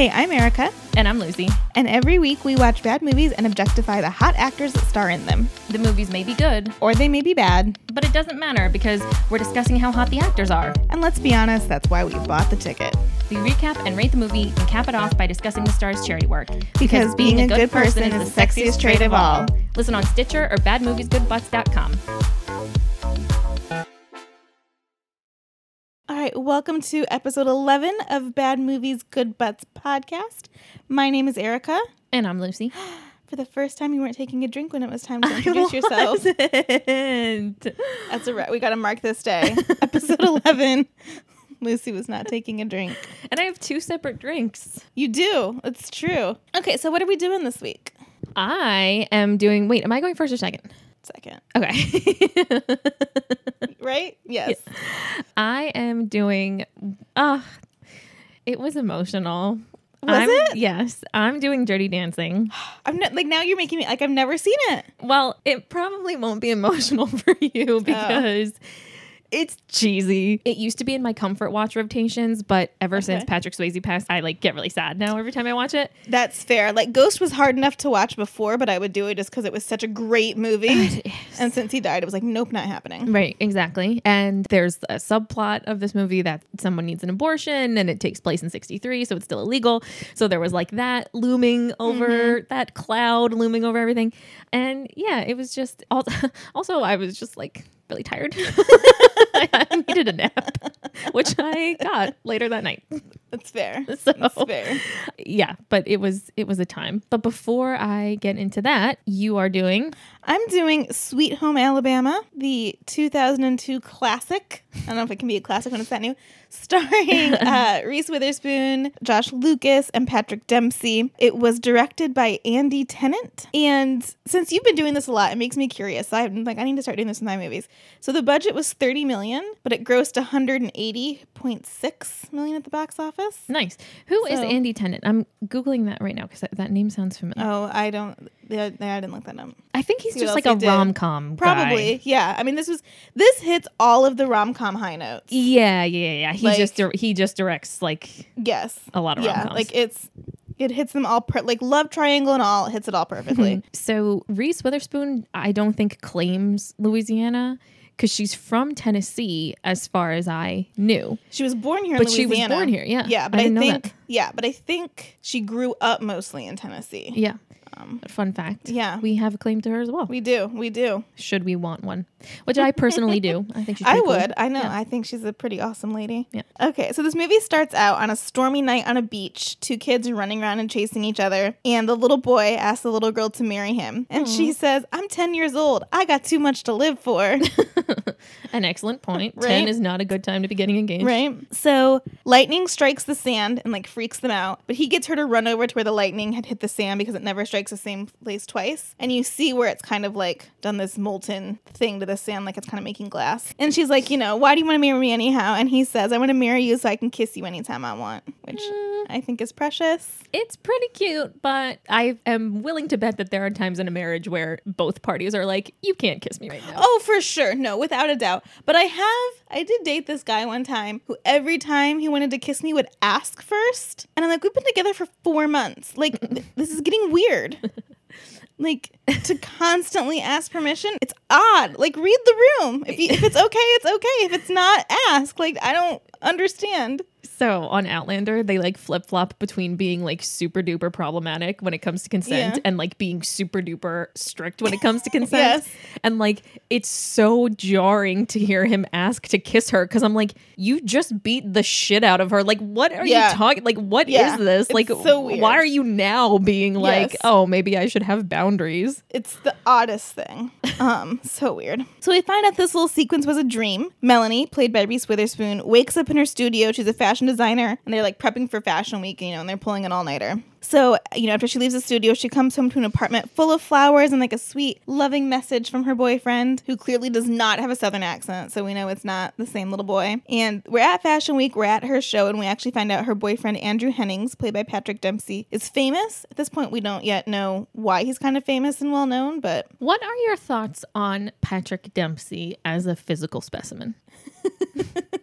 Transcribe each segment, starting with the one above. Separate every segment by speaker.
Speaker 1: Hey, I'm Erica,
Speaker 2: And I'm Lucy.
Speaker 1: and every week we watch bad movies and objectify the hot actors that star in them.
Speaker 2: The movies may be good,
Speaker 1: Or they may be bad.
Speaker 2: but it doesn't matter because we're discussing how hot the actors are.
Speaker 1: And let's be honest, that's why we bought the ticket.
Speaker 2: We recap and rate the movie and cap it off by discussing the star's charity work.
Speaker 1: Because being a good person is the sexiest trait of all.
Speaker 2: Listen on Stitcher or badmoviesgoodbutts.com.
Speaker 1: All right, welcome to episode 11 of Bad Movies Good Butts podcast. My name is Erica.
Speaker 2: And I'm Lucy.
Speaker 1: For the first time, you weren't taking a drink when it was time to introduce yourself. That's a right. We got to mark this day. episode 11. Lucy was not taking a drink.
Speaker 2: And I have two separate drinks.
Speaker 1: You do. It's true. Okay, so what are we doing this week?
Speaker 2: I am doing. Wait, am I going first or second?
Speaker 1: Second.
Speaker 2: Okay.
Speaker 1: Right? Yes.
Speaker 2: I am doing. Uh, it was emotional.
Speaker 1: Was
Speaker 2: I'm-
Speaker 1: it?
Speaker 2: Yes, I'm doing Dirty Dancing.
Speaker 1: I'm not like now you're making me like I've never seen it.
Speaker 2: Well, it probably won't be emotional for you because it's cheesy. It used to be in my comfort watch rotations, but ever since
Speaker 1: Okay.
Speaker 2: Patrick Swayze passed, I like get really sad now every time I watch it.
Speaker 1: That's fair. Like Ghost was hard enough to watch before, but I would do it just because it was such a great movie. and since he died, it was like, nope, not happening.
Speaker 2: Right, exactly. And there's a subplot of this movie that someone needs an abortion and it takes place in 63, so it's still illegal. So there was like that looming over mm-hmm. that cloud looming over everything. And yeah, it was just also, also I was just like really tired. I needed a nap, which I got later that night.
Speaker 1: That's fair.
Speaker 2: So
Speaker 1: That's fair.
Speaker 2: yeah, but it was it was a time. But before I get into that, you are doing
Speaker 1: I'm doing Sweet Home Alabama, the 2002 classic. I don't know if it can be a classic when it's that new. Starring uh, Reese Witherspoon, Josh Lucas, and Patrick Dempsey. It was directed by Andy Tennant. And since you've been doing this a lot, it makes me curious. So I'm like, I need to start doing this in my movies. So the budget was 30 million, but it grossed 180.6 million at the box office.
Speaker 2: nice. Who is
Speaker 1: So-
Speaker 2: Andy Tennant? I'm googling that right now because that, that name sounds familiar.
Speaker 1: Oh, I don't. Yeah, I didn't look that up.
Speaker 2: I think he's
Speaker 1: See
Speaker 2: just like a rom com.
Speaker 1: Probably, yeah. I mean, this was this hits all of the rom com high notes.
Speaker 2: Yeah, yeah, yeah. He
Speaker 1: Like-
Speaker 2: just dir- he just directs like
Speaker 1: Yes,
Speaker 2: a lot of
Speaker 1: yeah.
Speaker 2: rom-coms.
Speaker 1: Like it's it hits them all per- like love triangle and all it hits it all perfectly.
Speaker 2: So Reese Witherspoon, I don't think claims Louisiana because she's from Tennessee, as far as I knew.
Speaker 1: she was born here,
Speaker 2: But she was born here, yeah.
Speaker 1: yeah. But
Speaker 2: I
Speaker 1: I, think yeah, but I think she grew up mostly in Tennessee.
Speaker 2: Yeah.
Speaker 1: Um,
Speaker 2: Fun fact.
Speaker 1: Yeah.
Speaker 2: We have a claim to her as well.
Speaker 1: we do, we do.
Speaker 2: Should we want one? Which I personally do. I think she's
Speaker 1: I
Speaker 2: pretty cool.
Speaker 1: would. I know.
Speaker 2: Yeah.
Speaker 1: I think she's a pretty awesome lady.
Speaker 2: Yeah.
Speaker 1: Okay, so this movie starts out on a stormy night on a beach, two kids running around and chasing each other, and the little boy asks the little girl to marry him. And she says, I'm 10 years old. I got too much to live for.
Speaker 2: An excellent point.
Speaker 1: Right?
Speaker 2: Ten is not a good time to be getting engaged.
Speaker 1: right? So lightning strikes the sand and like freaks them out, but he gets her to run over to where the lightning had hit the sand because it never strikes the same place twice. And you see where it's kind of like done this molten thing to the sand, like it's kind of making glass. And she's like, you know, why do you want to marry me anyhow? And he says, I want to marry you so I can kiss you anytime I want, which mm. I think is precious.
Speaker 2: It's pretty cute, but I am willing to bet that there are times in a marriage where both parties are like, "You can't kiss me right now."
Speaker 1: Oh, for sure. No, without a doubt. But I have, I did date this guy one time who every time he wanted to kiss me would ask first. And I'm like, we've been together for four months. Like, th- this is getting weird. Like, to constantly ask permission, it's odd. Like, read the room. If, you, if it's okay, it's okay. If it's not, ask. Like, I don't understand.
Speaker 2: So on Outlander, they like flip flop between being like super duper problematic when it comes to consent
Speaker 1: Yeah.
Speaker 2: and like being super duper strict when it comes to consent.
Speaker 1: Yes.
Speaker 2: And like it's so jarring to hear him ask to kiss her because I'm like, you just beat the shit out of her. Like, what are
Speaker 1: Yeah.
Speaker 2: you talking? Like, what is
Speaker 1: Yeah.
Speaker 2: this?
Speaker 1: It's
Speaker 2: Like,
Speaker 1: so
Speaker 2: why are you now being like,
Speaker 1: Yes.
Speaker 2: oh, maybe I should have boundaries?
Speaker 1: It's the oddest thing. Um, so weird. So we find out this little sequence was a dream. Melanie, played by Reese Witherspoon, wakes up in her studio. She's a fashion designer, and they're like prepping for Fashion Week, you know, and they're pulling an all nighter. So, you know, after she leaves the studio, she comes home to an apartment full of flowers and like a sweet, loving message from her boyfriend, who clearly does not have a southern accent. So we know it's not the same little boy. And we're at Fashion Week, we're at her show, and we actually find out her boyfriend, Andrew Hennings, played by Patrick Dempsey, is famous. At this point, we don't yet know why he's kind of famous and well known, but
Speaker 2: What are your thoughts on Patrick Dempsey as a physical specimen?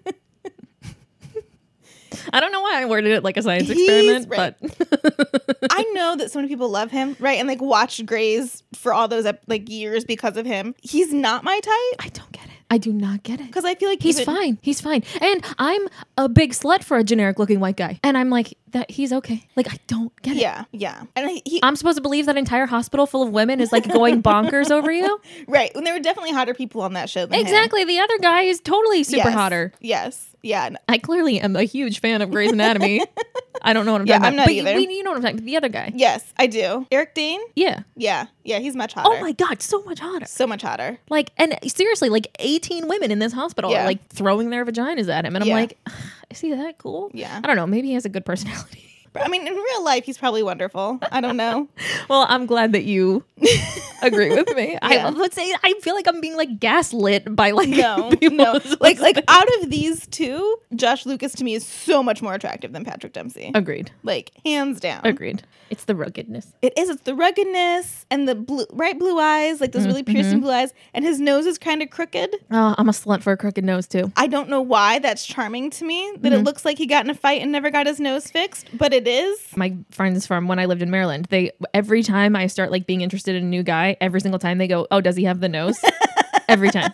Speaker 2: I don't know why I worded it like a science
Speaker 1: He's
Speaker 2: experiment,
Speaker 1: right.
Speaker 2: but
Speaker 1: I know that so many people love him, right? And like watched Grey's for all those like years because of him. He's not my type
Speaker 2: I don't get it. I do not get it.
Speaker 1: because I feel like
Speaker 2: He's
Speaker 1: even-
Speaker 2: fine. He's fine. And I'm a big slut for a generic looking white guy. And I'm like, that he's okay. Like, I don't get it.
Speaker 1: Yeah, yeah, and I- he
Speaker 2: I'm supposed to believe that entire hospital full of women is like going bonkers over you?
Speaker 1: right. And there were definitely hotter people on that show. Than him.
Speaker 2: Exactly. The other guy is totally super
Speaker 1: Yes.
Speaker 2: hotter.
Speaker 1: Yes. Yeah. and-
Speaker 2: I clearly am a huge fan of Grey's Anatomy. I don't know what I'm
Speaker 1: Yeah,
Speaker 2: talking
Speaker 1: I'm
Speaker 2: about.
Speaker 1: not
Speaker 2: but you-
Speaker 1: either.
Speaker 2: we- you know what I'm talking about. The other guy.
Speaker 1: Yes, I do. Eric Dane?
Speaker 2: Yeah.
Speaker 1: Yeah, yeah, he's much oh hotter.
Speaker 2: Oh my God, so much hotter.
Speaker 1: so much hotter.
Speaker 2: Like, and seriously, like 18 women in this hospital
Speaker 1: Yeah.
Speaker 2: are like throwing their vaginas at him. And I'm
Speaker 1: Yeah.
Speaker 2: like, is he that cool?
Speaker 1: Yeah.
Speaker 2: I don't know. Maybe he has a good personality.
Speaker 1: I mean, in real life, he's probably wonderful. I don't know.
Speaker 2: well, I'm glad that you agree with me.
Speaker 1: Yeah.
Speaker 2: I let's say I feel like I'm being like gaslit by like
Speaker 1: No, no. Like, like out of these two, Josh Lucas to me is so much more attractive than Patrick Dempsey.
Speaker 2: agreed,
Speaker 1: Like hands down.
Speaker 2: agreed. It's the ruggedness.
Speaker 1: It is. It's the ruggedness and the blue, bright blue eyes, like those really
Speaker 2: Mm-hmm.
Speaker 1: piercing blue eyes, and his nose is kind of crooked.
Speaker 2: Oh, I'm a slut for a crooked nose too.
Speaker 1: I don't know why that's charming to me. That
Speaker 2: Mm-hmm.
Speaker 1: it looks like he got in a fight and never got his nose fixed, but it is.
Speaker 2: My friends from when I lived in Maryland, they every time I start like being interested in a new guy, every single time they go, "Oh, does he have the nose?" every time,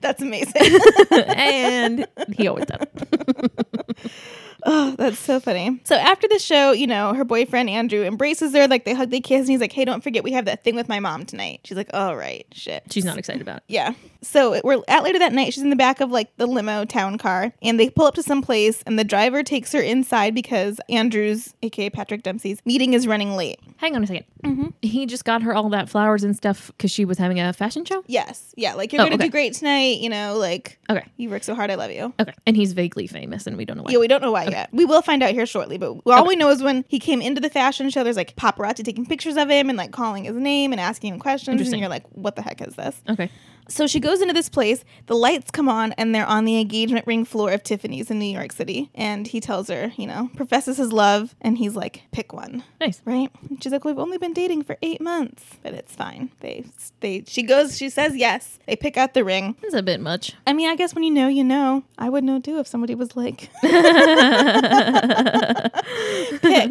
Speaker 1: That's amazing.
Speaker 2: and he always does.
Speaker 1: oh, that's so funny. So after the show, you know, her boyfriend Andrew embraces her, like they hug, they kiss, and he's like, "Hey, don't forget we have that thing with my mom tonight." She's like, "All right, shit."
Speaker 2: She's not excited about it.
Speaker 1: Yeah. So we're at later that night. She's in the back of like the limo town car, and they pull up to some place, and the driver takes her inside because Andrews, aka Patrick Dempsey's meeting is running late.
Speaker 2: Hang on a 2nd
Speaker 1: Mm-hmm.
Speaker 2: He just got her all that flowers and stuff because she was having a fashion show.
Speaker 1: Yes. Yeah. Like you're
Speaker 2: Oh,
Speaker 1: gonna
Speaker 2: okay.
Speaker 1: do great tonight. You know, like
Speaker 2: Okay,
Speaker 1: you work so hard. I love you.
Speaker 2: okay, and he's vaguely famous, and we don't know why.
Speaker 1: Yeah, we don't know why We will find out here shortly, but all we know is when he came into the fashion show, there's like paparazzi taking pictures of him and like calling his name and asking him questions. And you're like, what the heck is this?
Speaker 2: Okay.
Speaker 1: So she goes into this place, the lights come on, and they're on the engagement ring floor of Tiffany's in New York City. And he tells her, you know, professes his love, and he's like, pick one.
Speaker 2: Nice.
Speaker 1: Right? And she's like, We've only been dating for eight months. But it's fine. They they she goes, she says yes. They pick out the ring.
Speaker 2: It's a bit much.
Speaker 1: I mean, I guess when you know, you know. I would know too if somebody was like, pick.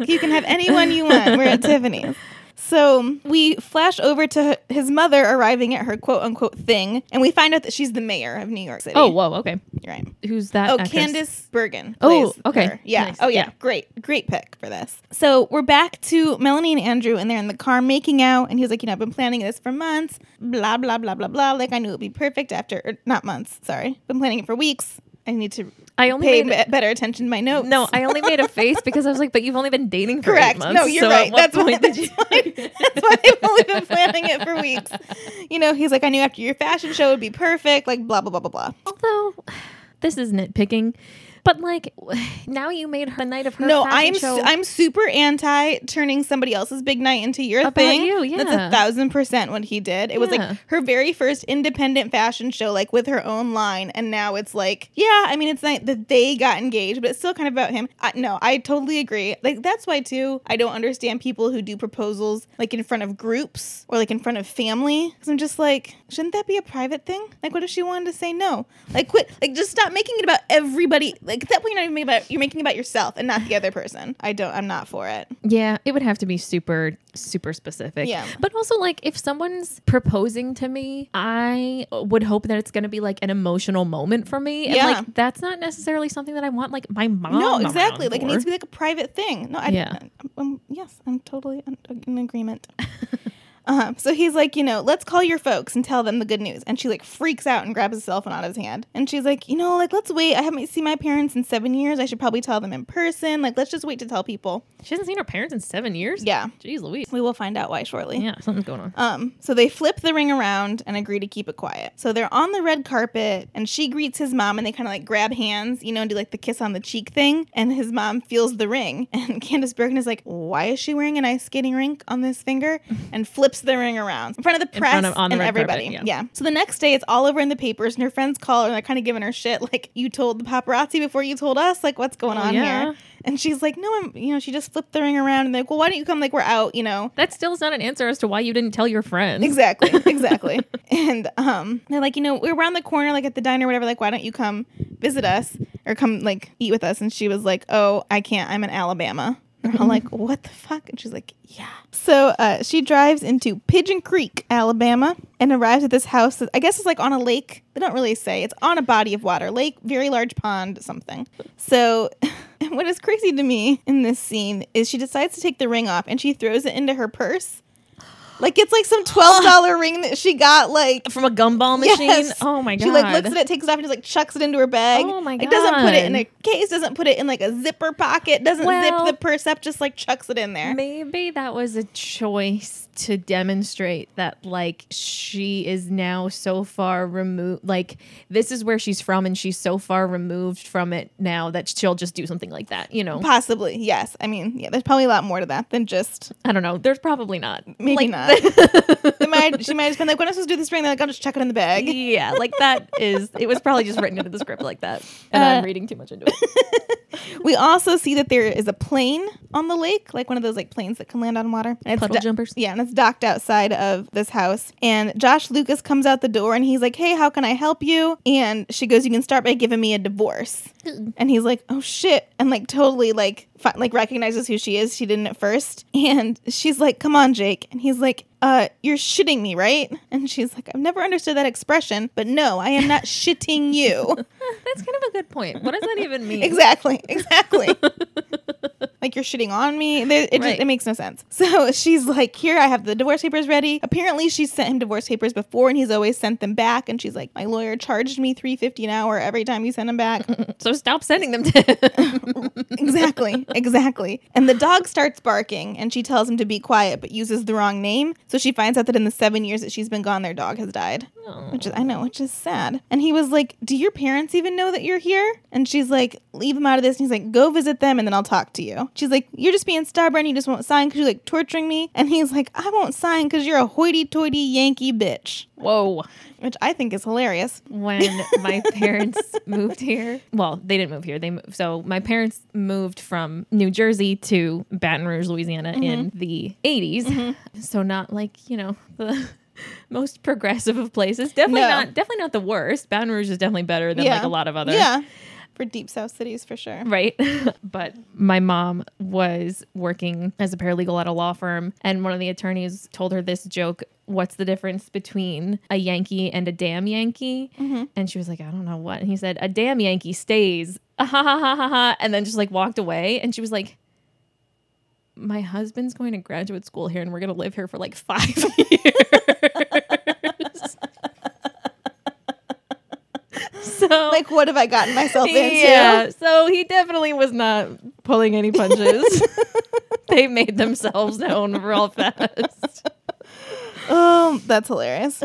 Speaker 1: You can have anyone you want. We're at Tiffany's. So we flash over to his mother arriving at her quote unquote thing, and we find out that she's the mayor of New York City.
Speaker 2: Oh, whoa. Okay.
Speaker 1: You're right.
Speaker 2: Who's that?
Speaker 1: Oh,
Speaker 2: actress?
Speaker 1: Candice Bergen.
Speaker 2: Oh, okay.
Speaker 1: her. Yeah.
Speaker 2: Nice.
Speaker 1: Oh, yeah.
Speaker 2: Yeah.
Speaker 1: Great. Great pick for this. So we're back to Melanie and Andrew, and they're in the car making out. And he's like, you know, I've been planning this for months. Blah blah blah blah blah. Like I knew it'd be perfect after, or not months. Sorry, been planning it for weeks. I need to
Speaker 2: I only
Speaker 1: pay
Speaker 2: made
Speaker 1: better attention to my notes.
Speaker 2: no. I only made a face because I was like, but you've only been dating for
Speaker 1: Correct.
Speaker 2: eight months.
Speaker 1: No, you're
Speaker 2: so
Speaker 1: right. That's why, that's,
Speaker 2: you?
Speaker 1: why, that's why they've only been planning it for weeks. You know, he's like, I knew after your fashion show would be perfect. Like blah blah blah blah blah.
Speaker 2: Although this is nitpicking, but like now you made her the night of her.
Speaker 1: no, I'm
Speaker 2: show.
Speaker 1: su- I'm super anti turning somebody else's big night into your
Speaker 2: About
Speaker 1: thing.
Speaker 2: you,
Speaker 1: That's a thousand percent what he did. It was like her very first independent fashion show, like with her own line, and now it's like, yeah, I mean, it's not that they got engaged, but it's still kind of about him. I, no, I totally agree. Like that's why too, I don't understand people who do proposals like in front of groups or like in front of family. Because I'm just like, shouldn't that be a private thing? Like, what if she wanted to say no? Like, quit. Like, just stop making it about everybody. Like at that point, you're not even making about you're making it about yourself and not the other person. I don't. I'm not for it.
Speaker 2: yeah, it would have to be super, super specific.
Speaker 1: Yeah.
Speaker 2: But also, like, if someone's proposing to me, I would hope that it's going to be like an emotional moment for me. And
Speaker 1: Yeah.
Speaker 2: like, that's not necessarily something that I want, like, my mom.
Speaker 1: No, exactly. Like it needs to be like a private thing. No, I,
Speaker 2: Yeah.
Speaker 1: um, yes, I'm totally in agreement. Uh, so he's like, you know, let's call your folks and tell them the good news. And she like freaks out and grabs his cell phone out of his hand. And she's like, you know, like let's wait. I haven't seen my parents in seven years. I should probably tell them in person. Like let's just wait to tell people.
Speaker 2: She hasn't seen her parents in seven years.
Speaker 1: Yeah,
Speaker 2: Jeez Louise.
Speaker 1: we will find out why shortly.
Speaker 2: Yeah, something's going on.
Speaker 1: Um, so they flip the ring around and agree to keep it quiet. So they're on the red carpet and she greets his mom and they kind of like grab hands, you know, and do like the kiss on the cheek thing. And his mom feels the ring. And Candice Bergen is like, why is she wearing an ice skating rink on this finger? And flips the ring around in front of the press
Speaker 2: of- on the
Speaker 1: and
Speaker 2: red carpet,
Speaker 1: everybody.
Speaker 2: yeah.
Speaker 1: yeah. So the next day it's all over in the papers and her friends call her and they're kind of giving her shit like, you told the paparazzi before you told us? Like, what's going
Speaker 2: Oh,
Speaker 1: on
Speaker 2: yeah.
Speaker 1: here? And she's like, no, I'm, you know, she just flipped the ring around and they're like, well, why don't you come? Like, we're out, you know?
Speaker 2: That still is not an answer as to why you didn't tell your friends.
Speaker 1: Exactly, exactly. and um, they're like, you know, we're around the corner, like at the diner, or whatever. Like, why don't you come visit us? or come like eat with us. And she was like, oh, I can't. I'm in Alabama. And I'm like, what the fuck? And she's like, yeah. So uh, she drives into Pigeon Creek, Alabama, and arrives at this house that I guess is like on a lake. They don't really say. It's on a body of water, lake, very large pond, something. So what is crazy to me in this scene is she decides to take the ring off and she throws it into her purse. Like it's like some twelve dollar ring that she got like
Speaker 2: From a gumball machine.
Speaker 1: Yes.
Speaker 2: Oh my god.
Speaker 1: She like looks at it, takes it off, and just like chucks it into her bag.
Speaker 2: Oh my god!
Speaker 1: Like doesn't put it in a case, doesn't put it in like a zipper pocket, doesn't
Speaker 2: Well-
Speaker 1: zip the purse up, just like chucks it in there.
Speaker 2: Maybe that was a choice to demonstrate that like she is now so far removed like this is where she's from and she's so far removed from it now that she'll just do something like that, you know.
Speaker 1: Possibly, yes. I mean, yeah, there's probably a lot more to that than just
Speaker 2: I don't know. There's probably not.
Speaker 1: maybe
Speaker 2: Like,
Speaker 1: not. Might, she might have just been like, when I supposed to do this ring? They're like, I'll just chuck it in the bag.
Speaker 2: Yeah, like that is it was probably just written into the script like that. And
Speaker 1: Uh,
Speaker 2: I'm reading too much into it.
Speaker 1: We also see that there is a plane on the lake, like one of those like planes that can land on water. And it's
Speaker 2: Puddle jumpers?
Speaker 1: Yeah, and it's docked outside of this house. And Josh Lucas comes out the door and he's like, "Hey, how can I help you?" And she goes, "You can start by giving me a divorce." And he's like, "Oh shit!" And like totally like like recognizes who she is. She didn't at first. And she's like, "Come on, Jake." And he's like, "Uh, you're shitting me, right?" And she's like, "I've never understood that expression, but no, I am not shitting you."
Speaker 2: That's kind of a good point. What does that even mean?
Speaker 1: exactly, exactly. like you're shitting on me. It, just, it makes no sense. So she's like, "Here, I have the divorce papers ready." Apparently, she sent him divorce papers before, and he's always sent them back. And she's like, "My lawyer charged me three fifty an hour every time you send them back."
Speaker 2: So stop sending them to
Speaker 1: exactly, exactly. And the dog starts barking, and she tells him to be quiet, but uses the wrong name. So she finds out that in the seven years that she's been gone, their dog has died. Which is, I know, which is sad. And he was like, Do your parents even know that you're here? And she's like, Leave them out of this. And he's like, Go visit them and then I'll talk to you. She's like, You're just being stubborn. You just won't sign because you're like torturing me. And he's like, I won't sign because you're a hoity toity Yankee bitch.
Speaker 2: Whoa.
Speaker 1: Which I think is hilarious.
Speaker 2: when my parents moved here. Well, they didn't move here. They moved. So my parents moved from New Jersey to Baton Rouge, Louisiana mm-hmm. in the 80s. Mm-hmm. So not like, you know, the most progressive of places. Definitely
Speaker 1: No.
Speaker 2: not definitely not the worst. Baton Rouge is definitely better than like a lot of other
Speaker 1: Yeah. For deep South cities, for sure.
Speaker 2: right? but my mom was working as a paralegal at a law firm, and one of the attorneys told her this joke What's the difference between a Yankee and a damn Yankee? And she was like, I don't know what. And he said, A damn Yankee stays. Ah, ha ha ha ha ha. And then just like walked away. And she was like, My husband's going to graduate school here, and we're going to live here for like five years. so
Speaker 1: Like, what have I gotten myself into?
Speaker 2: yeah, so he definitely was not pulling any punches. they made themselves known real fast.
Speaker 1: Oh, that's hilarious.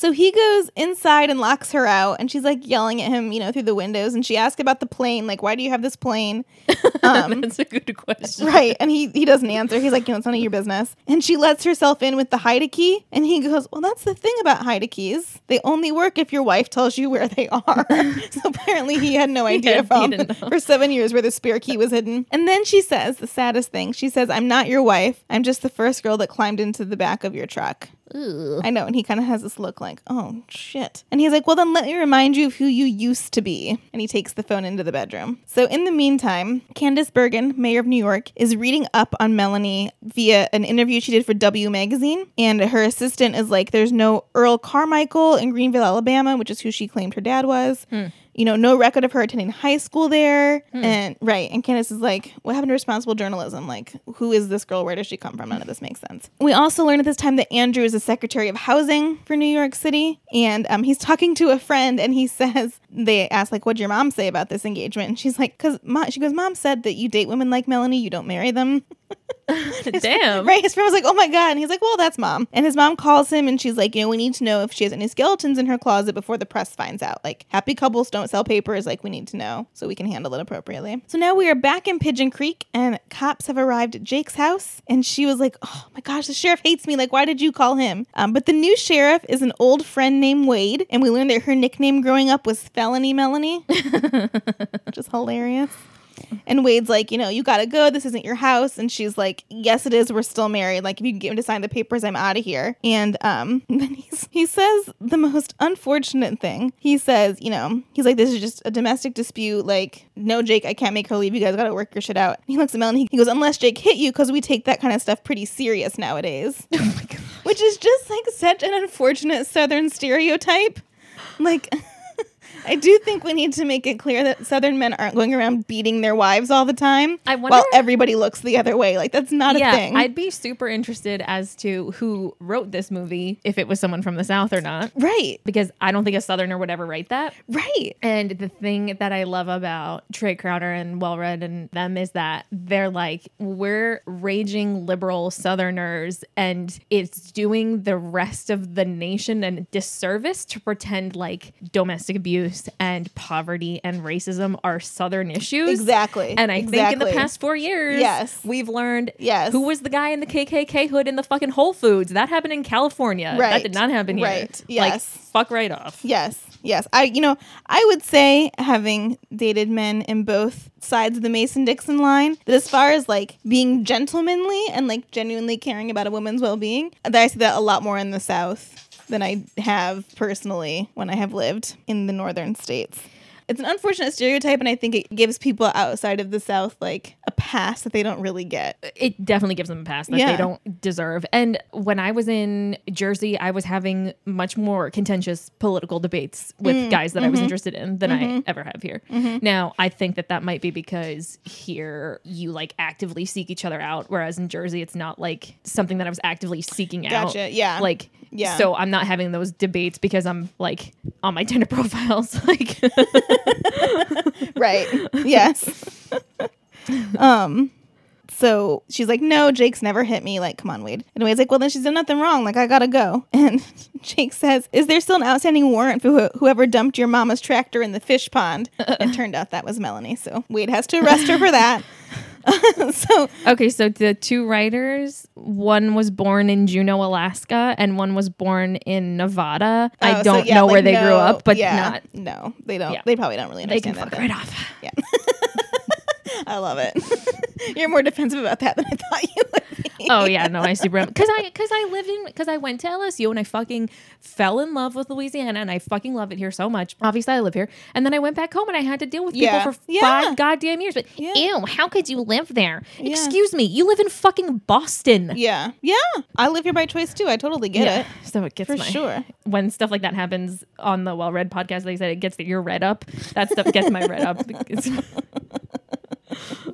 Speaker 1: So he goes inside and locks her out, and she's like yelling at him, you know, through the windows. And she asks about the plane, like, "Why do you have this plane?" Um,
Speaker 2: That's a good question.
Speaker 1: right? And he he doesn't answer. He's like, "You know, it's none of your business." And she lets herself in with the hide key, and he goes, "Well, that's the thing about hide keys. They only work if your wife tells you where they are." so apparently, he had no idea
Speaker 2: he
Speaker 1: from for seven years where the spare key was hidden. And then she says the saddest thing. She says, "I'm not your wife. I'm just the first girl that climbed into the back of your truck." I know. And he kind of has this look like, oh, shit. And he's like, well, then let me remind you of who you used to be. And he takes the phone into the bedroom. So in the meantime, Candice Bergen, mayor of New York, is reading up on Melanie via an interview she did for W Magazine. And her assistant is like, there's no Earl Carmichael in Greenville, Alabama, which is who she claimed her dad was. Hmm. You know, no record of her attending high school there. And right. And Candice is like, what happened to responsible journalism? Like, who is this girl? Where does she come from? None of this makes sense. We also learn at this time that Andrew is the Secretary of Housing for New York City. And um, he's talking to a friend and he says, they ask, like, what'd your mom say about this engagement? And she's like, because mom, she goes, mom said that you date women like Melanie, you don't marry them.
Speaker 2: Damn.
Speaker 1: Right. His friend was like, oh my God. And he's like, well, that's mom. And his mom calls him and she's like, you know, we need to know if she has any skeletons in her closet before the press finds out. Like, happy couples don't sell papers. Like, we need to know so we can handle it appropriately. So now we are back in Pigeon Creek and cops have arrived at Jake's house. And she was like, oh my gosh, the sheriff hates me. Like, why did you call him? Um, but the new sheriff is an old friend named Wade. And we learned that her nickname growing up was Felony Melanie, which is hilarious. And Wade's like, you know, you gotta go. This isn't your house. And she's like, yes, it is. We're still married. Like, if you can get him to sign the papers, I'm out of here. And um, then he's, he says the most unfortunate thing. He says, you know, he's like, this is just a domestic dispute. Like, no, Jake, I can't make her leave. You guys gotta work your shit out. And he looks at Melanie. He goes, unless Jake hit you, because we take that kind of stuff pretty serious nowadays.
Speaker 2: Oh.
Speaker 1: Which is just like such an unfortunate Southern stereotype. Like, I do think we need to make it clear that Southern men aren't going around beating their wives all the time
Speaker 2: I wonder-
Speaker 1: while everybody looks the other way. Like, that's not
Speaker 2: yeah,
Speaker 1: a thing.
Speaker 2: I'd be super interested as to who wrote this movie, if it was someone from the South or not,
Speaker 1: right,
Speaker 2: because I don't think a Southerner would ever write that.
Speaker 1: right.
Speaker 2: And the thing that I love about Trae Crowder and WellRED and them is that they're like, we're raging liberal Southerners, and it's doing the rest of the nation a disservice to pretend like domestic abuse and poverty and racism are Southern issues.
Speaker 1: Exactly.
Speaker 2: And I think in the past four years,
Speaker 1: Yes.
Speaker 2: we've learned
Speaker 1: Yes.
Speaker 2: who was the guy in the KKK hood in the fucking Whole Foods. That happened in California. That did not happen here.
Speaker 1: Right.
Speaker 2: Like,
Speaker 1: Yes.
Speaker 2: fuck right off.
Speaker 1: Yes, yes. I, you know, I would say having dated men in both sides of the Mason Dixon line, that as far as like being gentlemanly and like genuinely caring about a woman's well being, that I see that a lot more in the South than I have personally when I have lived in the northern states. It's an unfortunate stereotype, and I think it gives people outside of the South like a pass that they don't really get.
Speaker 2: it definitely gives them a pass that
Speaker 1: Yeah.
Speaker 2: they don't deserve. And when I was in Jersey, I was having much more contentious political debates with
Speaker 1: Mm,
Speaker 2: guys that I
Speaker 1: mm-hmm.
Speaker 2: was interested in than I ever have here. Now, I think that that might be because here you like actively seek each other out, whereas in Jersey, it's not like something that I was actively seeking out.
Speaker 1: Gotcha, yeah.
Speaker 2: Like,
Speaker 1: Yeah.
Speaker 2: So I'm not having those debates because I'm like on my Tinder profiles. Like,
Speaker 1: right. Yes. um. So she's like, "No, Jake's never hit me. Like, come on, Wade." And Wade's like, "Well, then she's done nothing wrong. Like, I gotta go." And Jake says, "Is there still an outstanding warrant for wh- whoever dumped your mama's tractor in the fish pond?" it turned out that was Melanie. So Wade has to arrest her for that. so
Speaker 2: Okay, so the two writers, one was born in Juneau, Alaska, and one was born in Nevada. I
Speaker 1: oh, so
Speaker 2: don't
Speaker 1: yeah,
Speaker 2: know
Speaker 1: like,
Speaker 2: where they grew up, but
Speaker 1: yeah,
Speaker 2: not.
Speaker 1: No, they don't.
Speaker 2: Yeah.
Speaker 1: They probably don't really understand
Speaker 2: They can
Speaker 1: understand
Speaker 2: fuck
Speaker 1: that.
Speaker 2: right off.
Speaker 1: Yeah. I love it. You're more defensive about that than I thought you would be.
Speaker 2: Oh yeah, no, I super because I because I lived in because I went to LSU and I fucking fell in love with Louisiana and I fucking love it here so much. Obviously, I live here, and then I went back home and I had to deal with people
Speaker 1: Yeah.
Speaker 2: for
Speaker 1: Yeah.
Speaker 2: five goddamn years. But
Speaker 1: Yeah.
Speaker 2: ew, how could you live there?
Speaker 1: Yeah.
Speaker 2: Excuse me, you live in fucking Boston.
Speaker 1: Yeah. Yeah. I live here by choice too. I totally get it.
Speaker 2: so it gets
Speaker 1: For
Speaker 2: my
Speaker 1: sure.
Speaker 2: when stuff like that happens on the WellRED podcast. They said it gets your red up. That stuff gets my red up.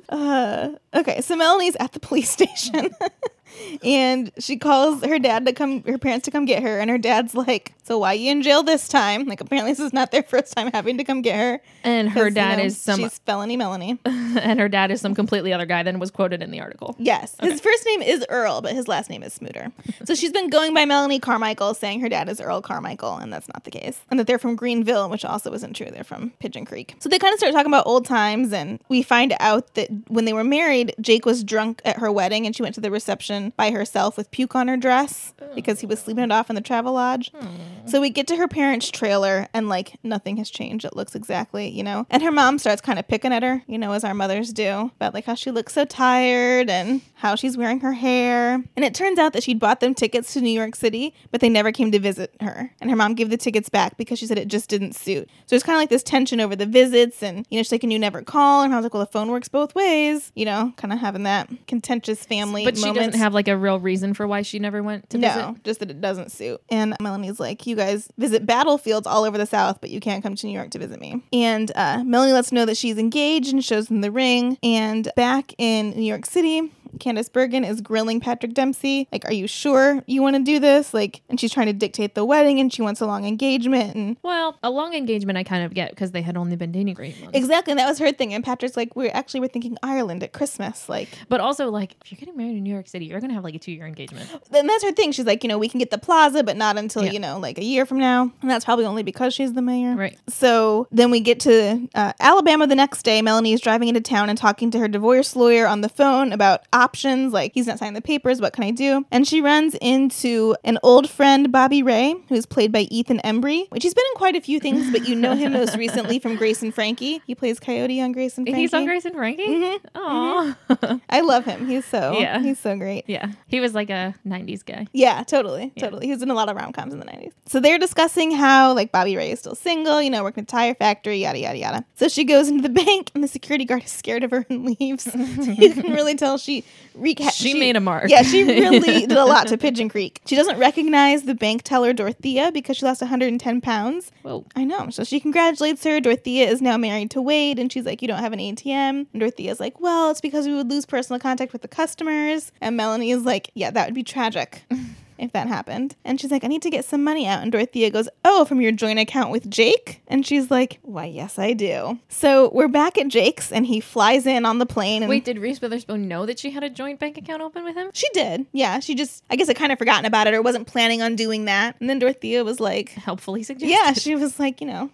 Speaker 1: Uh, okay, so Melanie's at the police station. and she calls her dad to come her parents to come get her. And her dad's like so why you in jail this time? Like apparently this is not their first time having to come get her.
Speaker 2: And her
Speaker 1: 'Cause, you
Speaker 2: dad
Speaker 1: know,
Speaker 2: is some
Speaker 1: she's felony melanie
Speaker 2: and her dad is some completely other guy than was quoted in the article.
Speaker 1: yes. His first name is earl but his last name is smooter so she's been going by melanie carmichael saying her dad is earl carmichael and that's not the case. And that they're from greenville which also isn't true. They're from pigeon creek. So they kind of start talking about old times and we find out that when they were married jake was drunk at her wedding and she went to the reception by herself with puke on her dress oh, because he was sleeping it off in the travel lodge hmm. So we get to her parents' trailer and like nothing has changed. It looks exactly, you know. And her mom starts kind of picking at her, you know, as our mothers do, about like how she looks so tired and how she's wearing her hair. And it turns out that she'd bought them tickets to New York City, but they never came to visit her. And her mom gave the tickets back because she said it just didn't suit. So it's kind of like this tension over the visits and, you know, she's like, and you never call. And I was like, well, the phone works both ways, you know, kind of having that contentious family
Speaker 2: But she doesn't have like a real reason for why she never went to
Speaker 1: No,
Speaker 2: visit.
Speaker 1: just that it doesn't suit. And Melanie's like, you guys visit battlefields all over the South, but you can't come to New York to visit me. And uh, Melanie lets know that she's engaged and shows them the ring. And back in New York City, Candice Bergen is grilling Patrick Dempsey. Like, are you sure you want to do this? Like, and she's trying to dictate the wedding and she wants a long engagement. And
Speaker 2: Well, a long engagement I kind of get because they had only been dating for eight months.
Speaker 1: exactly, and that was her thing. And Patrick's like, we're actually we're thinking Ireland at Christmas. Like,
Speaker 2: But also, like, if you're getting married in New York City, you're gonna have like a two year engagement.
Speaker 1: then that's her thing. She's like, you know, we can get the plaza, but not until,
Speaker 2: Yeah.
Speaker 1: you know, like a year from now. And that's probably only because she's the mayor.
Speaker 2: Right.
Speaker 1: So then we get to uh, Alabama the next day. Melanie is driving into town and talking to her divorce lawyer on the phone about options. Like, he's not signing the papers. What can I do? And she runs into an old friend, Bobby Ray, who's played by Ethan Embry, which he's been in quite a few things, but you know him most recently from Grace and Frankie. He plays Coyote on Grace and Frankie.
Speaker 2: He's on Grace and Frankie.
Speaker 1: Mhm,
Speaker 2: Aw.
Speaker 1: I love him. He's so
Speaker 2: Yeah.
Speaker 1: he's so great.
Speaker 2: yeah, he was like a '90s guy.
Speaker 1: Yeah, totally,
Speaker 2: Yeah.
Speaker 1: totally. He was in a lot of rom coms in the nineties. So they're discussing how like Bobby Ray is still single, you know, working at a tire factory, yada yada yada. So she goes into the bank, and the security guard is scared of her and leaves. you can really tell she reca-
Speaker 2: She made a mark.
Speaker 1: Yeah, she really did a lot to Pigeon Creek. She doesn't recognize the bank teller Dorothea because she lost 110 pounds.
Speaker 2: Whoa.
Speaker 1: I know. So she congratulates her. Dorothea is now married to Wade, and she's like, You don't have an ATM. And Dorothea's like, Well, it's because we would lose personal contact with the customers. And Melanie is like, Yeah, that would be tragic. If that happened. And she's like, I need to get some money out. And Dorothea goes, Oh, from your joint account with Jake? And she's like, Why, yes, I do. So we're back at Jake's, and he flies in on the plane. And
Speaker 2: Wait, did Reese Witherspoon know that she had a joint bank account open with him?
Speaker 1: she did. Yeah. She just, I guess, I kind of forgotten about it or wasn't planning on doing that. And then Dorothea was like,
Speaker 2: Helpfully suggested.
Speaker 1: Yeah, she was like, you know,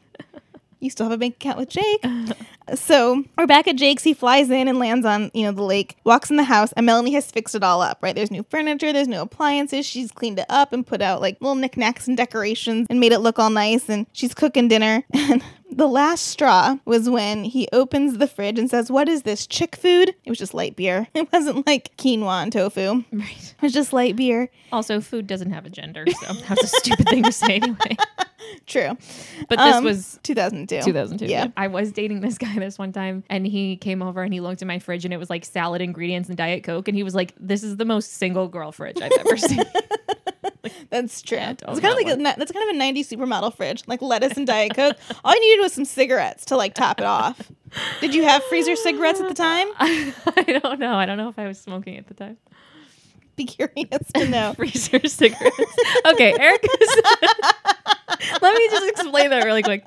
Speaker 1: you still have a bank account with Jake. so we're back at Jake's. He flies in and lands on, you know, the lake, walks in the house, and Melanie has fixed it all up, right? There's new furniture, there's new appliances. She's cleaned it up and put out like little knickknacks and decorations and made it look all nice. And she's cooking dinner. And the last straw was when he opens the fridge and says, What is this? Chick food? It was just light beer. It wasn't like quinoa and tofu.
Speaker 2: Right.
Speaker 1: It was just light beer.
Speaker 2: Also, food doesn't have a gender, so that's a stupid thing to say anyway.
Speaker 1: True.
Speaker 2: But this
Speaker 1: Um,
Speaker 2: was
Speaker 1: 2002.
Speaker 2: 2002.
Speaker 1: Yeah.
Speaker 2: I was dating this guy this one time, and he came over and he looked in my fridge, and it was like salad ingredients and Diet Coke, and he was like, "This is the most single girl fridge I've ever seen."
Speaker 1: That's true.
Speaker 2: Yeah,
Speaker 1: it's kind of like a, that's kind of a '90s supermodel fridge, like lettuce and diet coke. All you needed was some cigarettes to like top it off. Did you have freezer cigarettes at the time?
Speaker 2: I don't know. I don't know if I was smoking at the time.
Speaker 1: Be curious to know.
Speaker 2: Freezer cigarettes. okay, Eric. Let me just explain that really quick.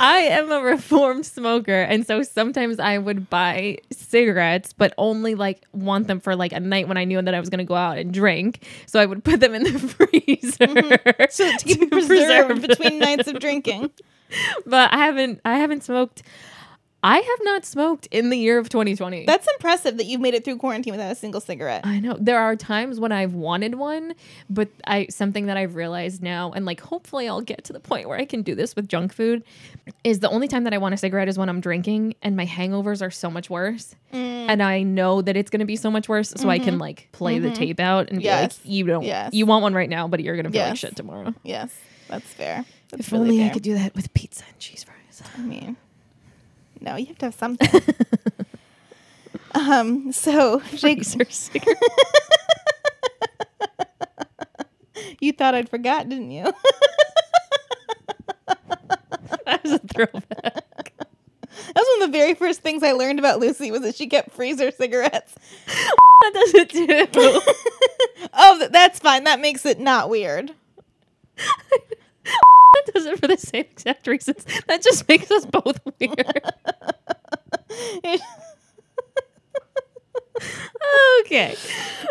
Speaker 2: I am a reformed smoker, and so sometimes I would buy cigarettes, but only like want them for like a night when I knew that I was going to go out and drink. So I would put them in the freezer. Mm-hmm.
Speaker 1: So to keep
Speaker 2: to
Speaker 1: preserved
Speaker 2: preserve
Speaker 1: between nights of drinking.
Speaker 2: But I haven't. I haven't smoked. I have not smoked in the year of 2020.
Speaker 1: That's impressive that you've made it through quarantine without a single cigarette.
Speaker 2: I know there are times when I've wanted one, but I something that I've realized now, and like hopefully I'll get to the point where I can do this with junk food, is the only time that I want a cigarette is when I'm drinking and my hangovers are so much worse,
Speaker 1: Mm.
Speaker 2: and I know that it's gonna be so much worse, so I can like play the tape out and
Speaker 1: Mm-hmm. Yes.
Speaker 2: be like, you don't,
Speaker 1: Yes.
Speaker 2: you want one right now, but you're gonna feel like shit tomorrow.
Speaker 1: Yes, that's fair. That's
Speaker 2: If
Speaker 1: really
Speaker 2: only I could do that with pizza and cheese fries.
Speaker 1: I mean, no, you have to have something. um. So
Speaker 2: cigarette.
Speaker 1: you thought I'd forgot, didn't you?
Speaker 2: that was a throwback.
Speaker 1: That was one of the very first things I learned about Lucy was that she kept freezer cigarettes.
Speaker 2: That does it too.
Speaker 1: Oh, that's fine. That makes it not weird.
Speaker 2: That does it for the same exact reasons. That just makes us both weird. okay.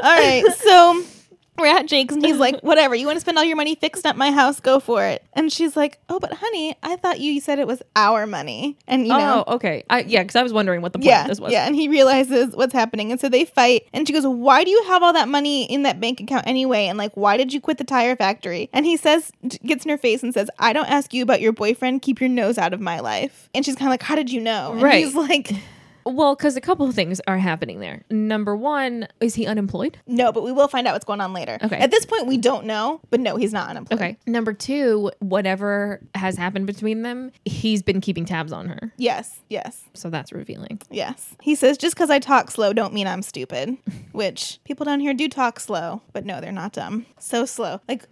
Speaker 1: All right, so we're at Jake's and he's like, "Whatever, you want to spend all your money fixed up my house? Go for it." And she's like, "Oh, but honey, I thought you said it was our money." And you know,
Speaker 2: Oh, okay. I, yeah, because I was wondering what the point
Speaker 1: yeah,
Speaker 2: of this was.
Speaker 1: yeah. And he realizes what's happening, and so they fight. And she goes, "Why do you have all that money in that bank account anyway? And like, why did you quit the tire factory?" And he says, gets in her face and says, "I don't ask you about your boyfriend. Keep your nose out of my life." And she's kind of like, "How did you know?" And
Speaker 2: Right.
Speaker 1: he's like,
Speaker 2: Well, because a couple of things are happening there. Number one, is he unemployed?
Speaker 1: "No, but we will find out what's going on later."
Speaker 2: Okay.
Speaker 1: At this point, we don't know, but no, he's not unemployed.
Speaker 2: Okay. Number two, whatever has happened between them, he's been keeping tabs on her.
Speaker 1: Yes. Yes.
Speaker 2: So that's revealing.
Speaker 1: Yes. He says, just because I talk slow don't mean I'm stupid, which people down here do talk slow, but no, they're not dumb. So slow. Like,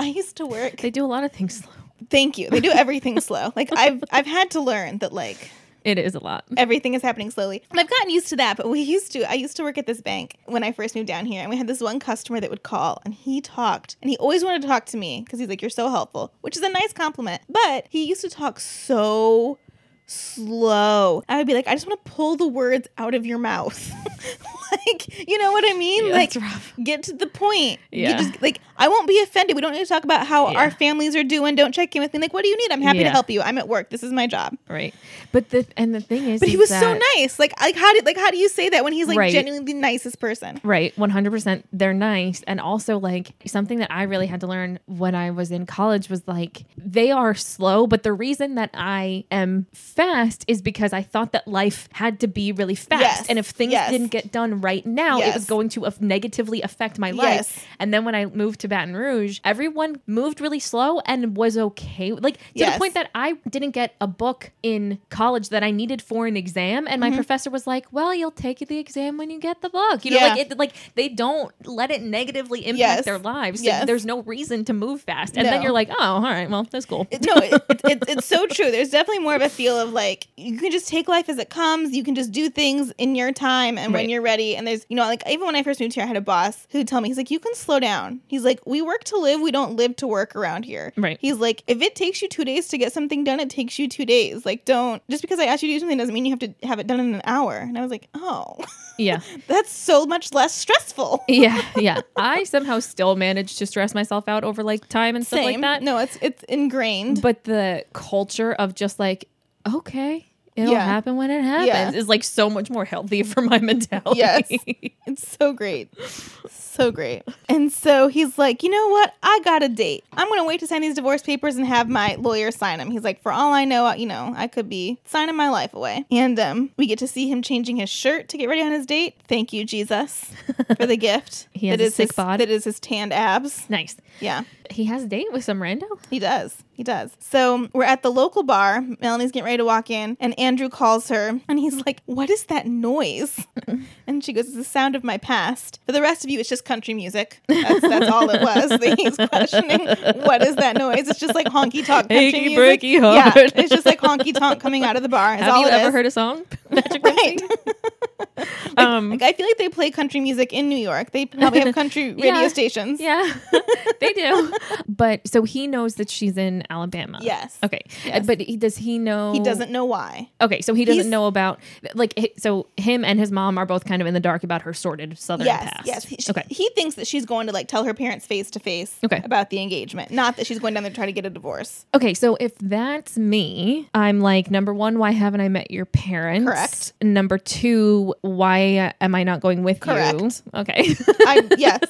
Speaker 1: I used to work.
Speaker 2: They do a lot of things slow.
Speaker 1: Thank you. They do everything slow. Like, I've, I've had to learn that, like,
Speaker 2: It is a lot.
Speaker 1: everything is happening slowly. And I've gotten used to that, but we used to, I used to work at this bank when I first moved down here, and we had this one customer that would call, and he talked, and he always wanted to talk to me because he's like, You're so helpful, which is a nice compliment. But he used to talk so slow. I would be like, I just want to pull the words out of your mouth. like, you know what I mean?
Speaker 2: Yeah,
Speaker 1: like, get to the point. You
Speaker 2: Yeah.
Speaker 1: just, like, I won't be offended. We don't need to talk about how
Speaker 2: Yeah.
Speaker 1: our families are doing. Don't check in with me. Like, what do you need? I'm happy to help you. I'm at work. This is my job.
Speaker 2: Right. But the and the thing is
Speaker 1: But he
Speaker 2: is
Speaker 1: was so nice. Like, like how did like how do you say that when he's like
Speaker 2: Right.
Speaker 1: genuinely the nicest person?
Speaker 2: Right, 100%. They're nice. And also, like, something that I really had to learn when I was in college was like, they are slow, but the reason that I am fast is because I thought that life had to be really fast.
Speaker 1: Yes,
Speaker 2: And if things
Speaker 1: yes.
Speaker 2: didn't get done right now, it was going to negatively affect my
Speaker 1: Yes.
Speaker 2: life. And then when I moved to Baton Rouge, everyone moved really slow and was okay. Like, to
Speaker 1: Yes.
Speaker 2: the point that I didn't get a book in college that I needed for an exam. And
Speaker 1: Mm-hmm.
Speaker 2: my professor was like, well, you'll take the exam when you get the book. You know,
Speaker 1: Yeah.
Speaker 2: like, it, like they don't let it negatively impact
Speaker 1: Yes.
Speaker 2: their lives. So
Speaker 1: Yes.
Speaker 2: there's no reason to move fast. And
Speaker 1: No.
Speaker 2: then you're like, oh, all right, well, that's cool.
Speaker 1: no, it, it, it, it's so true. There's definitely more of a feel of like you can just take life as it comes. You can just do things in your time and when you're ready. And there's, you know, like even when I first moved here, I had a boss who tell me, he's like, you can slow down. He's like, we work to live. We don't live to work around here.
Speaker 2: Right.
Speaker 1: He's like, if it takes you two days to get something done, it takes you two days. Like, don't just because I asked you to do something doesn't mean you have to have it done in an hour. And I was like, oh,
Speaker 2: yeah.
Speaker 1: that's so much less stressful.
Speaker 2: Yeah. Yeah. I somehow still manage to stress myself out over like time and stuff like that.
Speaker 1: No, it's it's ingrained.
Speaker 2: But the culture of just like, okay, it'll
Speaker 1: Yeah.
Speaker 2: happen when it happens
Speaker 1: Yeah.
Speaker 2: is like so much more healthy for my mentality.
Speaker 1: Yes. It's so great. So great. And so he's like, you know what? I got a date. I'm going to wait to sign these divorce papers and have my lawyer sign them. He's like, for all I know, you know, I could be signing my life away. And um, we get to see him changing his shirt to get ready on his date. Thank you, Jesus, for the gift.
Speaker 2: He has
Speaker 1: that
Speaker 2: a
Speaker 1: is
Speaker 2: sick
Speaker 1: his,
Speaker 2: bod.
Speaker 1: That is his tanned abs.
Speaker 2: nice.
Speaker 1: Yeah.
Speaker 2: He has a date with some rando.
Speaker 1: He does. He does. So we're at the local bar. Melanie's getting ready to walk in, and Andrew calls her, and he's like, What is that noise? and she goes, It's the sound of my past. For the rest of you, it's just country music. That's, that's all it was. He's questioning, What is that noise? It's just like honky tonk country
Speaker 2: Achy
Speaker 1: music.
Speaker 2: breaky
Speaker 1: Yeah, it's just like honky tonk coming out of the bar. Is
Speaker 2: Have
Speaker 1: all
Speaker 2: you ever
Speaker 1: is.
Speaker 2: heard a song? Magic
Speaker 1: Right.
Speaker 2: um,
Speaker 1: Like, I feel like they play country music in New York. They probably have country radio
Speaker 2: Yeah.
Speaker 1: stations.
Speaker 2: Yeah, they do. But so he knows that she's in Alabama.
Speaker 1: Yes.
Speaker 2: Okay.
Speaker 1: Yes.
Speaker 2: But he, does he know?
Speaker 1: He doesn't know why.
Speaker 2: Okay, so he doesn't
Speaker 1: He's-
Speaker 2: know about like so him and his mom are both kind of in the dark about her sordid southern
Speaker 1: Yes,
Speaker 2: past.
Speaker 1: yes. He, she-
Speaker 2: okay.
Speaker 1: he thinks that she's going to like tell her parents face to face
Speaker 2: Okay.
Speaker 1: about the engagement, not that she's going down there to try to get a divorce.
Speaker 2: Okay, so if that's me, I'm like number one, why haven't I met your parents?
Speaker 1: Correct.
Speaker 2: Number two, why am I not going with you?
Speaker 1: Correct.
Speaker 2: Okay.
Speaker 1: I yes,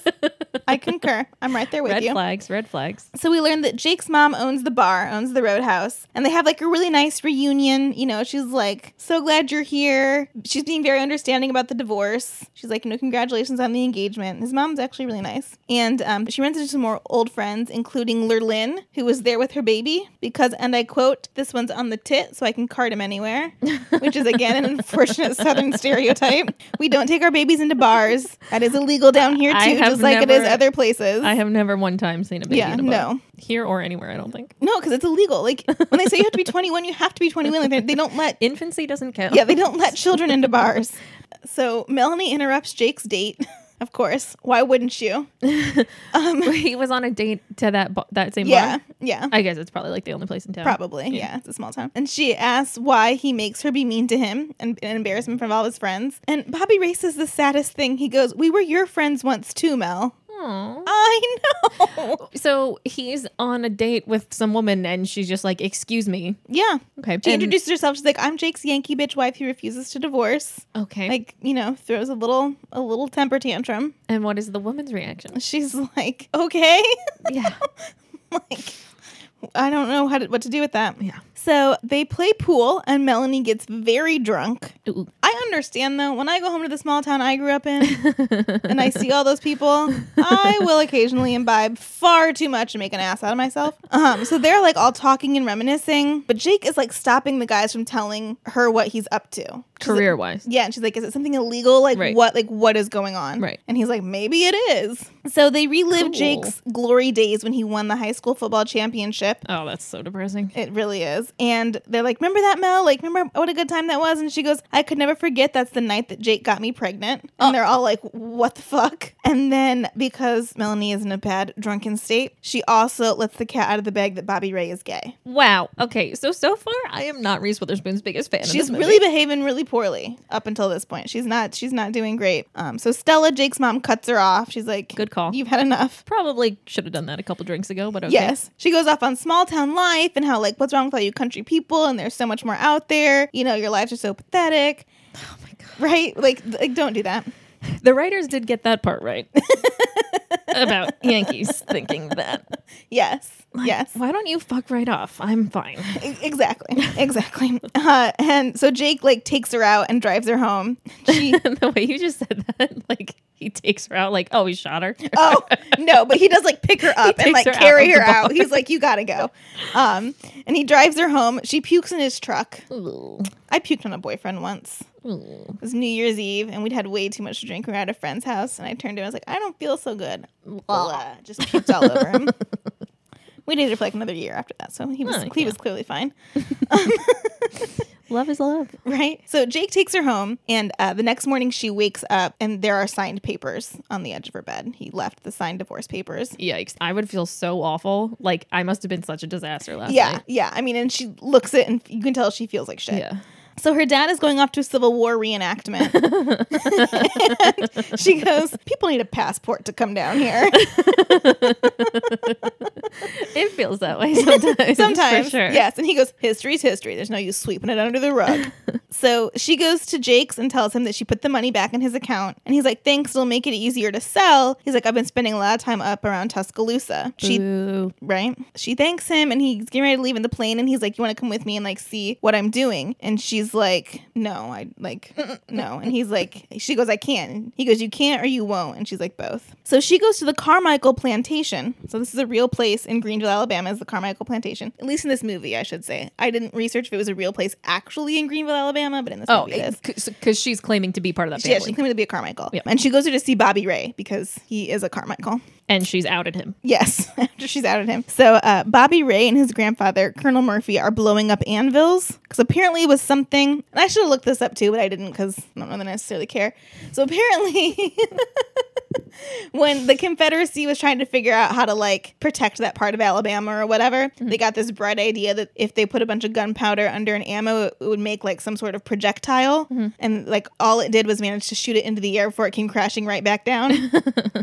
Speaker 1: I concur. I'm right there with
Speaker 2: red
Speaker 1: you.
Speaker 2: flags. Red flags.
Speaker 1: So we learned that Jake's mom owns the bar, owns the Roadhouse, and they have like a really nice reunion. You know, she's like, "So glad you're here." She's being very understanding about the divorce. She's like, "You know, congratulations on the engagement." His mom's actually really nice, and um, she runs into some more old friends, including Lurlynn, who was there with her baby because, and I quote, "This one's on the tit, so I can cart him anywhere," which is again an unfortunate Southern stereotype. We don't take our babies into bars. That is illegal down here too, just like it is other places.
Speaker 2: I have never one time seen a baby.
Speaker 1: Yeah,
Speaker 2: in a bar.
Speaker 1: no.
Speaker 2: Here or anywhere, I don't think.
Speaker 1: No, because it's illegal. Like when they say you have to be 21, you have to be 21. Like they, they don't let
Speaker 2: Infancy doesn't count.
Speaker 1: yeah they don't let children into bars. So Melanie interrupts Jake's date. Of course, why wouldn't you?
Speaker 2: Um, he was on a date to that ba- that same
Speaker 1: Yeah,
Speaker 2: bar.
Speaker 1: yeah, Yeah.
Speaker 2: I guess it's probably like the only place in town.
Speaker 1: probably. Yeah. it's a small town. And she asks why he makes her be mean to him and, and embarrass him in front of all his friends. And Bobby Ray says the saddest thing. He goes, "We were your friends once too, Mel."
Speaker 2: Aw.
Speaker 1: I know.
Speaker 2: So he's on a date with some woman, and she's just like, "Excuse me."
Speaker 1: Yeah.
Speaker 2: Okay.
Speaker 1: She
Speaker 2: and-
Speaker 1: introduces herself. She's like, "I'm Jake's Yankee bitch wife who refuses to divorce."
Speaker 2: Okay.
Speaker 1: Like, you know, throws a little a little temper tantrum.
Speaker 2: and what is the woman's reaction?
Speaker 1: She's like, okay.
Speaker 2: yeah.
Speaker 1: like, I don't know how to, what to do with that.
Speaker 2: Yeah.
Speaker 1: So they play pool, and Melanie gets very drunk.
Speaker 2: Ooh.
Speaker 1: I understand though, when I go home to the small town I grew up in and I see all those people, I will occasionally imbibe far too much and make an ass out of myself. Um, so they're like all talking and reminiscing, but Jake is like stopping the guys from telling her what he's up to.
Speaker 2: Career wise.
Speaker 1: yeah, and she's like, "Is it something illegal? Like
Speaker 2: Right.
Speaker 1: what? Like what is going on?"
Speaker 2: Right.
Speaker 1: And he's like, "Maybe it is." So they relive
Speaker 2: Cool.
Speaker 1: Jake's glory days when he won the high school football championship.
Speaker 2: Oh, that's so depressing.
Speaker 1: It really is. And they're like, Remember that, Mel? Like, remember what a good time that was? And she goes, I could never forget that's the night that Jake got me pregnant. And they're all like, What the fuck? And then because Melanie is in a bad drunken state, she also lets the cat out of the bag that Bobby Ray is gay.
Speaker 2: Wow. Okay, so so far I am not Reese Witherspoon's biggest fan.
Speaker 1: She's really behaving really poorly up until this point. She's not she's not doing great. Um so Stella, Jake's mom, cuts her off. She's like,
Speaker 2: Good call.
Speaker 1: You've had enough.
Speaker 2: probably should have done that a couple drinks ago, but okay.
Speaker 1: Yes. She goes off on small town life and how, like, what's wrong with all you country people? And there's so much more out there. You know, your lives are so pathetic.
Speaker 2: Oh my god.
Speaker 1: Right? Like, like don't do that.
Speaker 2: The writers did get that part right about Yankees thinking that.
Speaker 1: Yes.
Speaker 2: Like,
Speaker 1: yes.
Speaker 2: Why don't you fuck right off? I'm fine.
Speaker 1: Exactly. Exactly. Uh, and so Jake, like, takes her out and drives her home. She,
Speaker 2: the way you just said that, like he takes her out, like oh he shot her.
Speaker 1: oh, no, but he does, like, pick her up and, like,
Speaker 2: her
Speaker 1: carry
Speaker 2: the
Speaker 1: her out. He's like, you gotta go. Um, and he drives her home. She pukes in his truck.
Speaker 2: Ooh.
Speaker 1: I puked on a boyfriend once. It was New Year's Eve, and we'd had way too much to drink. We were at a friend's house, and I turned to him. I was like, "I don't feel so good." Blah. Just puked all over him. We dated for like another year after that, so he was
Speaker 2: Oh,
Speaker 1: he
Speaker 2: yeah.
Speaker 1: was clearly fine,
Speaker 2: Love is love.
Speaker 1: right? So Jake takes her home, and uh, the next morning she wakes up, and there are signed papers on the edge of her bed. He left the signed divorce papers.
Speaker 2: Yikes. I would feel so awful. Like I must have been such a disaster last
Speaker 1: Yeah,
Speaker 2: night.
Speaker 1: Yeah, yeah. I mean, and she looks it, and you can tell she feels like shit.
Speaker 2: Yeah.
Speaker 1: So her dad is going off to a Civil War reenactment. and she goes, People need a passport to come down here.
Speaker 2: It feels that way sometimes.
Speaker 1: Sometimes.
Speaker 2: Sure.
Speaker 1: Yes. And he goes, History's history. There's no use sweeping it under the rug. so she goes to Jake's and tells him that she put the money back in his account. And he's like, Thanks, it'll make it easier to sell. He's like, I've been spending a lot of time up around Tuscaloosa. She
Speaker 2: Boo.
Speaker 1: right? She thanks him and he's getting ready to leave in the plane and he's like, You want to come with me and like see what I'm doing? And she's like, No, I like, no. And he's like, She goes, I can't. And he goes, You can't or you won't. And she's like, Both. So she goes to the Carmichael Plantation. So this is a real place in Greenville, Alabama, is the Carmichael Plantation. At least in this movie, I should say. I didn't research if it was a real place actually in Greenville, Alabama, but in this
Speaker 2: Oh,
Speaker 1: movie it is.
Speaker 2: because she's claiming to be part of that family.
Speaker 1: Yeah, she's claiming to be a Carmichael.
Speaker 2: Yeah.
Speaker 1: And she goes there to see Bobby Ray because he is a Carmichael.
Speaker 2: And she's outed him.
Speaker 1: Yes, after she's outed him. So uh, Bobby Ray and his grandfather, Colonel Murphy, are blowing up anvils because apparently it was something. And I should have looked this up too, but I didn't because I don't really necessarily care. So apparently, when the Confederacy was trying to figure out how to like protect that part of Alabama or whatever, they got this bright idea that if they put a bunch of gunpowder under an ammo, it would make like some sort of projectile, and like all it did was manage to shoot it into the air before it came crashing right back down.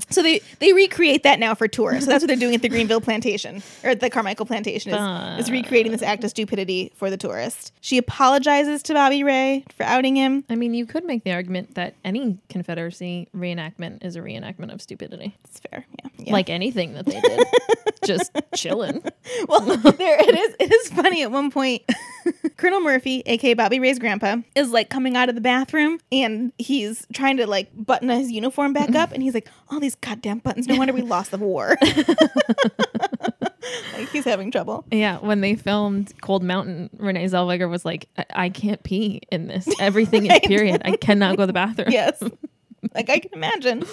Speaker 1: So they they recreate that now for tourists. So that's what they're doing at the Greenville Plantation or the Carmichael Plantation is, is recreating this act of stupidity for the tourist. She apologizes to Bobby Ray for outing him.
Speaker 2: I mean, you could make the argument that any Confederacy reenactment is a reenactment of stupidity,
Speaker 1: It's fair, yeah. yeah.
Speaker 2: like anything that they did. Just chilling.
Speaker 1: well, there it is. It is funny at one point. Colonel Murphy, aka Bobby Ray's grandpa, is like coming out of the bathroom and he's trying to like button his uniform back up, and he's like, "All these goddamn buttons! No wonder we lost the war." like he's having trouble.
Speaker 2: Yeah, when they filmed Cold Mountain, Renee Zellweger was like, I, I can't pee in this. Everything
Speaker 1: Right.
Speaker 2: is period. I cannot go to the bathroom.
Speaker 1: yes. Like I can imagine.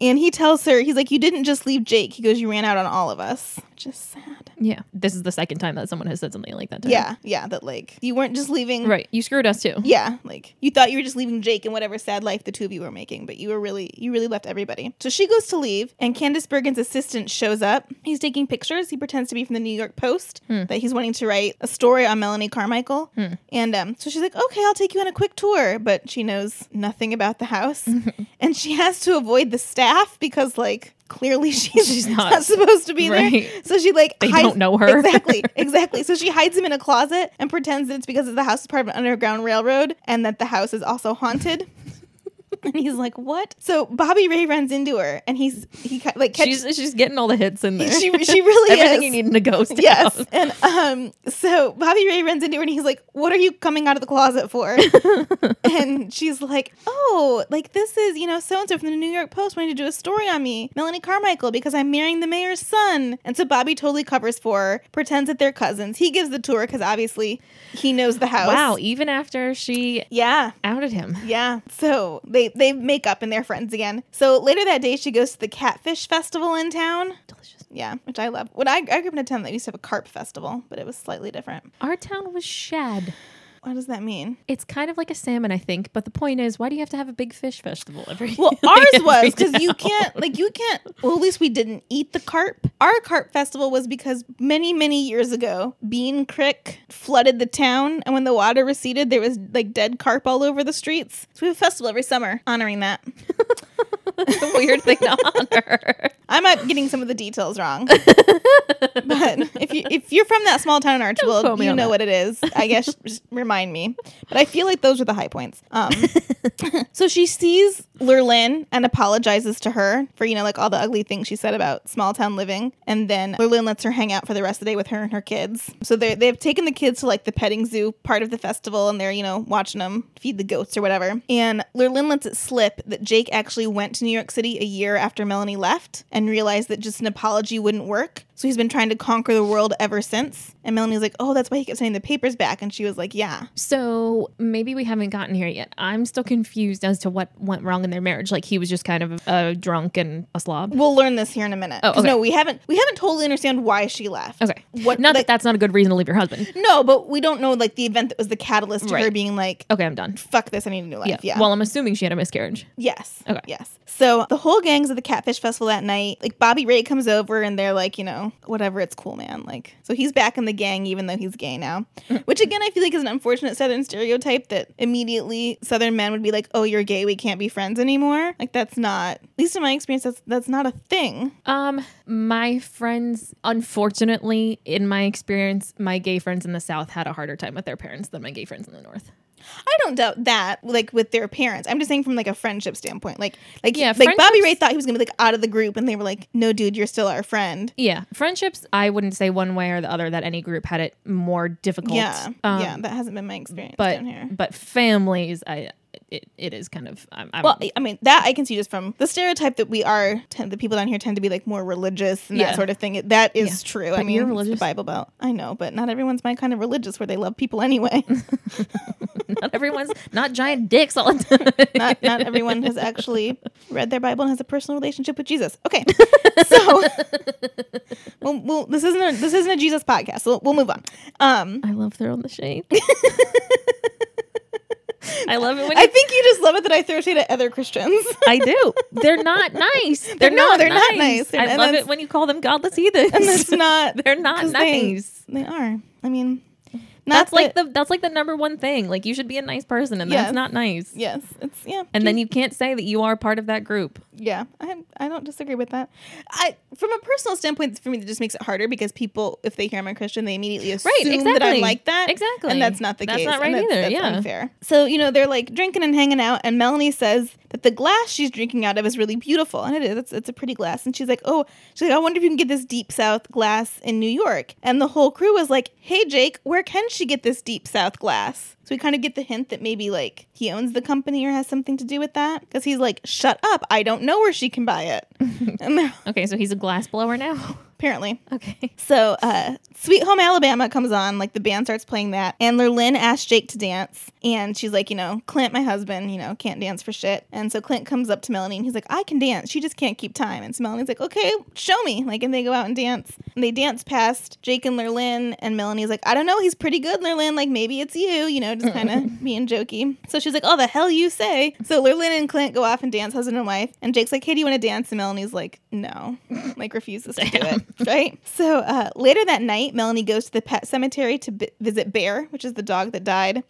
Speaker 1: And he tells her, he's like, You didn't just leave Jake. He goes, You ran out on all of us. Just sad.
Speaker 2: Yeah. This is the second time that someone has said something like that to him.
Speaker 1: Yeah, yeah. That like you weren't just leaving
Speaker 2: Right. You screwed us too.
Speaker 1: Yeah, like you thought you were just leaving Jake and whatever sad life the two of you were making, but you were really you really left everybody. So she goes to leave, and Candice Bergen's assistant shows up. He's taking pictures. He pretends to be from the New York Post that he's wanting to write a story on Melanie Carmichael. And um, so she's like, "Okay, I'll take you on a quick tour," but she knows nothing about the house, and she has to avoid the staff because like. Clearly, she's,
Speaker 2: She's
Speaker 1: not,
Speaker 2: not-
Speaker 1: supposed to be
Speaker 2: right.
Speaker 1: there. So she like
Speaker 2: They
Speaker 1: hides-
Speaker 2: don't know her.
Speaker 1: exactly, exactly. So she hides him in a closet and pretends that it's because of the house is part of an underground railroad and that the house is also haunted. and he's like, "What?" So Bobby Ray runs into her and he's he like catches.
Speaker 2: She's she's getting all the hits in there.
Speaker 1: She, she really
Speaker 2: Everything
Speaker 1: is.
Speaker 2: you need in a ghost.
Speaker 1: Yes.
Speaker 2: house.
Speaker 1: And um so Bobby Ray runs into her and he's like, What are you coming out of the closet for? and she's like, Oh, like this is, you know, so and so from the New York Post wanting to do a story on me, Melanie Carmichael, because I'm marrying the mayor's son. And so Bobby totally covers for her, pretends that they're cousins. He gives the tour because obviously he knows the house.
Speaker 2: Wow. Even after she
Speaker 1: Yeah.
Speaker 2: outed him.
Speaker 1: Yeah. So they they make up and they're friends again. So later that day, she goes to the Catfish Festival in town.
Speaker 2: Delicious.
Speaker 1: Yeah, which I love. When I, I grew up in a town that used to have a carp festival, but it was slightly different.
Speaker 2: Our town was shad.
Speaker 1: What does that mean?
Speaker 2: It's kind of like a salmon, I think. But the point is, why do you have to have a big fish festival every? Year?
Speaker 1: Well, ours
Speaker 2: every
Speaker 1: was because you can't, like, you can't. Well, at least we didn't eat the carp. Our carp festival was because many, many years ago, Bean Creek flooded the town, and when the water receded, there was like dead carp all over the streets. So we have a festival every summer honoring that.
Speaker 2: It's a weird thing to honor.
Speaker 1: I might be getting some of the details wrong, but if you if you're from that small town in Archibald, you know
Speaker 2: that.
Speaker 1: what it is. I guess just remind me. But I feel like those are the high points. Um, so she sees Lurlynn and apologizes to her for you know like all the ugly things she said about small town living, and then Lurlynn lets her hang out for the rest of the day with her and her kids. So they they've taken the kids to like the petting zoo part of the festival, and they're you know watching them feed the goats or whatever. And Lurlynn lets it slip that Jake actually went to New York City a year after Melanie left and realized that just an apology wouldn't work. So he's been trying to conquer the world ever since. And Melanie's like, "Oh, that's why he kept sending the papers back." And she was like, "Yeah."
Speaker 2: So maybe we haven't gotten here yet. I'm still confused as to what went wrong in their marriage. Like he was just kind of a drunk and a slob.
Speaker 1: We'll learn this here in a minute.
Speaker 2: Oh, okay.
Speaker 1: No, we haven't. We haven't totally understand why she left.
Speaker 2: Okay.
Speaker 1: What?
Speaker 2: Not
Speaker 1: like,
Speaker 2: that that's not a good reason to leave your husband.
Speaker 1: No, but we don't know like the event that was the catalyst to her being like,
Speaker 2: Okay, I'm done.
Speaker 1: "Fuck this! I need a new life." Yeah.
Speaker 2: Well, I'm assuming she had a miscarriage.
Speaker 1: Yes.
Speaker 2: Okay.
Speaker 1: Yes. So the whole gang's at the Catfish Festival that night. Like Bobby Ray comes over and they're like, you know, whatever, it's cool, man. Like, so he's back in the gang even though he's gay now. Which again, I feel like is an unfortunate Southern stereotype that immediately Southern men would be like, oh, you're gay, we can't be friends anymore. Like that's not, at least in my experience, that's that's not a thing.
Speaker 2: Um, my friends, unfortunately, in my experience, my gay friends in the South had a harder time with their parents than my gay friends in the North.
Speaker 1: I don't doubt that, like with their parents. I'm just saying from like a friendship standpoint. Like, like,
Speaker 2: Yeah,
Speaker 1: like Bobby Ray thought he was gonna be like out of the group, and they were like, no, dude, you're still our friend.
Speaker 2: Yeah, friendships. I wouldn't say one way or the other that any group had it more difficult.
Speaker 1: Yeah,
Speaker 2: Um,
Speaker 1: yeah, that hasn't been my experience
Speaker 2: but
Speaker 1: down here.
Speaker 2: but families, I it, it is kind of. I'm, I'm,
Speaker 1: Well, I mean that I can see just from the stereotype that we are. Tend, the people down here tend to be like more religious and
Speaker 2: Yeah.
Speaker 1: that sort of thing. That is
Speaker 2: Yeah.
Speaker 1: true. I mean,
Speaker 2: you're religious.
Speaker 1: Bible Belt. I know, but not everyone's my kind of religious where they love people anyway.
Speaker 2: not everyone's not giant dicks all the time.
Speaker 1: not not everyone has actually read their Bible and has a personal relationship with Jesus. Okay, so well, well, this isn't a, this isn't a Jesus podcast, so we'll move on. Um,
Speaker 2: I love throwing the shade. I love it when
Speaker 1: I think you just love it that I throw shade at other Christians.
Speaker 2: I do. They're not nice. They're,
Speaker 1: no,
Speaker 2: not.
Speaker 1: they're not
Speaker 2: nice.
Speaker 1: nice. They're-
Speaker 2: I love it when you call them godless heathens.
Speaker 1: and that's not
Speaker 2: they're not
Speaker 1: 'cause they-
Speaker 2: nice.
Speaker 1: They, are. I mean, not
Speaker 2: That's like the that's like the number one thing. Like you should be a nice person, and
Speaker 1: Yes.
Speaker 2: that's not nice.
Speaker 1: yes, it's yeah.
Speaker 2: And then you can't say that you are part of that group.
Speaker 1: Yeah, I I don't disagree with that. I from a personal standpoint, for me, that just makes it harder because people, if they hear I'm a Christian, they immediately assume that I'm like that.
Speaker 2: Exactly.
Speaker 1: and that's not the
Speaker 2: That's
Speaker 1: case.
Speaker 2: That's
Speaker 1: not
Speaker 2: right
Speaker 1: that's,
Speaker 2: either,
Speaker 1: That's
Speaker 2: yeah.
Speaker 1: unfair. So you know they're like drinking and hanging out, and Melanie says that the glass she's drinking out of is really beautiful, and it is. It's, it's a pretty glass, and she's like, oh, she's like, I wonder if you can get this deep South glass in New York. And the whole crew was like, Hey, Jake, where can she get this deep South glass? So we kind of get the hint that maybe like he owns the company or has something to do with that because he's like, shut up, I don't know where she can buy it.
Speaker 2: Okay, so he's a glass blower now.
Speaker 1: Apparently.
Speaker 2: Okay.
Speaker 1: So, uh, Sweet Home Alabama comes on, like the band starts playing that, and Lurlynn asks Jake to dance, and she's like, you know, Clint, my husband, you know, can't dance for shit. And so Clint comes up to Melanie and he's like, I can dance, she just can't keep time. And so Melanie's like, okay, show me. Like, and they go out and dance. And they dance past Jake and Lurlynn, and Melanie's like, I don't know, he's pretty good, Lurlynn, like maybe it's you, you know, just kind of being jokey. So she's like, oh, the hell you say. So Lurlynn and Clint go off and dance, husband and wife, and Jake's like, hey, do you want to dance? And Melanie's like, no, like refuses to do it, right? So uh, later that night, Melanie goes to the pet cemetery to b- visit Bear, which is the dog that died.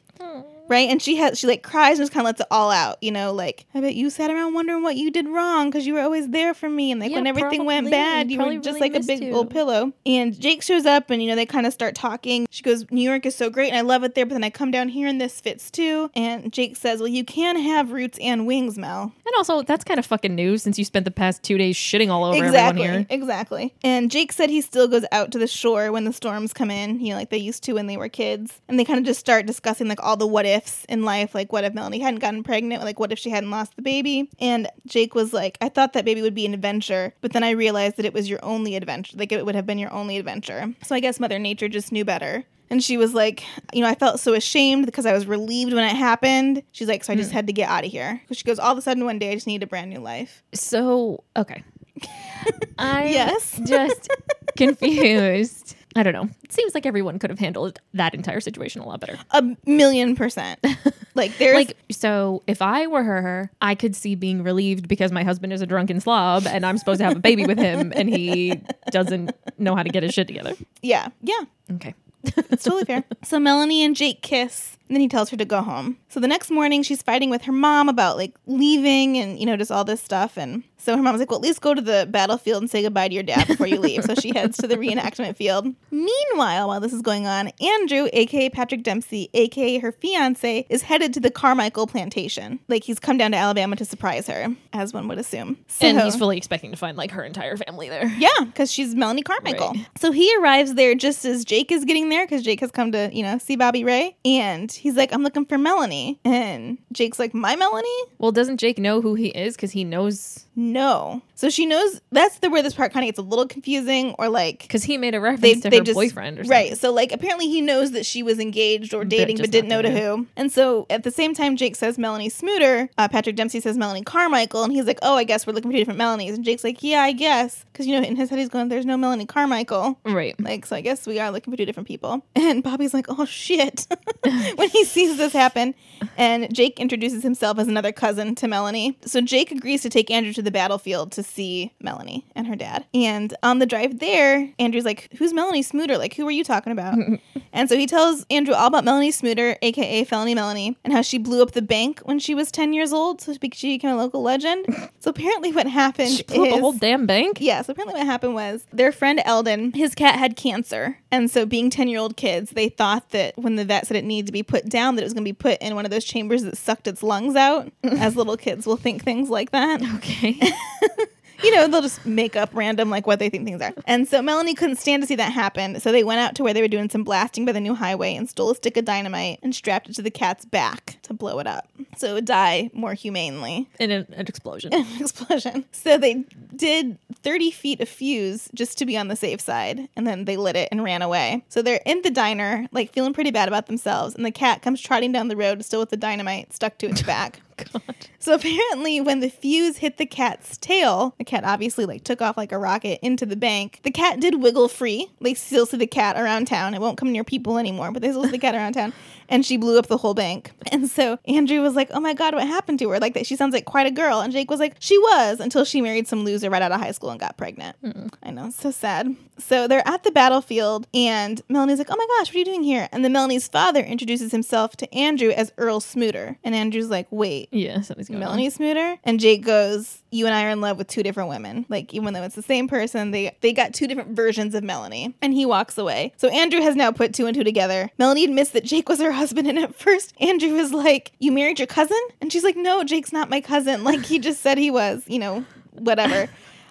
Speaker 1: Right, and she has she like cries and just kind of lets it all out, you know. Like I bet you sat around wondering what you did wrong because you were always there for me, and like
Speaker 2: Yeah,
Speaker 1: when everything went bad, you were just
Speaker 2: really
Speaker 1: like a big
Speaker 2: you.
Speaker 1: old pillow. And Jake shows up, and you know they kind of start talking. She goes, "New York is so great, and I love it there, but then I come down here and this fits too." And Jake says, "Well, you can have roots and wings, Mel."
Speaker 2: And also, that's kind of fucking news since you spent the past two days shitting all over
Speaker 1: exactly,
Speaker 2: everyone here.
Speaker 1: exactly. And Jake said he still goes out to the shore when the storms come in, you know, like they used to when they were kids. And they kind of just start discussing like all the what ifs in life, like what if Melanie hadn't gotten pregnant, like what if she hadn't lost the baby. And Jake was like, I thought that baby would be an adventure, but then I realized that it was your only adventure, like it would have been your only adventure. So I guess Mother Nature just knew better. And she was like, you know, I felt so ashamed because I was relieved when it happened. She's like, so I just
Speaker 2: Hmm.
Speaker 1: had to get out of here. 'Cause she goes, all of a sudden one day I just need a brand new life.
Speaker 2: So okay, I
Speaker 1: Yes.
Speaker 2: just confused. I don't know. It seems like everyone could have handled that entire situation a lot better.
Speaker 1: A million percent. Like there's
Speaker 2: Like, so if I were her, I could see being relieved because my husband is a drunken slob and I'm supposed to have a baby with him and he doesn't know how to get his shit together.
Speaker 1: yeah, yeah.
Speaker 2: Okay.
Speaker 1: It's totally fair. So Melanie and Jake kiss, and then he tells her to go home. So the next morning, she's fighting with her mom about like leaving and, you know, just all this stuff. And so her mom's like, well, at least go to the battlefield and say goodbye to your dad before you leave. so she heads to the reenactment field. Meanwhile, while this is going on, Andrew, aka Patrick Dempsey, aka her fiance, is headed to the Carmichael plantation. Like he's come down to Alabama to surprise her, as one would assume. So,
Speaker 2: And he's fully expecting to find like her entire family there.
Speaker 1: yeah, because she's Melanie Carmichael.
Speaker 2: Right.
Speaker 1: So he arrives there just as Jake is getting there because Jake has come to, you know, see Bobby Ray. And he's like, I'm looking for Melanie. And Jake's like, My Melanie?
Speaker 2: Well, doesn't Jake know who he is? Because he knows,
Speaker 1: No. So she knows that's the where this part kind of gets a little confusing or like
Speaker 2: because he made a reference
Speaker 1: they,
Speaker 2: to
Speaker 1: they
Speaker 2: her
Speaker 1: just
Speaker 2: boyfriend or something.
Speaker 1: right so like apparently he knows that she was engaged or dating but
Speaker 2: just
Speaker 1: didn't know to
Speaker 2: to
Speaker 1: who. And so at the same time jake says melanie smooter uh, patrick dempsey says melanie carmichael and he's like oh i guess we're looking for two different melanies. And jake's like yeah i guess. Because you know in his head he's going there's no melanie carmichael.
Speaker 2: Right.
Speaker 1: like so i guess we are looking for two different people. And bobby's like oh shit. When he sees this happen. And jake introduces himself as another cousin to melanie. So jake agrees to take andrew to the battlefield to see melanie and her dad and on the drive there andrew's like who's melanie smooter like who are you talking about and so he tells andrew all about melanie smooter aka felony melanie and how she blew up the bank when she was 10 years old so she became a local legend so apparently what happened
Speaker 2: She blew up
Speaker 1: is
Speaker 2: the whole damn bank.
Speaker 1: yeah, so apparently what happened was their friend Eldon, his cat had cancer. And so being 10 year old kids, they thought that when the vet said it needed to be put down, that it was going to be put in one of those chambers that sucked its lungs out, as little kids will think things like that.
Speaker 2: Okay.
Speaker 1: You know, they'll just make up random like what they think things are. And so Melanie couldn't stand to see that happen. So they went out to where they were doing some blasting by the new highway and stole a stick of dynamite and strapped it to the cat's back to blow it up. So it would die more humanely.
Speaker 2: In an, an explosion.
Speaker 1: an explosion. So they did 30 feet of fuse just to be on the safe side, and then they lit it and ran away. So they're in the diner, like feeling pretty bad about themselves, and the cat comes trotting down the road, still with the dynamite stuck to its back.
Speaker 2: God.
Speaker 1: So apparently, when the fuse hit the cat's tail, the cat obviously like took off like a rocket into the bank. The cat did wiggle free. They still see the cat around town. It won't come near people anymore, but they still see the cat around town. And she blew up the whole bank. And so Andrew was like, "Oh my god, what happened to her? Like that? She sounds like quite a girl." And Jake was like, "She was until she married some loser right out of high school and got pregnant." I know, it's so sad. So they're at the battlefield, and Melanie's like, "Oh my gosh, what are you doing here?" And the Melanie's father introduces himself to Andrew as Earl Smooter, and Andrew's like, "Wait."
Speaker 2: Yeah, something's going
Speaker 1: Melanie Smooter and Jake goes, "You and I are in love with two different women. Like even though it's the same person, they they got two different versions of Melanie." And he walks away. So Andrew has now put two and two together. Melanie admits that Jake was her husband, and at first Andrew was like, "You married your cousin?" And she's like, "No, Jake's not my cousin. Like he just said he was. You know, whatever."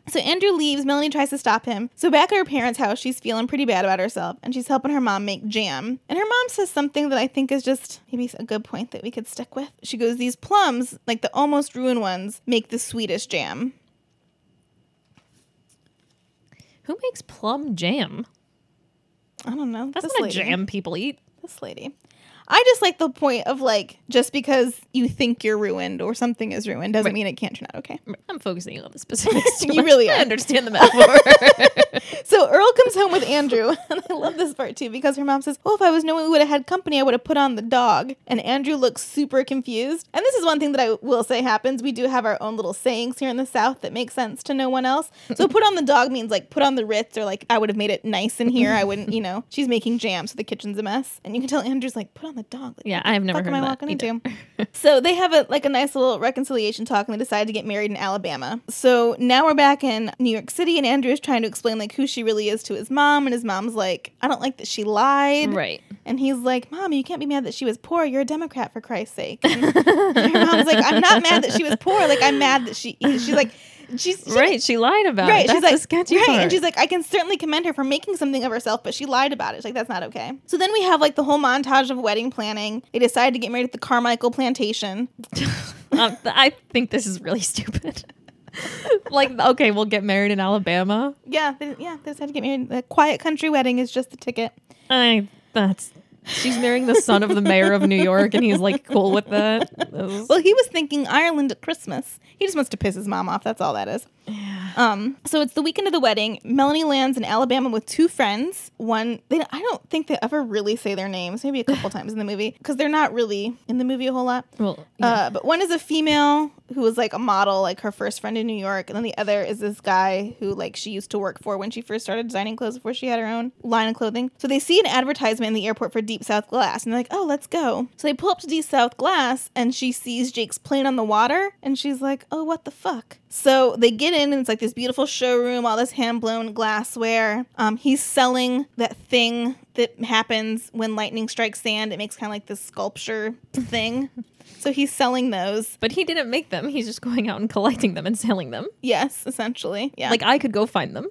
Speaker 1: So Andrew leaves. Melanie tries to stop him. So back at her parents' house, she's feeling pretty bad about herself, and she's helping her mom make jam. And her mom says something that I think is just maybe a good point that we could stick with. She goes, "These plums, like the almost ruined ones, make the sweetest jam."
Speaker 2: Who makes plum jam?
Speaker 1: I don't know.
Speaker 2: That's
Speaker 1: this
Speaker 2: not
Speaker 1: lady.
Speaker 2: a jam people eat.
Speaker 1: This lady. I just like the point of like just because you think you're ruined or something is ruined doesn't
Speaker 2: Right.
Speaker 1: mean it can't turn out okay.
Speaker 2: I'm focusing on the specifics.
Speaker 1: You
Speaker 2: much.
Speaker 1: really
Speaker 2: I understand the metaphor.
Speaker 1: So Earl comes home with Andrew, and I love this part too because her mom says, "Oh, if I was knowing we would have had company, I would have put on the dog." And Andrew looks super confused. And this is one thing that I will say happens. We do have our own little sayings here in the South that make sense to no one else. So put on the dog means like put on the Ritz, or like I would have made it nice in here. I wouldn't, you know. She's making jam, so the kitchen's a mess, and you can tell Andrew's like, "Put on the dog." Like,
Speaker 2: yeah, I have never heard
Speaker 1: am I walking into? so they have a like a nice little reconciliation talk and they decide to get married in Alabama. So now we're back in New York City and Andrew is trying to explain like who she really is to his mom and his mom's like, I don't like that she lied.
Speaker 2: Right.
Speaker 1: And he's like, Mom, you can't be mad that she was poor. You're a Democrat for Christ's sake. And her mom's like, I'm not mad that she was poor. Like I'm mad that she she's like she's she-
Speaker 2: Right. She lied about
Speaker 1: Right,
Speaker 2: it.
Speaker 1: she's like,
Speaker 2: sketchy
Speaker 1: right,
Speaker 2: part.
Speaker 1: and she's like, I can certainly commend her for making something of herself, but she lied about it. She's like, that's not okay. So then we have like the whole montage of wedding planning. They decide to get married at the Carmichael plantation.
Speaker 2: um, I think this is really stupid. like, okay, we'll get married in Alabama.
Speaker 1: Yeah, they, yeah, they decided to get married. The quiet country wedding is just the ticket.
Speaker 2: I That's she's marrying the son of the mayor of New York, and he's like cool with that.
Speaker 1: Well, he was thinking Ireland at Christmas. He just wants to piss his mom off. That's all that is. Yeah. Um, so it's the weekend of the wedding. Melanie lands in Alabama with two friends. One, they I don't think they ever really say their names. Maybe a couple times in the movie because they're not really in the movie a whole lot.
Speaker 2: well, yeah.
Speaker 1: Uh, but one is a female who was like a model, like her first friend in New York, and then the other is this guy who like she used to work for when she first started designing clothes before she had her own line of clothing. So they see an advertisement in the airport for Deep South Glass, and they're like, "Oh, let's go." So they pull up to Deep South Glass, and she sees Jake's plane on the water, and she's like, "Oh, what the fuck." So they get in, and it's like this beautiful showroom, all this hand blown glassware. Um, he's selling that thing that happens when lightning strikes sand. It makes kind of like this sculpture thing. So he's selling those.
Speaker 2: but he didn't make them. He's just going out and collecting them and selling them.
Speaker 1: Yes, essentially. Yeah.
Speaker 2: Like I could go find them.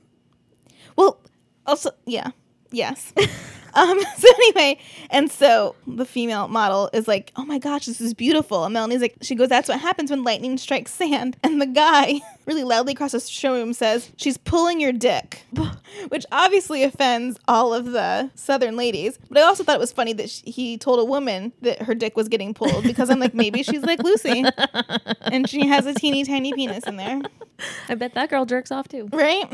Speaker 1: well, also, yeah. Yes. um, so anyway, and so the female model is like, oh my gosh, this is beautiful. And Melanie's like, she goes, that's what happens when lightning strikes sand. And the guy really loudly across the showroom says, she's pulling your dick, which obviously offends all of the southern ladies. But I also thought it was funny that sh he told a woman that her dick was getting pulled because I'm like, maybe she's like Lucy and she has a teeny tiny penis in there.
Speaker 2: I bet that girl jerks off too.
Speaker 1: Right?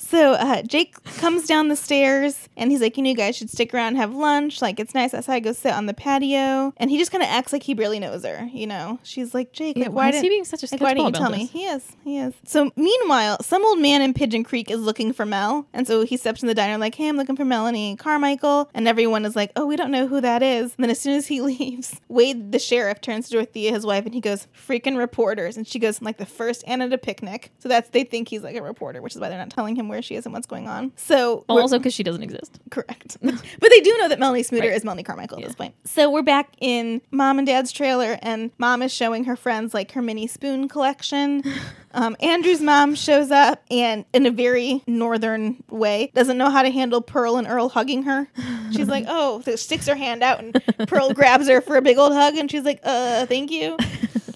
Speaker 1: So uh, Jake comes down the stairs and he's like, you know, you guys should stick around and have lunch. Like, it's nice outside. Go sit on the patio. And he just kind of acts like he barely knows her. You know, she's like, Jake,
Speaker 2: Yeah,
Speaker 1: like,
Speaker 2: why
Speaker 1: why
Speaker 2: is he being such a
Speaker 1: like, why didn't you tell
Speaker 2: about
Speaker 1: me? He is. He is. So meanwhile, some old man in Pigeon Creek is looking for Mel, and so he steps in the diner like, "Hey, I'm looking for Melanie Carmichael," and everyone is like, "Oh, we don't know who that is." And then as soon as he leaves, Wade, the sheriff, turns to Dorothea, his wife, and he goes, "Freaking reporters!" And she goes, "Like the first Anna at a picnic." So that's they think he's like a reporter, which is why they're not telling him where she is and what's going on. So
Speaker 2: Also, because she doesn't exist.
Speaker 1: Correct. but they do know that Melanie Smooter
Speaker 2: Right.
Speaker 1: is Melanie Carmichael at this point. So we're back in mom and dad's trailer, and mom is showing her friends like her mini spoon collection. Um, Andrew's mom shows up and, in a very northern way, doesn't know how to handle Pearl and Earl hugging her. She's like, oh, so sticks her hand out, and Pearl grabs her for a big old hug, and she's like, uh, thank you.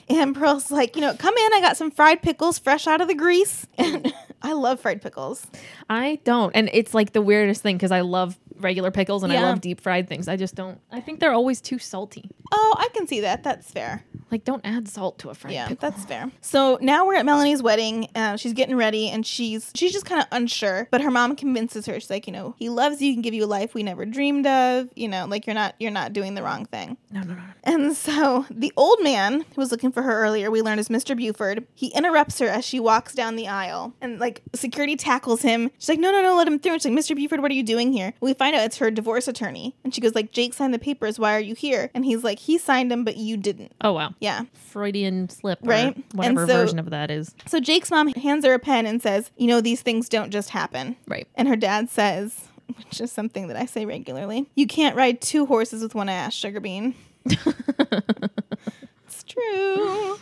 Speaker 1: And Pearl's like, you know, come in. I got some fried pickles fresh out of the grease. And I love fried pickles.
Speaker 2: I don't, and it's like the weirdest thing because I love regular pickles and I
Speaker 1: Yeah.
Speaker 2: love deep fried things. I just don't. I think they're always too salty.
Speaker 1: Oh, I can see that. That's fair.
Speaker 2: Like, don't add salt to a fried
Speaker 1: yeah,
Speaker 2: pickle.
Speaker 1: that's fair. So now we're at Melanie's wedding. Uh, she's getting ready, and she's she's just kind of unsure. But her mom convinces her. She's like, you know, he loves you. He can give you a life we never dreamed of. You know, like you're not you're not doing the wrong thing.
Speaker 2: No, no, no.
Speaker 1: And so the old man who was looking for her earlier, we learned is Mr. Buford. He interrupts her as she walks down the aisle, and like security tackles him. She's like, no, no, no, let him through. And she's like, Mr. Buford, what are you doing here? We find out it's her divorce attorney, and she goes like, Jake signed the papers. Why are you here? And he's like, he signed them, but you didn't.
Speaker 2: Oh wow.
Speaker 1: Yeah.
Speaker 2: Freudian slip, or
Speaker 1: Right?
Speaker 2: Whatever
Speaker 1: so-
Speaker 2: version of that is.
Speaker 1: So Jake's mom hands her a pen and says, You know, these things don't just happen.
Speaker 2: Right.
Speaker 1: And her dad says, which is something that I say regularly, you can't ride two horses with one ass, Sugar Bean. it's true.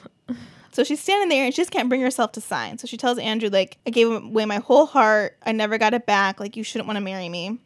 Speaker 1: So she's standing there and she just can't bring herself to sign. So she tells Andrew, like, I gave away my whole heart. I never got it back. Like, you shouldn't want to marry me.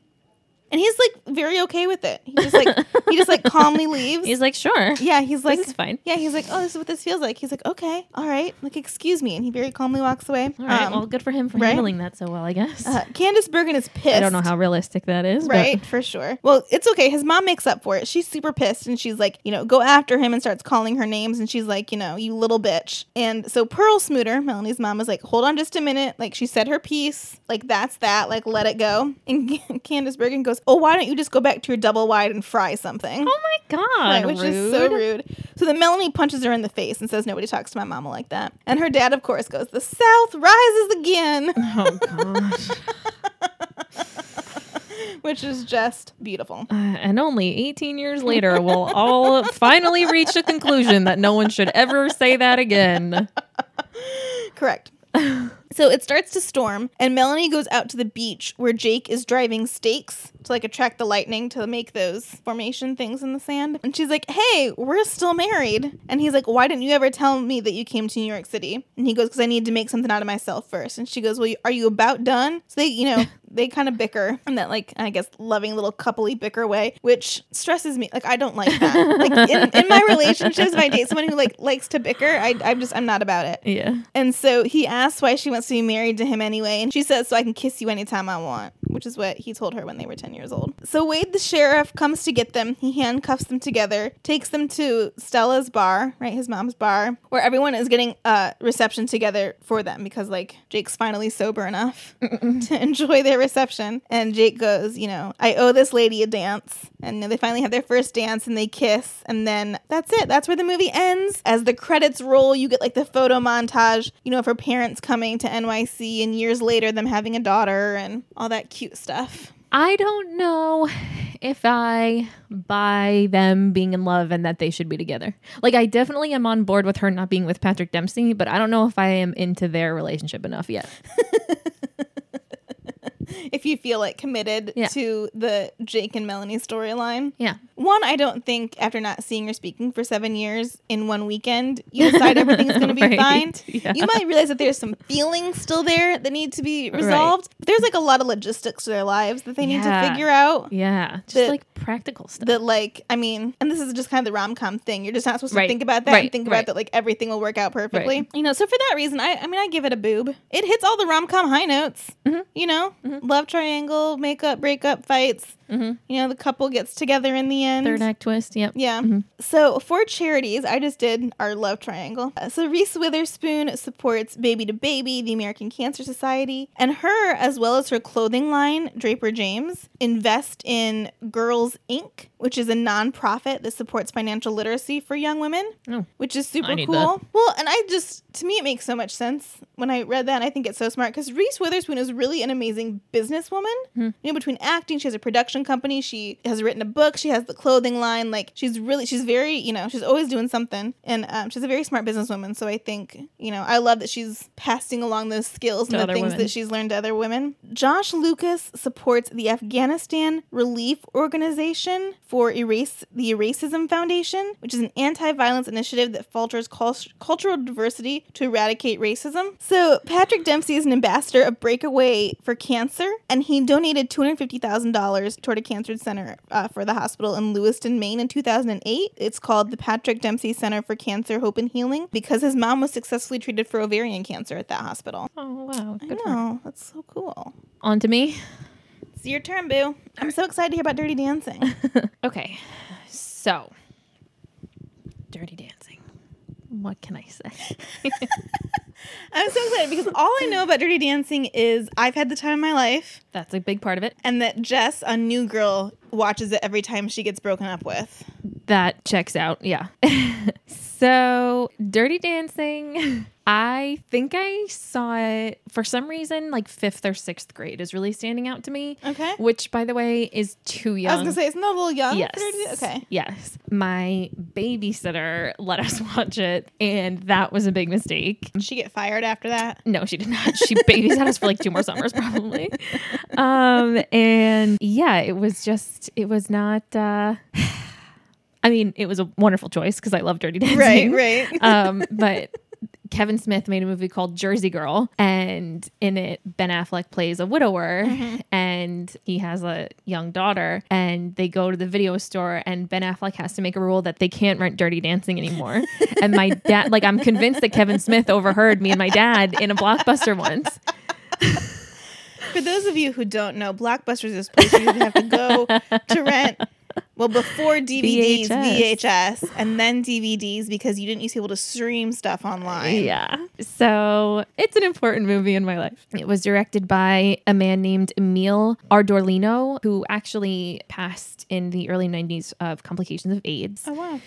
Speaker 1: And he's like very okay with it. He just like he just like calmly leaves.
Speaker 2: He's like, sure.
Speaker 1: yeah, he's like
Speaker 2: this is fine.
Speaker 1: yeah, he's like, oh, this is what this feels like. He's like, okay, all right, like, excuse me, and he very calmly walks away.
Speaker 2: All right.
Speaker 1: Um,
Speaker 2: well, good for him for
Speaker 1: right?
Speaker 2: handling that so well, I guess.
Speaker 1: uh, Candice Bergen is pissed.
Speaker 2: I don't know how realistic that is,
Speaker 1: Right, for sure. Well, it's okay. His mom makes up for it. She's super pissed and she's like, you know, go after him and starts calling her names. And she's like, you know, you little bitch. And so Pearl Smooter, Melanie's mom, is like, hold on just a minute. Like, she said her piece. Like, that's that. Like, let it go. And Candice Bergen goes, oh, why don't you just go back to your double wide and fry something?
Speaker 2: Oh my god,
Speaker 1: Right, which is so
Speaker 2: rude.
Speaker 1: rude. So then Melanie punches her in the face and says, Nobody talks to my mama like that. And her dad, of course, goes, The South rises again,
Speaker 2: Oh gosh.
Speaker 1: which is just beautiful.
Speaker 2: Uh, and only 18 years later, we'll all finally reach a conclusion that no one should ever say that again.
Speaker 1: Correct. So it starts to storm, and Melanie goes out to the beach where Jake is driving stakes to like attract the lightning to make those formation things in the sand. And she's like, "Hey, we're still married." And he's like, "Why didn't you ever tell me that you came to New York City?" And he goes, "Because I need to make something out of myself first. And she goes, "Well, are you about done?" So they, you know, they kind of bicker in that like I guess loving little coupley bicker way, which stresses me. Like I don't like that. like in, in my relationships, if I date someone who like likes to bicker, I, I'm just I'm not about it.
Speaker 2: Yeah.
Speaker 1: And so he asks why she wants to be married to him anyway, and she says, "So I can kiss you anytime I want," which is what he told her when they were 10 years old. So Wade, the sheriff, comes to get them. He handcuffs them together, takes them to Stella's bar, right, his mom's bar, where everyone is getting a reception together for them because, like, Jake's finally sober enough to enjoy their reception. And Jake goes, you know, I owe this lady a dance. And they finally have their first dance and they kiss. And then that's it. That's where the movie ends. As the credits roll, you get like the photo montage, you know, of her parents coming to NYC and years later them having a daughter and all that cute stuff.
Speaker 2: I don't know if I buy them being in love and that they should be together. Like, I definitely am on board with her not being with Patrick Dempsey, but I don't know if I am into their relationship enough yet.
Speaker 1: if you feel like committed
Speaker 2: Yeah.
Speaker 1: to the Jake and Melanie storyline.
Speaker 2: Yeah.
Speaker 1: One, I don't think after not seeing or speaking for seven years in one weekend, you decide everything's going to be fine.
Speaker 2: Yeah.
Speaker 1: You might realize that there's some feelings still there that need to be resolved. There's like a lot of logistics to their lives that they need to figure out.
Speaker 2: Yeah. Just
Speaker 1: The-
Speaker 2: like practical stuff.
Speaker 1: That like, I mean, and this is just kind of the rom com thing. You're just not supposed to
Speaker 2: Right.
Speaker 1: think about that and think about
Speaker 2: Right.
Speaker 1: that like everything will work out perfectly.
Speaker 2: Right.
Speaker 1: You know, so for that reason, I, I mean, I give it a boob. It hits all the rom com high notes.
Speaker 2: Mhm.
Speaker 1: You know, love triangle, makeup, breakup, fights.
Speaker 2: Mhm.
Speaker 1: You know, the couple gets together in the end.
Speaker 2: Third act twist. Yep.
Speaker 1: Yeah.
Speaker 2: Mhm.
Speaker 1: So for charities, I just did our love triangle. Uh, So Reese Witherspoon supports Baby to Baby, the American Cancer Society, and her, as well as her clothing line, Draper James, invest in Girls Inc., which is a nonprofit that supports financial literacy for young women,
Speaker 2: Oh.
Speaker 1: which is super cool.
Speaker 2: that.
Speaker 1: Well, and I just, to me, it makes so much sense when I read that. And I think it's so smart because Reese Witherspoon is really an amazing businesswoman.
Speaker 2: Hmm.
Speaker 1: You know, between acting, she has a production company, she has written a book, she has the clothing line. Like, she's really, she's very, you know, she's always doing something. And um, she's a very smart businesswoman. So I think, you know, I love that she's passing along those skills and the things
Speaker 2: women.
Speaker 1: that she's learned to other women. Josh Lucas supports the Afghanistan Relief Organization for Erase the Eracism Foundation, which is an anti-violence initiative that fosters cul- cultural diversity to eradicate racism. So Patrick Dempsey is an ambassador of Breakaway for Cancer, and he donated two hundred fifty thousand dollars toward a cancer center uh, for the hospital in Lewiston, Maine, in two thousand and eight. It's called the Patrick Dempsey Center for Cancer, Hope, and Healing because his mom was successfully treated for ovarian cancer at that hospital.
Speaker 2: Oh wow.
Speaker 1: I
Speaker 2: Good her.
Speaker 1: know that's so cool.
Speaker 2: On to me.
Speaker 1: It's your turn, Boo. I'm so excited to hear about Dirty Dancing.
Speaker 2: Okay. So, Dirty Dancing. What can I say?
Speaker 1: I'm so excited because all I know about Dirty Dancing is I've had the time of my life,
Speaker 2: That's a big part of it.
Speaker 1: and that Jess, a new girl, watches it every time she gets broken up with.
Speaker 2: That checks out. Yeah. so, Dirty Dancing. I think I saw it for some reason, like fifth or sixth grade is really standing out to me.
Speaker 1: Okay.
Speaker 2: Which, by the way, is too young.
Speaker 1: I was gonna say, isn't that a little young?
Speaker 2: Yes.
Speaker 1: Okay.
Speaker 2: Yes. My babysitter let us watch it, and that was a big mistake.
Speaker 1: Did she get fired after that?
Speaker 2: No, she did not. She babysat us for like two more summers, probably. Um, and yeah, it was just, it was not. Uh, I mean, it was a wonderful choice because I love Dirty Dancing.
Speaker 1: Right, right.
Speaker 2: um, but Kevin Smith made a movie called Jersey Girl, and in it, Ben Affleck plays a widower, and he has a young daughter, and they go to the video store, and Ben Affleck has to make a rule that they can't rent Dirty Dancing anymore. and my dad, like, I'm convinced that Kevin Smith overheard me and my dad in a blockbuster once.
Speaker 1: For those of you who don't know, Blockbuster is this place where you have to go to rent. Well, before DVDs,
Speaker 2: VHS.
Speaker 1: VHS, and then DVDs because you didn't used to be able to stream stuff online.
Speaker 2: Yeah. So it's an important movie in my life. It was directed by a man named Emil Ardolino, who actually passed in the early 90s of complications of AIDS.
Speaker 1: Oh wow.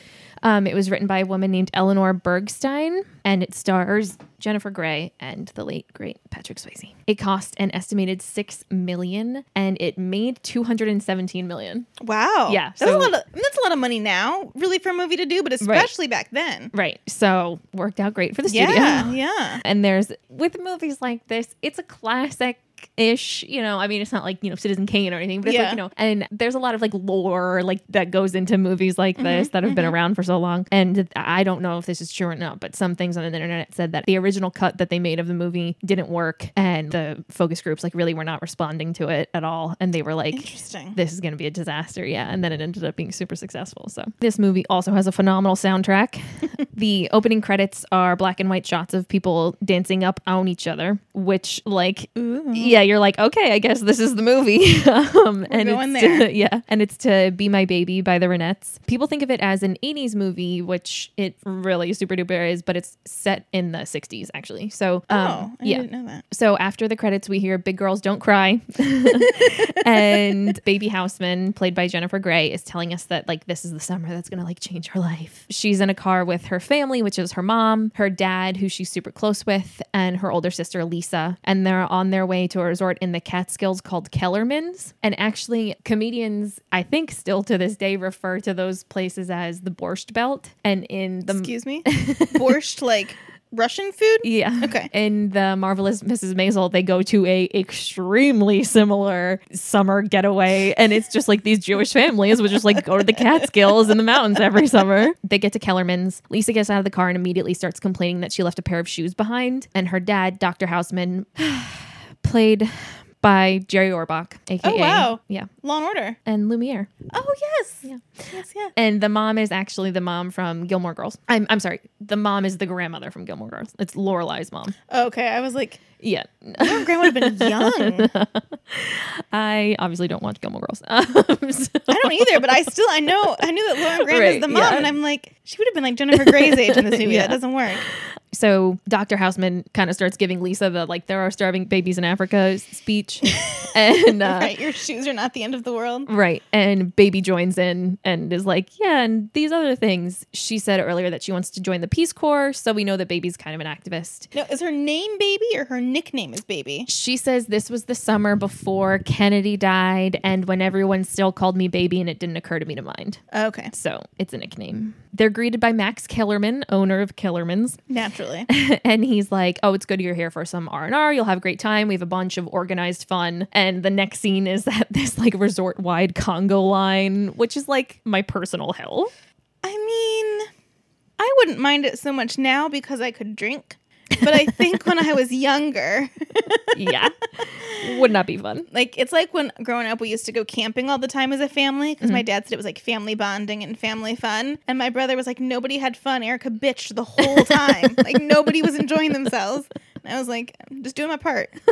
Speaker 2: Um, it was written by a woman named Eleanor Bergstein, and it stars Jennifer Grey and the late great Patrick Swayze. It cost an estimated six million, and it made two hundred and seventeen million.
Speaker 1: Wow.
Speaker 2: Yeah,
Speaker 1: That's
Speaker 2: so-
Speaker 1: a lot of that's a lot of money now, really, for a movie to do, but especially back then.
Speaker 2: Right. So worked out great for the studio.
Speaker 1: Yeah, yeah.
Speaker 2: And there's with movies like this, it's a classic ish, you know. I mean, it's not like, you know, Citizen Kane or anything, but it's
Speaker 1: Yeah.
Speaker 2: like, you know, and there's a lot of like lore like that goes into movies like
Speaker 1: Mm-hmm,
Speaker 2: this that have been around for so long. And I don't know if this is true or not, but some things on the internet said that the original cut that they made of the movie didn't work and the focus groups like really were not responding to it at all. And they were like,
Speaker 1: Interesting.
Speaker 2: this is going to be a disaster. Yeah. And then it ended up being super successful. So this movie also has a phenomenal soundtrack. the opening credits are black and white shots of people dancing up on each other, which, like,
Speaker 1: Ooh.
Speaker 2: Yeah, you're like, okay, I guess this is the movie. um, and it's to-
Speaker 1: there.
Speaker 2: yeah, and it's to Be My Baby by the Ronettes. People think of it as an 80s movie, which it really super duper is, but it's set in the 60s actually. So, um,
Speaker 1: oh, I
Speaker 2: yeah.
Speaker 1: didn't know that.
Speaker 2: So after the credits, we hear "Big Girls Don't Cry," and Baby Houseman, played by Jennifer Grey, is telling us that like this is the summer that's gonna like change her life. She's in a car with her family, which is her mom, her dad, who she's super close with, and her older sister Lisa, and they're on their way to a resort in the Catskills called Kellerman's. And actually, comedians, I think, still to this day refer to those places as the Borscht Belt, and in the
Speaker 1: Excuse me. Borscht, like Russian food.
Speaker 2: yeah.
Speaker 1: Okay.
Speaker 2: In the marvelous Mrs. Maisel, they go to a extremely similar summer getaway, and it's just like these Jewish families would just like go to the Catskills in the mountains every summer. They get to Kellerman's. Lisa gets out of the car and immediately starts complaining that she left a pair of shoes behind. And her dad, Dr. Houseman, played by Jerry Orbach, aka
Speaker 1: Oh, wow.
Speaker 2: yeah,
Speaker 1: Law and Order.
Speaker 2: and Lumiere.
Speaker 1: Oh yes.
Speaker 2: Yeah.
Speaker 1: Yes. Yeah.
Speaker 2: And the mom is actually the mom from Gilmore Girls. I'm I'm sorry, the mom is the grandmother from Gilmore Girls. It's Lorelai's mom.
Speaker 1: Okay. I was like,
Speaker 2: Yeah.
Speaker 1: your grandma would have been young.
Speaker 2: I obviously don't watch Gilmore Girls. Um, so-
Speaker 1: I don't either, but I still I know I knew that Lauren Graham
Speaker 2: Right,
Speaker 1: is the mom,
Speaker 2: yeah.
Speaker 1: and I'm like, she would have been like Jennifer Grey's age in this movie.
Speaker 2: Yeah.
Speaker 1: That doesn't work.
Speaker 2: So Dr. Houseman kind of starts giving Lisa the like there are starving babies in Africa speech, and uh,
Speaker 1: right, your shoes are not the end of the world.
Speaker 2: Right. And baby joins in and is like, yeah, and these other things. She said earlier that she wants to join the Peace Corps. So we know that baby's kind of an activist.
Speaker 1: No, is her name Baby or her nickname is Baby?
Speaker 2: She says this was the summer before Kennedy died and when everyone still called me baby and it didn't occur to me to mind.
Speaker 1: Okay,
Speaker 2: So it's a nickname. They're greeted by Max Kellerman, owner of Kellerman's.
Speaker 1: Naturally.
Speaker 2: and he's like, "Oh, it's good you're here for some R and R. You'll have a great time. We have a bunch of organized fun." And the next scene is that this like resort wide conga line, which is like my personal hell.
Speaker 1: I mean, I wouldn't mind it so much now because I could drink. But I think when I was younger,
Speaker 2: Yeah, would not be fun.
Speaker 1: like it's like when growing up we used to go camping all the time as a family because my dad said it was like family bonding and family fun. And my brother was like nobody had fun. Erica bitched the whole time. Like nobody was enjoying themselves. And i was like i'm just doing my part.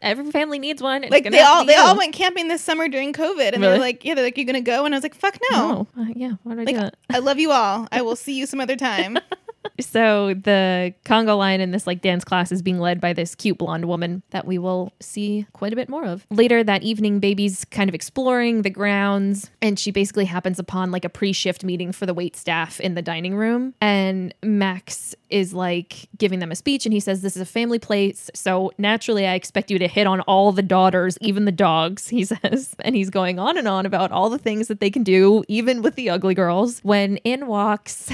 Speaker 2: Every family needs one. It's
Speaker 1: like they all they all went camping this summer during covid and they
Speaker 2: Really?
Speaker 1: were like yeah they're like you're gonna go? And i was like fuck no.
Speaker 2: Oh, uh, yeah. Why did I
Speaker 1: like
Speaker 2: do that?
Speaker 1: i love you all. I will see you some other time
Speaker 2: So the conga line in this like dance class is being led by this cute blonde woman that we will see quite a bit more of. Later that evening, Baby's kind of exploring the grounds and she basically happens upon like a pre-shift meeting for the wait staff in the dining room. And Max is like giving them a speech and he says, This is a family place. So naturally I expect you to hit on all the daughters, even the dogs, he says. And he's going on and on about all the things that they can do, even with the ugly girls. When in walks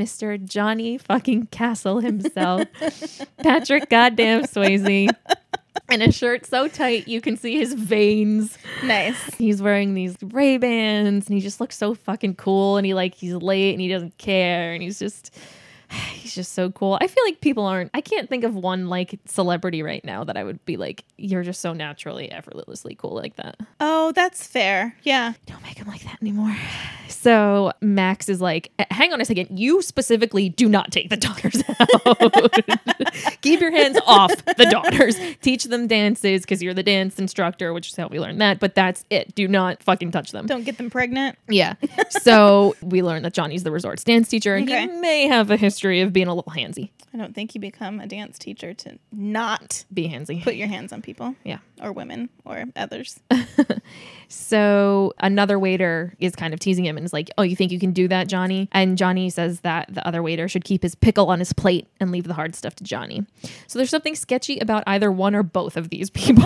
Speaker 2: Mr. Johnny fucking Castle himself, Patrick goddamn Swayze, in a shirt so tight you can see his veins.
Speaker 1: nice
Speaker 2: He's wearing these Ray Bans and he just looks so fucking cool. And he like he's late and he doesn't care and he's just. He's just so cool. I feel like people aren't. I can't think of one like celebrity right now that I would be like, you're just so naturally, effortlessly cool like that.
Speaker 1: oh that's fair yeah
Speaker 2: Don't make him like that anymore. So Max is like, hang on a second. You specifically do not take the daughters out. Keep your hands off the daughters. Teach them dances because you're the dance instructor, which is how we learned that. But that's it. Do not fucking touch them.
Speaker 1: don't get them pregnant
Speaker 2: Yeah. So we learned that Johnny's the resort's dance teacher, and
Speaker 1: Okay.
Speaker 2: he may have a history of being a little handsy.
Speaker 1: i don't think you become a dance teacher to not
Speaker 2: Be handsy.
Speaker 1: put your hands on people
Speaker 2: Yeah.
Speaker 1: or women or others
Speaker 2: So another waiter is kind of teasing him and is like, "Oh, you think you can do that, Johnny?" And Johnny says that the other waiter should keep his pickle on his plate and leave the hard stuff to Johnny. So there's something sketchy about either one or both of these people.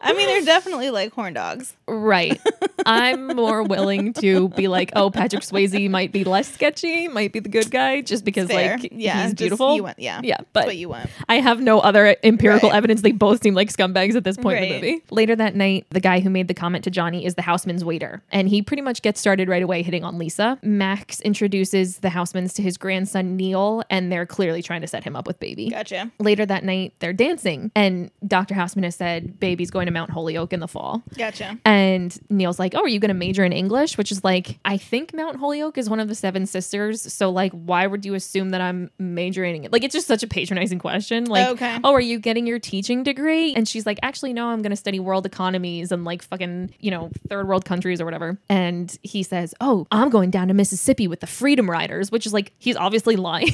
Speaker 1: i mean they're definitely like horn dogs
Speaker 2: right. I'm more willing to be like, "Oh, Patrick Swayze might be less sketchy, might be the good guy just because
Speaker 1: Fair.
Speaker 2: like
Speaker 1: yeah
Speaker 2: he's beautiful."
Speaker 1: you want, yeah
Speaker 2: Yeah, but
Speaker 1: what you want
Speaker 2: I have no other empirical
Speaker 1: Right.
Speaker 2: evidence. They both seem like scumbags at this point in the movie. Later that night, the guy who made the comment to Johnny is the houseman's waiter, and he pretty much gets started right away hitting on Lisa. Max introduces the housemans to his grandson Neil, and they're clearly trying to set him up with baby.
Speaker 1: gotcha
Speaker 2: Later that night, they're dancing, and Dr. Houseman has said baby's going to Mount Holyoke in the fall.
Speaker 1: Gotcha.
Speaker 2: And Neil's like, Oh, are you going to major in English? Which is like, I think Mount Holyoke is one of the seven sisters. So, like, why would you assume that I'm majoring in it? Like, it's just such a patronizing question. Like,
Speaker 1: Okay.
Speaker 2: oh, are you getting your teaching degree? And she's like, Actually, no, I'm going to study world economies and like fucking, you know, third world countries or whatever. And he says, Oh, I'm going down to Mississippi with the Freedom Riders, which is like, he's obviously lying.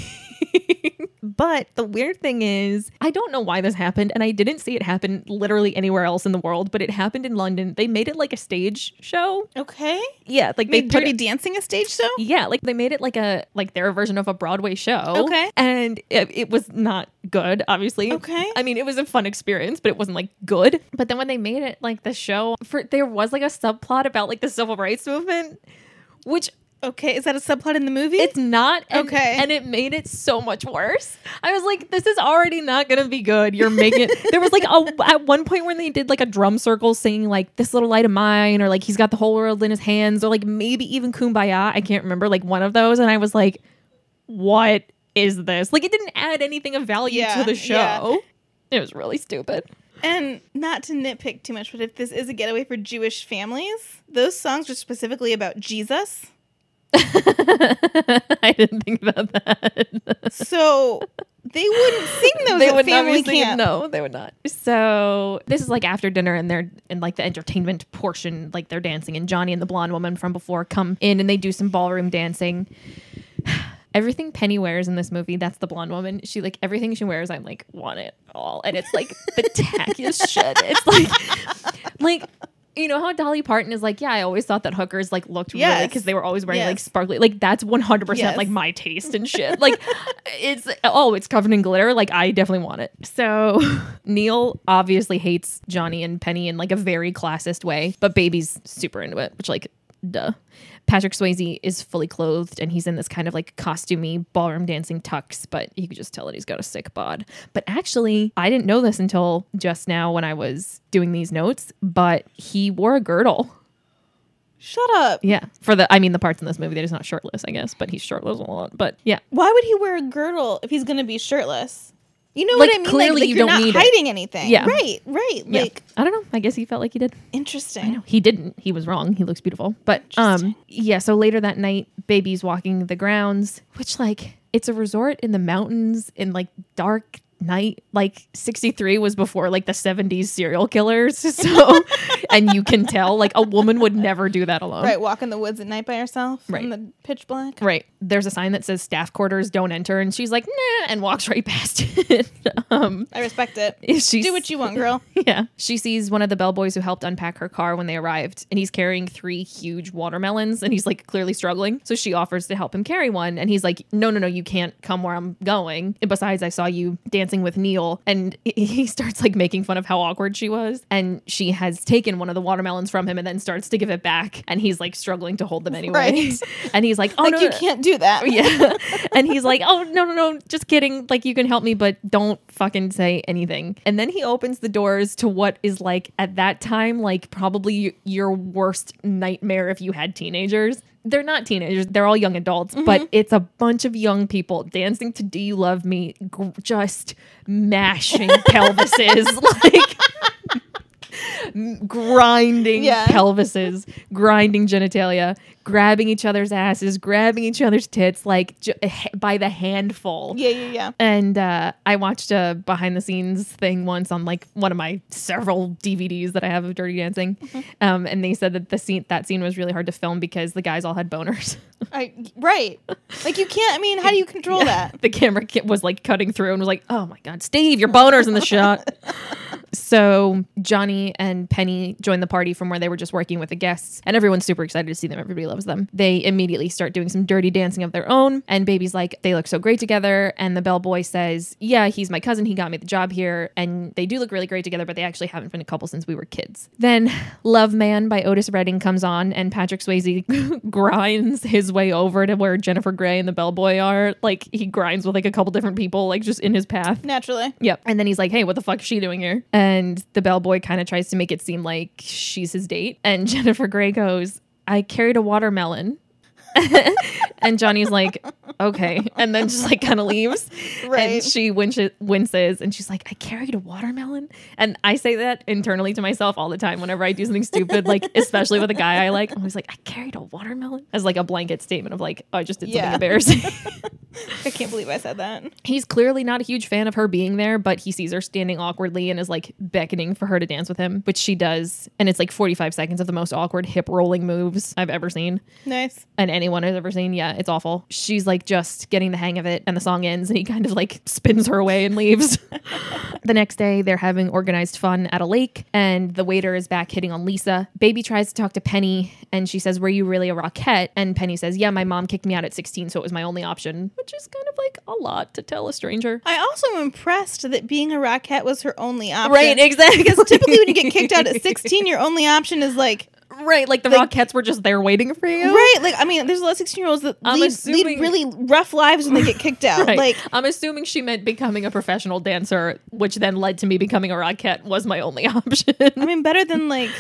Speaker 2: But the weird thing is, I don't know why this happened, and I didn't see it happen literally anywhere else in the world, but it happened in London. They made it like a stage show.
Speaker 1: Okay.
Speaker 2: Yeah, like they
Speaker 1: Made Dirty
Speaker 2: it,
Speaker 1: Dancing a stage show?
Speaker 2: yeah, like they made it like a like their version of a Broadway show.
Speaker 1: Okay.
Speaker 2: and it, it was not good. Obviously,
Speaker 1: Okay.
Speaker 2: I mean, it was a fun experience, but it wasn't like good. But then when they made it like the show, for there was like a subplot about like the civil rights movement, which
Speaker 1: Okay. Is that a subplot in the movie?
Speaker 2: It's not. And,
Speaker 1: Okay.
Speaker 2: And it made it so much worse. I was like, this is already not going to be good. You're making it. There was like a, at one point when they did like a drum circle singing like this little light of mine or like he's got the whole world in his hands or like maybe even kumbaya. I can't remember like one of those. And I was like, what is this? Like it didn't add anything of value
Speaker 1: Yeah,
Speaker 2: to the show.
Speaker 1: yeah.
Speaker 2: It was really stupid.
Speaker 1: and not to nitpick too much, but if this is a getaway for Jewish families, those songs are specifically about Jesus.
Speaker 2: I didn't think about that.
Speaker 1: So they wouldn't sing those
Speaker 2: they
Speaker 1: at
Speaker 2: would not
Speaker 1: family
Speaker 2: be singing.
Speaker 1: camp.
Speaker 2: No, they would not. So this is like after dinner, and they're in like the entertainment portion, like they're dancing, and Johnny and the blonde woman from before come in, and they do some ballroom dancing. Everything Penny wears in this movie, that's the blonde woman. She like everything she wears, I'm like want it all, and it's like the tackiest shit. It's like, like. You know how Dolly Parton is like, yeah, I always thought that hookers like looked really because they were always wearing like sparkly. Like that's one hundred percent
Speaker 1: Yes.
Speaker 2: like my taste and shit. Like it's oh, it's covered in glitter. Like I definitely want it. So Neil obviously hates Johnny and Penny in like a very classist way, but Baby's super into it, which like duh. Patrick Swayze is fully clothed and he's in this kind of like costumey ballroom dancing tux, but you could just tell that he's got a sick bod. But actually, I didn't know this until just now when I was doing these notes, but he wore a girdle.
Speaker 1: Shut up.
Speaker 2: Yeah. For the I mean the parts in this movie that he's not shirtless, I guess, but he's shirtless a lot. But yeah.
Speaker 1: Why would he wear a girdle if he's going to be shirtless? You know
Speaker 2: Like,
Speaker 1: what I mean?
Speaker 2: clearly
Speaker 1: like,
Speaker 2: you
Speaker 1: you're
Speaker 2: don't
Speaker 1: not
Speaker 2: need it.
Speaker 1: hiding anything.
Speaker 2: Yeah.
Speaker 1: Right. Right.
Speaker 2: Yeah.
Speaker 1: Like
Speaker 2: I don't know. I guess he felt like he did.
Speaker 1: interesting.
Speaker 2: He didn't. He was wrong. He looks beautiful. But um yeah, so later that night, baby's walking the grounds, which like it's a resort in the mountains in like dark night. Like 63 was before like the 70s serial killers. So and you can tell like a woman would never do that alone.
Speaker 1: Right. Walk in the woods at night by herself
Speaker 2: Right.
Speaker 1: in the pitch black.
Speaker 2: Right. There's a sign that says staff quarters don't enter and she's like, "Nah," and walks right past it. um
Speaker 1: I respect it.
Speaker 2: she's
Speaker 1: Do what you want, girl.
Speaker 2: Yeah. She sees one of the bellboys who helped unpack her car when they arrived, and he's carrying three huge watermelons, and he's like clearly struggling. So she offers to help him carry one, and he's like, No, no, no, you can't come where I'm going. And besides, I saw you dancing with Neil, and he starts like making fun of how awkward she was. And she has taken one of the watermelons from him and then starts to give it back, and he's like struggling to hold them anyway.
Speaker 1: Right.
Speaker 2: And he's like, Oh,
Speaker 1: like
Speaker 2: no,
Speaker 1: you
Speaker 2: no,
Speaker 1: can't do that.
Speaker 2: yeah. and he's like, oh, no, no, no, just kidding. Like, you can help me, but don't fucking say anything. And then he opens the doors to what is like, at that time, like probably your worst nightmare if you had teenagers. They're not teenagers, they're all young adults, but mm-hmm. it's a bunch of young people dancing to Do You Love Me, gr- just mashing pelvises. like, grinding
Speaker 1: Yeah.
Speaker 2: pelvises, grinding genitalia, grabbing each other's asses, grabbing each other's tits, like j- by the handful.
Speaker 1: Yeah. Yeah. Yeah.
Speaker 2: And uh, I watched a behind the scenes thing once on like one of my several DVDs that I have of Dirty Dancing,
Speaker 1: Mm-hmm.
Speaker 2: um, and they said that the scene that scene was really hard to film because the guys all had boners.
Speaker 1: I right. Like you can't. I mean, how do you control that?
Speaker 2: the camera was like cutting through and was like, "Oh my god, Steve, your boner's in the shot." so Johnny and Penny joined the party from where they were just working with the guests, and everyone's super excited to see them. Everybody loves them. They immediately start doing some dirty dancing of their own, and Baby's like, "They look so great together." And the bellboy says, "Yeah, he's my cousin. He got me the job here, and they do look really great together, but they actually haven't been a couple since we were kids." Then Love Man by Otis Redding comes on, and Patrick Swayze grinds his way over to where Jennifer Grey and the bellboy are. Like he grinds with like a couple different people, like just in his path.
Speaker 1: Naturally.
Speaker 2: Yep. And then he's like, hey, what the fuck is she doing here? And the bellboy kind of tries to make it seem like she's his date. And Jennifer Grey goes, I carried a watermelon. And Johnny's like, okay. And then just like kind of leaves.
Speaker 1: Right.
Speaker 2: And she winches, winces and she's like, I carried a watermelon. And I say that internally to myself all the time whenever I do something stupid, like especially with a guy I like. I'm always like, I carried a watermelon as like a blanket statement of like, oh, I just did something
Speaker 1: Yeah.
Speaker 2: embarrassing.
Speaker 1: I can't believe I said that.
Speaker 2: He's clearly not a huge fan of her being there, but he sees her standing awkwardly and is like beckoning for her to dance with him, which she does. And it's like 45 seconds of the most awkward hip rolling moves I've ever seen
Speaker 1: Nice.
Speaker 2: and anyone has ever seen. Yeah, it's awful. She's like just getting the hang of it, and the song ends, and he kind of like spins her away and leaves. the next day, they're having organized fun at a lake, and the waiter is back hitting on Lisa. Baby tries to talk to Penny, and she says, Were you really a Rockette? And Penny says, Yeah, my mom kicked me out at 16, so it was my only option, which is kind of like a lot to tell a stranger.
Speaker 1: I also am impressed that being a Rockette was her only option.
Speaker 2: Right, exactly.
Speaker 1: Because typically when you get kicked out at 16, your only option is like,
Speaker 2: right, like the
Speaker 1: Like-
Speaker 2: Rockettes were just there waiting for you.
Speaker 1: right? Like, I mean, there's a lot of 16 year olds that lead,
Speaker 2: assuming-
Speaker 1: lead really rough lives when they get kicked out.
Speaker 2: Right.
Speaker 1: Like,
Speaker 2: I'm assuming she meant becoming a professional dancer, which then led to me becoming a Rockette was my only option.
Speaker 1: I mean, better than like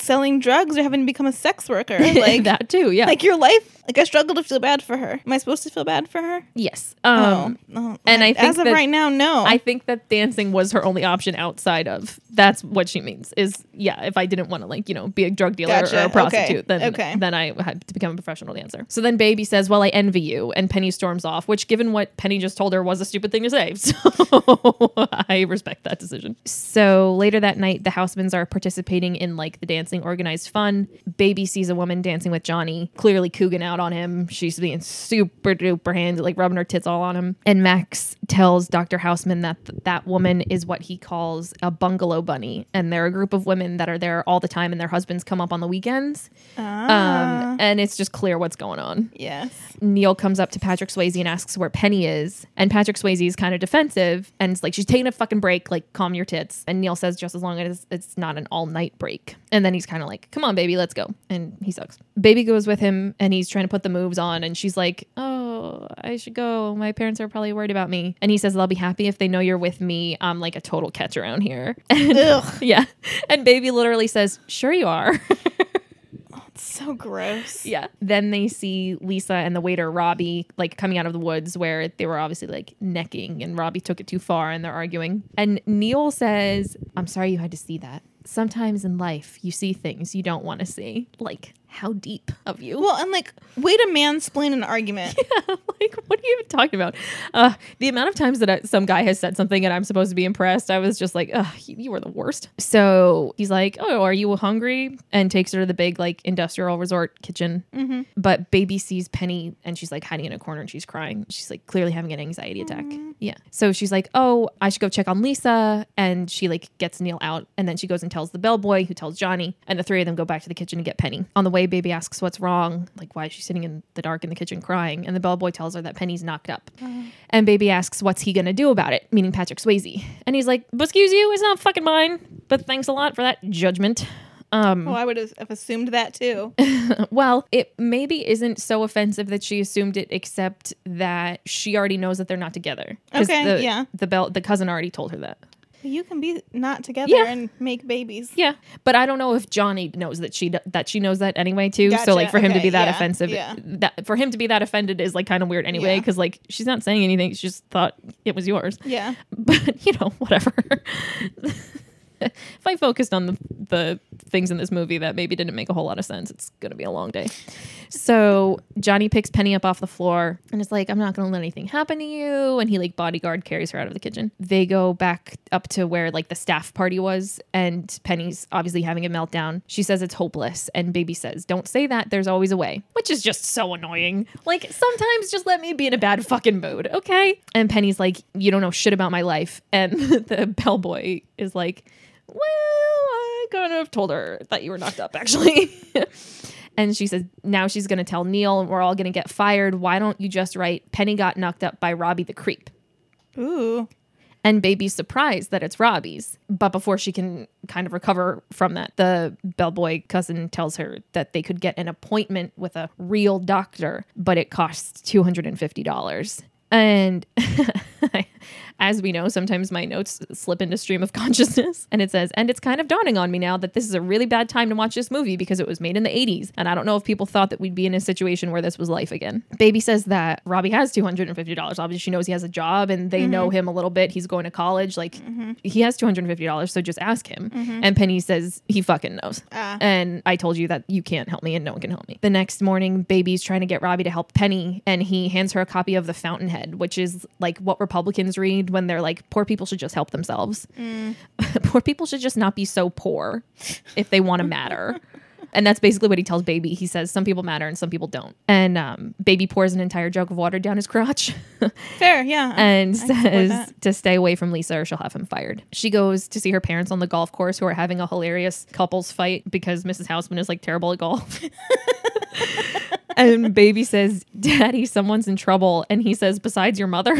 Speaker 1: selling drugs or having to become a sex worker. Like,
Speaker 2: that too, yeah.
Speaker 1: like your life. Like, I struggle to feel bad for her. Am I supposed to feel bad for her?
Speaker 2: yes. Um,
Speaker 1: oh, oh,
Speaker 2: and I think
Speaker 1: as of
Speaker 2: that-
Speaker 1: right now, no.
Speaker 2: I think that dancing was her only option outside of that's what she means is yeah if I didn't want to like you know be a drug dealer
Speaker 1: Gotcha.
Speaker 2: or a
Speaker 1: Okay.
Speaker 2: prostitute then
Speaker 1: Okay.
Speaker 2: then I had to become a professional dancer. So then Baby says, "Well, I envy you," and Penny storms off, which given what Penny just told her was a stupid thing to say. So I respect that decision. So later that night, the Housemans are participating in like the dancing organized fun. Baby sees a woman dancing with Johnny, clearly cooking out on him. She's being super duper handy, like rubbing her tits all on him. And Max tells Dr. Houseman that th- that woman is what he calls a bungalow bunny. And they're a group of women that are there all the time and their husbands come up on the weekends.
Speaker 1: Ah,
Speaker 2: Um, and it's just clear what's going on.
Speaker 1: yes.
Speaker 2: Neil comes up to Patrick Swayze and asks where Penny is. And Patrick Swayze is kind of defensive and it's like, she's taking a fucking break, like, calm your tits. And Neil says, just as long as it's not an all night break. And then he's kind of like, come on, baby, let's go. And he sucks. Baby goes with him and he's trying to put the moves on. And she's like, oh, I should go. My parents are probably worried about me. And he says, they'll be happy if they know you're with me. I'm like a total catch around here. And,
Speaker 1: Ugh.
Speaker 2: yeah. And baby literally says, sure you are.
Speaker 1: It's so gross.
Speaker 2: Yeah. Then they see Lisa and the waiter Robbie like coming out of the woods where they were obviously like necking and Robbie took it too far and they're arguing. And Neil says, I'm sorry you had to see that. Sometimes in life you see things you don't want to see. Like, how deep of you?
Speaker 1: Well, and like, way to mansplain an argument.
Speaker 2: yeah, like, what are you even talking about? Uh, the amount of times that I, some guy has said something and I'm supposed to be impressed, I was just like, ugh, you, were the worst. So he's like, oh, are you hungry? And takes her to the big, like, industrial resort kitchen. But baby sees Penny and she's like hiding in a corner and she's crying. She's like clearly having an anxiety attack. Yeah. So she's like, oh, I should go check on Lisa. And she like gets Neil out. And then she goes and tells the bellboy who tells Johnny. And the three of them go back to the kitchen to get Penny. On the way, baby asks what's wrong. Like, why is she sitting in the dark in the kitchen crying? And the bellboy tells her that Penny's knocked up. And baby asks, what's he going to do about it? Meaning Patrick Swayze. And he's like, but excuse you, it's not fucking mine. But thanks a lot for that judgment. Um,
Speaker 1: Oh, I would have have assumed that too.
Speaker 2: well, it maybe isn't so offensive that she assumed it, except that she already knows that they're not together.
Speaker 1: Okay,
Speaker 2: the,
Speaker 1: yeah.
Speaker 2: The bell, the cousin already told her that.
Speaker 1: You can be not together
Speaker 2: Yeah.
Speaker 1: and make babies.
Speaker 2: Yeah, but I don't know if Johnny knows that she that she knows that anyway too.
Speaker 1: Gotcha,
Speaker 2: So like for him to be that
Speaker 1: yeah,
Speaker 2: offensive,
Speaker 1: yeah.
Speaker 2: that for him to be that offended is like kind of weird anyway because like she's not saying anything. She just thought it was yours.
Speaker 1: Yeah.
Speaker 2: But you know whatever. if I focused on the, the things in this movie that maybe didn't make a whole lot of sense, it's gonna be a long day. So Johnny picks Penny up off the floor and is like, I'm not gonna let anything happen to you. And he like bodyguard carries her out of the kitchen. They go back up to where like the staff party was, and Penny's obviously having a meltdown. She says it's hopeless, and Baby says, Don't say that, there's always a way. Which is just so annoying. Like sometimes just let me be in a bad fucking mood, okay? And Penny's like, You don't know shit about my life. And the bellboy is like, Well, I kind of told her that you were knocked up, actually. And she says, now she's going to tell Neil and we're all going to get fired. Why don't you just write, Penny got knocked up by Robbie the creep?
Speaker 1: Ooh.
Speaker 2: And Baby's surprised that it's Robbie's. But before she can kind of recover from that, the bellboy cousin tells her that they could get an appointment with a real doctor, but it costs $250. And as we know, sometimes my notes slip into stream of consciousness. And it says, and it's kind of dawning on me now that this is a really bad time to watch this movie because it was made in the 80s. And I don't know if people thought that we'd be in a situation where this was life again. Baby says that Robbie has $250. Obviously, she knows he has a job and they know mm-hmm. him a little bit. He's going to college. Like, mm-hmm. he has $250. So just ask him. Mm-hmm. And Penny says he fucking knows.
Speaker 1: Ah.
Speaker 2: And I told you that you can't help me and no one can help me. The next morning, Baby's trying to get Robbie to help Penny, and he hands her a copy of The Fountainhead, which is like what Republicans read when they're like, poor people should just help themselves. poor people should just not be so poor if they want to matter. And that's basically what he tells Baby. He says some people matter and some people don't. And um, Baby pours an entire jug of water down his crotch.
Speaker 1: Fair, yeah.
Speaker 2: and
Speaker 1: support
Speaker 2: says to stay away from Lisa or she'll have him fired. She goes to see her parents on the golf course who are having a hilarious couples fight because Mrs. Houseman is like terrible at golf. and baby says, Daddy, someone's in trouble. And he says, Besides your mother.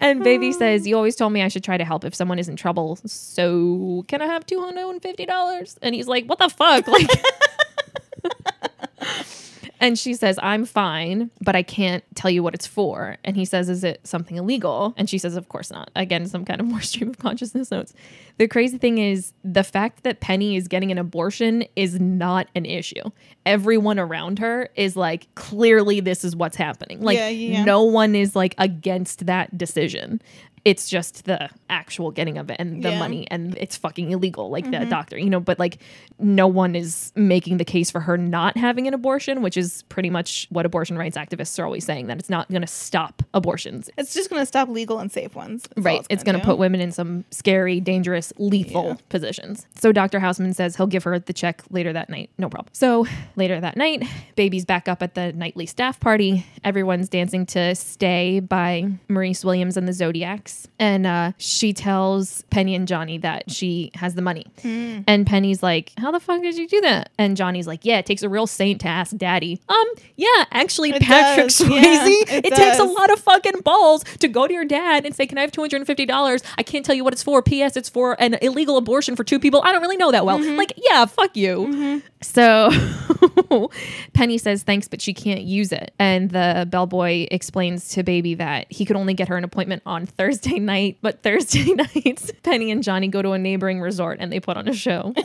Speaker 2: And baby says, You always told me I should try to help if someone is in trouble. So can I have $250? And he's like, What the fuck? Like, and she says, I'm fine, but I can't tell you what it's for. And he says, Is it something illegal? And she says, Of course not. Again, some kind of more stream of consciousness notes. The crazy thing is, the fact that Penny is getting an abortion is not an issue. Everyone around her is like, clearly, this is what's happening. Like,
Speaker 1: Yeah, yeah.
Speaker 2: no one is like against that decision. It's just the actual getting of it and the
Speaker 1: Yeah.
Speaker 2: money, and it's fucking illegal, like the mm-hmm. doctor, you know. But like, no one is making the case for her not having an abortion, which is pretty much what abortion rights activists are always saying that it's not going to stop abortions.
Speaker 1: It's just going to stop legal and safe ones. That's
Speaker 2: Right. It's going to put women in some scary, dangerous, lethal
Speaker 1: Yeah.
Speaker 2: positions. So Dr. Houseman says he'll give her the check later that night. No problem. So later that night, baby's back up at the nightly staff party. Everyone's dancing to Stay by Maurice Williams and the Zodiacs. And uh, she tells Penny and Johnny that she has the money.
Speaker 1: Hmm.
Speaker 2: And Penny's like, How the fuck did you do that? And Johnny's like, Yeah, it takes a real saint to ask daddy. Um, yeah, actually,
Speaker 1: It
Speaker 2: Patrick
Speaker 1: does.
Speaker 2: Swayze,
Speaker 1: Yeah,
Speaker 2: it,
Speaker 1: it
Speaker 2: takes a lot of fucking balls to go to your dad and say, "Can I have two hundred and fifty dollars? I can't tell you what it's for. P.S. It's for an illegal abortion for two people. I don't really know that well.
Speaker 1: Mm-hmm.
Speaker 2: Like, yeah, fuck you." So Penny says thanks, but she can't use it. And the bellboy explains to Baby that he could only get her an appointment on Thursday night, but Thursday nights, Penny and Johnny go to a neighboring resort and they put on a show.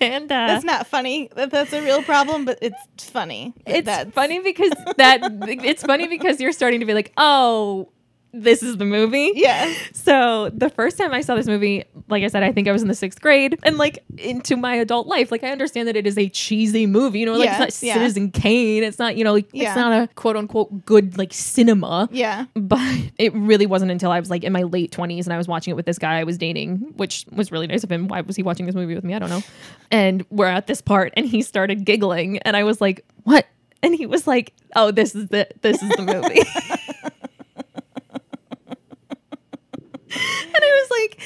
Speaker 2: and uh,
Speaker 1: That's not funny. That that's a real problem, but it's funny.
Speaker 2: it's
Speaker 1: that's-
Speaker 2: funny because that it's funny because you're starting to be like, oh, this is the movie.
Speaker 1: Yeah.
Speaker 2: So the first time I saw this movie, like I said, I think I was in the sixth grade, and like into my adult life, like I understand that it is a cheesy movie. You know, like
Speaker 1: Yeah,
Speaker 2: it's not
Speaker 1: yeah.
Speaker 2: Citizen Kane. It's not you know, like
Speaker 1: Yeah.
Speaker 2: it's not a quote unquote good like cinema.
Speaker 1: Yeah.
Speaker 2: But it really wasn't until I was like in my late 20s and I was watching it with this guy I was dating, which was really nice of him. Why was he watching this movie with me? I don't know. And we're at this part and he started giggling and I was like, "What?" And he was like, "Oh, this is the this is the movie." and I was like,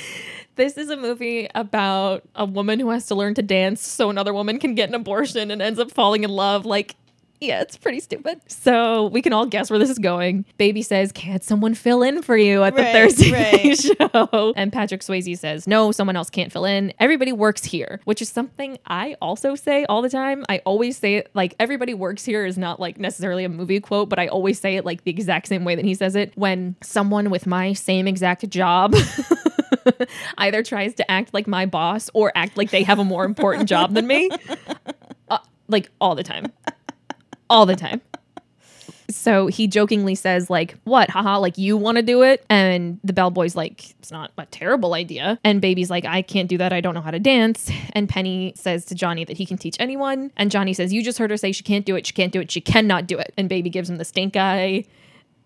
Speaker 2: this is a movie about a woman who has to learn to dance so another woman can get an abortion and ends up falling in love. Like, yeah, it's pretty stupid. So we can all guess where this is going. Baby says, Can't someone fill in for you at the Thursday
Speaker 1: right.
Speaker 2: show? And Patrick Swayze says, No, someone else can't fill in. Everybody works here, which is something I also say all the time. I always say it like everybody works here is not like necessarily a movie quote, but I always say it like the exact same way that he says it when someone with my same exact job either tries to act like my boss or act like they have a more important job than me. Uh, like all the time. All the time. So he jokingly says, like, what? Haha, like you want to do it? And the bellboy's like, it's not a terrible idea. And baby's like, I can't do that. I don't know how to dance. And Penny says to Johnny that he can teach anyone. And Johnny says, You just heard her say she can't do it. She can't do it. She cannot do it. And baby gives him the stink eye.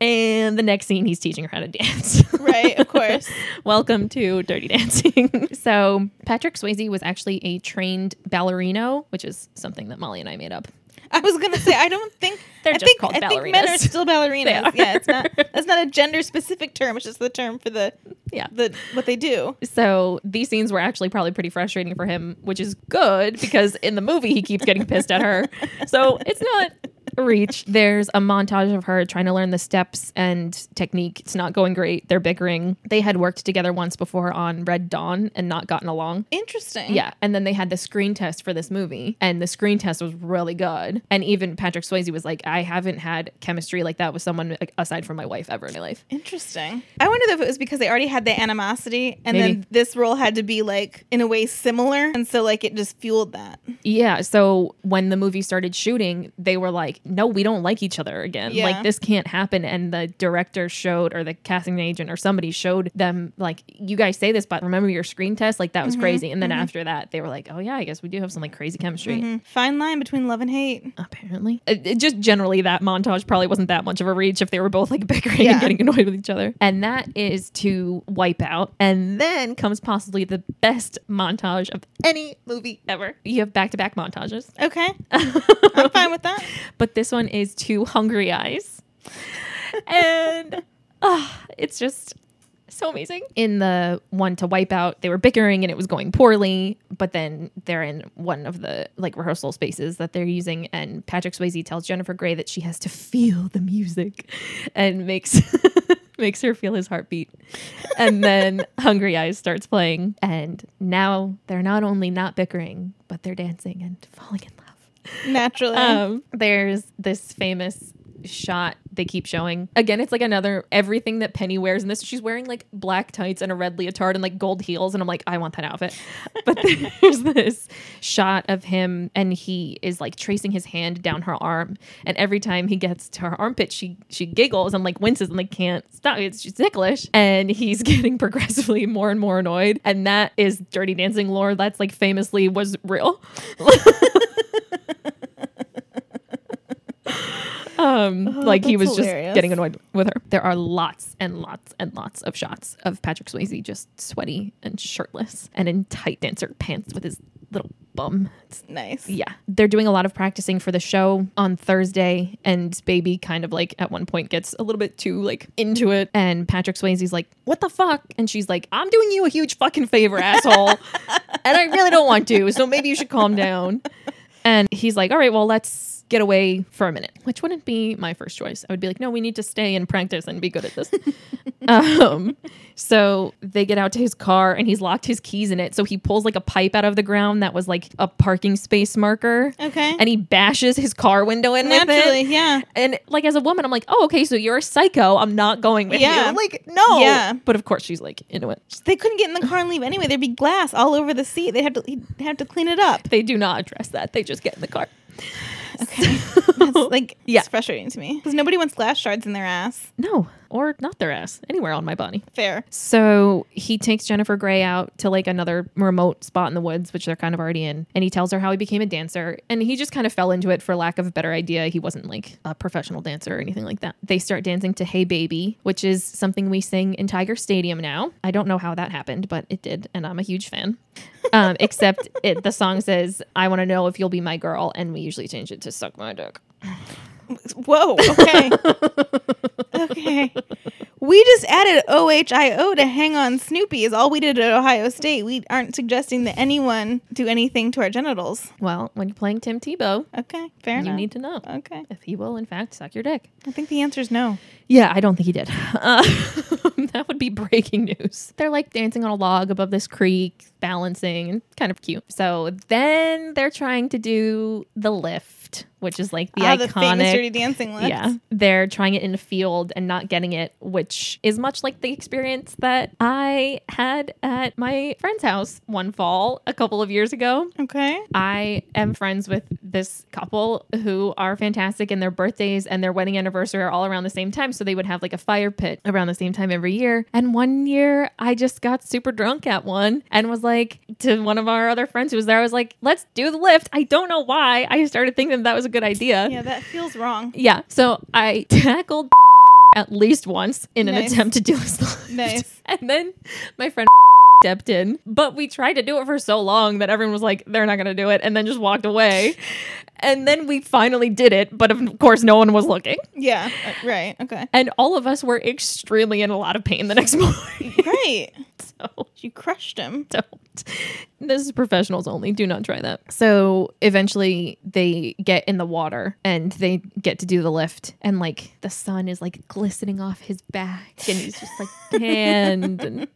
Speaker 2: And the next scene, he's teaching her how to dance.
Speaker 1: Right. Of course.
Speaker 2: Welcome to Dirty Dancing. so, Patrick Swayze was actually a trained ballerino, which is something that Molly and I made up.
Speaker 1: I was gonna say I don't think
Speaker 2: They're
Speaker 1: I
Speaker 2: just
Speaker 1: think,
Speaker 2: called
Speaker 1: I think men are still ballerinas.
Speaker 2: are.
Speaker 1: Yeah, it's not that's not a gender specific term. It's just the term for the
Speaker 2: Yeah.
Speaker 1: the what they do.
Speaker 2: So, these scenes were actually probably pretty frustrating for him, which is good because in the movie he keeps getting pissed at her. So, it's not reach. There's a montage of her trying to learn the steps and technique. It's not going great. They're bickering. They had worked together once before on Red Dawn and not gotten along.
Speaker 1: Interesting.
Speaker 2: Yeah, and then they had the screen test for this movie, and the screen test was really good. And even Patrick Swayze was like, "I haven't had chemistry like that with someone like, aside from my wife ever in my life."
Speaker 1: Interesting. I wonder if it was because they already had the animosity and
Speaker 2: Maybe.
Speaker 1: then this role had to be like in a way similar. And so like it just fueled that.
Speaker 2: Yeah, so when the movie started shooting, they were like, "No, we don't like each other again.
Speaker 1: Yeah.
Speaker 2: Like this can't happen." And the director showed, or the casting agent, or somebody showed them, like, "You guys say this, but remember your screen test? Like that was mm-hmm. crazy." And then mm-hmm. after that, they were like, "Oh yeah, I guess we do have some like crazy chemistry."
Speaker 1: Mhm. Fine line between love and hate.
Speaker 2: Apparently, it, it just generally that montage probably wasn't that much of a reach if they were both like bickering
Speaker 1: Yeah.
Speaker 2: and getting annoyed with each other. And that is to wipe out. And then comes possibly the best montage of any movie ever. You have back to back montages.
Speaker 1: Okay. I'm fine with that.
Speaker 2: but this one is to Hungry Eyes. and ah, it's just so amazing. In the one to wipe out, they were bickering and it was going poorly, but then they're in one of the like rehearsal spaces that they're using and Patrick Swayze tells Jennifer Grey that she has to feel the music and makes makes her feel his heartbeat. And then Hungry Eyes starts playing and now they're not only not bickering, but they're dancing and falling in love.
Speaker 1: Naturally.
Speaker 2: Um, there's this famous shot they keep showing. Again, it's like another everything that Penny wears in this. She's wearing like black tights and a red leotard and like gold heels, and I'm like, I want that outfit. But there's this shot of him, and he is like tracing his hand down her arm, and every time he gets to her armpit, she she giggles and like winces and like can't stop. It's just ticklish, and he's getting progressively more and more annoyed. And that is Dirty Dancing lore. That's like famously was real. um like he
Speaker 1: Oh,
Speaker 2: was just getting annoyed with her. There are lots and lots and lots of shots of patrick swayze just sweaty and shirtless and in tight dancer pants with his little bum. It's
Speaker 1: nice.
Speaker 2: yeah. They're doing a lot of practicing for the show on thursday and baby kind of like at one point gets a little bit too like into it. And patrick swayze's like what the fuck? And she's like i'm doing you a huge fucking favor asshole. And i really don't want to so maybe you should calm down and he's like, all right, well, let's get away for a minute, which wouldn't be my first choice. I would be like, no, we need to stay and practice and be good at this. um, so they get out to his car and he's locked his keys in it. So he pulls like a pipe out of the ground that was like a parking space marker.
Speaker 1: Okay.
Speaker 2: And he bashes his car window in with it.
Speaker 1: yeah.
Speaker 2: And like as a woman, I'm like, oh, okay, so you're a psycho. I'm not going with you.
Speaker 1: Yeah.
Speaker 2: you. Like, no.
Speaker 1: Yeah.
Speaker 2: But of course she's like into it.
Speaker 1: They couldn't get in the car and leave anyway. There'd be glass all over the seat. They had to he'd have to clean it up.
Speaker 2: They do not address that. They just get in the car.
Speaker 1: That's like
Speaker 2: Yeah.
Speaker 1: it's frustrating to me because nobody wants glass shards in their ass.
Speaker 2: No, or not their ass, anywhere on my body.
Speaker 1: Fair.
Speaker 2: So he takes Jennifer Grey out to like another remote spot in the woods, which they're kind of already in. And he tells her how he became a dancer. And he just kind of fell into it for lack of a better idea. He wasn't like a professional dancer or anything like that. They start dancing to Hey Baby, which is something we sing in Tiger Stadium now. I don't know how that happened, but it did. And I'm a huge fan. Um, except it, the song says, I want to know if you'll be my girl. And we usually change it to Suck My Dick.
Speaker 1: Whoa. Okay. okay. We just added OHIO to hang on Sloopy is all we did at Ohio State. We aren't suggesting that anyone do anything to our genitals.
Speaker 2: Well, when you're playing Tim Tebow,
Speaker 1: Okay. Fair
Speaker 2: you
Speaker 1: enough.
Speaker 2: need to know
Speaker 1: okay.
Speaker 2: if he will, in fact, suck your dick.
Speaker 1: I think the answer is no.
Speaker 2: Yeah, I don't think he did. Uh, that would be breaking news. They're like dancing on a log above this creek, balancing, and kind of cute. So then they're trying to do the lift, which is like the
Speaker 1: ah, the famous dirty dancing lift.
Speaker 2: yeah, they're trying it in a field and not getting it, which is much like the experience that I had at my friend's house one fall a couple of years ago.
Speaker 1: Okay.
Speaker 2: I am friends with this couple who are fantastic, and their birthdays and their wedding anniversary are all around the same time. So they would have like a fire pit around the same time every year. And one year, I just got super drunk at one and was like to one of our other friends who was there, I was like, let's do the lift. I don't know why. I started thinking that was a good idea.
Speaker 1: Yeah, that feels wrong.
Speaker 2: Yeah. So I tackled at least once in an attempt to do lift.
Speaker 1: Nice.
Speaker 2: And then my friend stepped in, but we tried to do it for so long that everyone was like, they're not going to do it, and then just walked away. And then we finally did it, but of course, no one was looking.
Speaker 1: Yeah. uh, Right. Okay.
Speaker 2: And all of us were extremely in a lot of pain the next morning.
Speaker 1: Right.
Speaker 2: so
Speaker 1: You crushed him.
Speaker 2: don't. This is professionals only. Do not try that. So eventually they get in the water and they get to do the lift. And like the sun is like glistening off his back and he's just like tanned and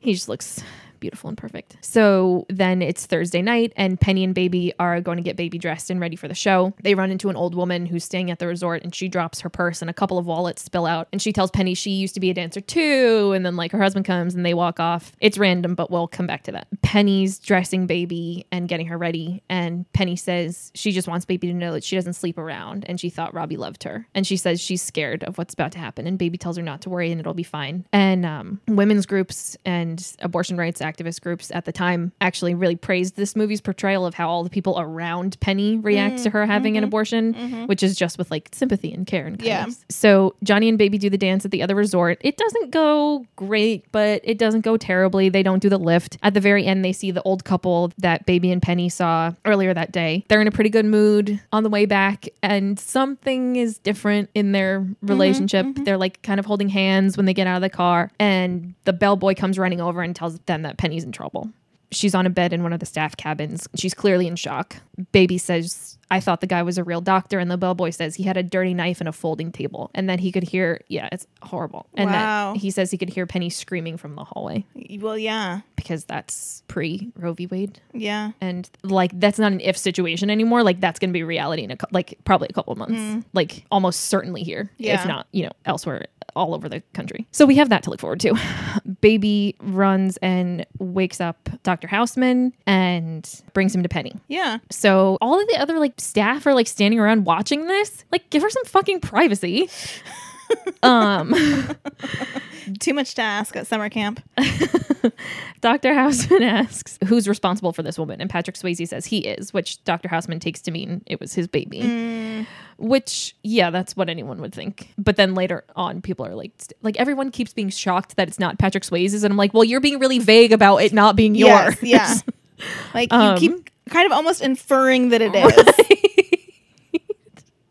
Speaker 2: he just looks beautiful and perfect. So then it's Thursday night, and Penny and Baby are going to get Baby dressed and ready for the show. They run into an old woman who's staying at the resort, and she drops her purse, and a couple of wallets spill out. And she tells Penny she used to be a dancer too. And then, like, her husband comes and they walk off. It's random, but we'll come back to that. Penny's dressing Baby and getting her ready, and Penny says she just wants Baby to know that she doesn't sleep around, and she thought Robbie loved her. And she says she's scared of what's about to happen, and Baby tells her not to worry and it'll be fine. And um, women's groups and abortion rights activist groups at the time actually really praised this movie's portrayal of how all the people around Penny react to mm, her having an mm-hmm, abortion, mm-hmm. which is just with like sympathy and care and kindness.
Speaker 1: Yeah.
Speaker 2: So Johnny and Baby do the dance at the other resort. It doesn't go great, but it doesn't go terribly. They don't do the lift. At the very end, they see the old couple that Baby and Penny saw earlier that day. They're in a pretty good mood on the way back, and something is different in their mm-hmm, relationship. They're like kind of holding hands when they get out of the car, and the bellboy comes running over and tells them that Penny's in trouble. She's on a bed in one of the staff cabins. She's clearly in shock. Baby says, I thought the guy was a real doctor. And the bellboy says he had a dirty knife and a folding table. And then he could hear, yeah, it's horrible. And
Speaker 1: Wow.
Speaker 2: that he says he could hear Penny screaming from the hallway
Speaker 1: Well, yeah.
Speaker 2: because that's pre Roe v. Wade.
Speaker 1: Yeah.
Speaker 2: And like, that's not an if situation anymore. Like, that's going to be reality in a, like, probably a couple of months. Mm. Like, almost certainly here, if not, you know, elsewhere all over the country. So we have that to look forward to. Baby runs and wakes up Dr. Houseman and brings him to Penny.
Speaker 1: Yeah.
Speaker 2: So all of the other like staff are like standing around watching this. Like, give her some fucking privacy. um,
Speaker 1: Too much to ask at summer camp.
Speaker 2: Dr. Houseman asks who's responsible for this woman, and Patrick Swayze says he is, which Dr. Houseman takes to mean it was his baby. Which, yeah, that's what anyone would think. But then later on, people are like, st- like everyone keeps being shocked that it's not Patrick Swayze's, and I'm like, well, you're being really vague about it not being yours.
Speaker 1: Yes, yeah. Like you
Speaker 2: Um,
Speaker 1: keep kind of almost inferring that it is,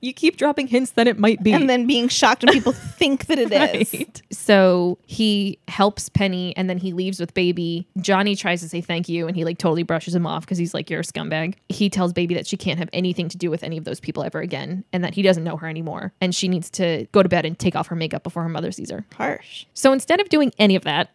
Speaker 2: you keep dropping hints that it might be.
Speaker 1: and then being shocked when people think that it is.
Speaker 2: Right. So he helps Penny and then he leaves with Baby. Johnny tries to say thank you and he like totally brushes him off because he's like, You're a scumbag. He tells Baby that she can't have anything to do with any of those people ever again and that he doesn't know her anymore. And she needs to go to bed and take off her makeup before her mother sees her.
Speaker 1: Harsh.
Speaker 2: So instead of doing any of that,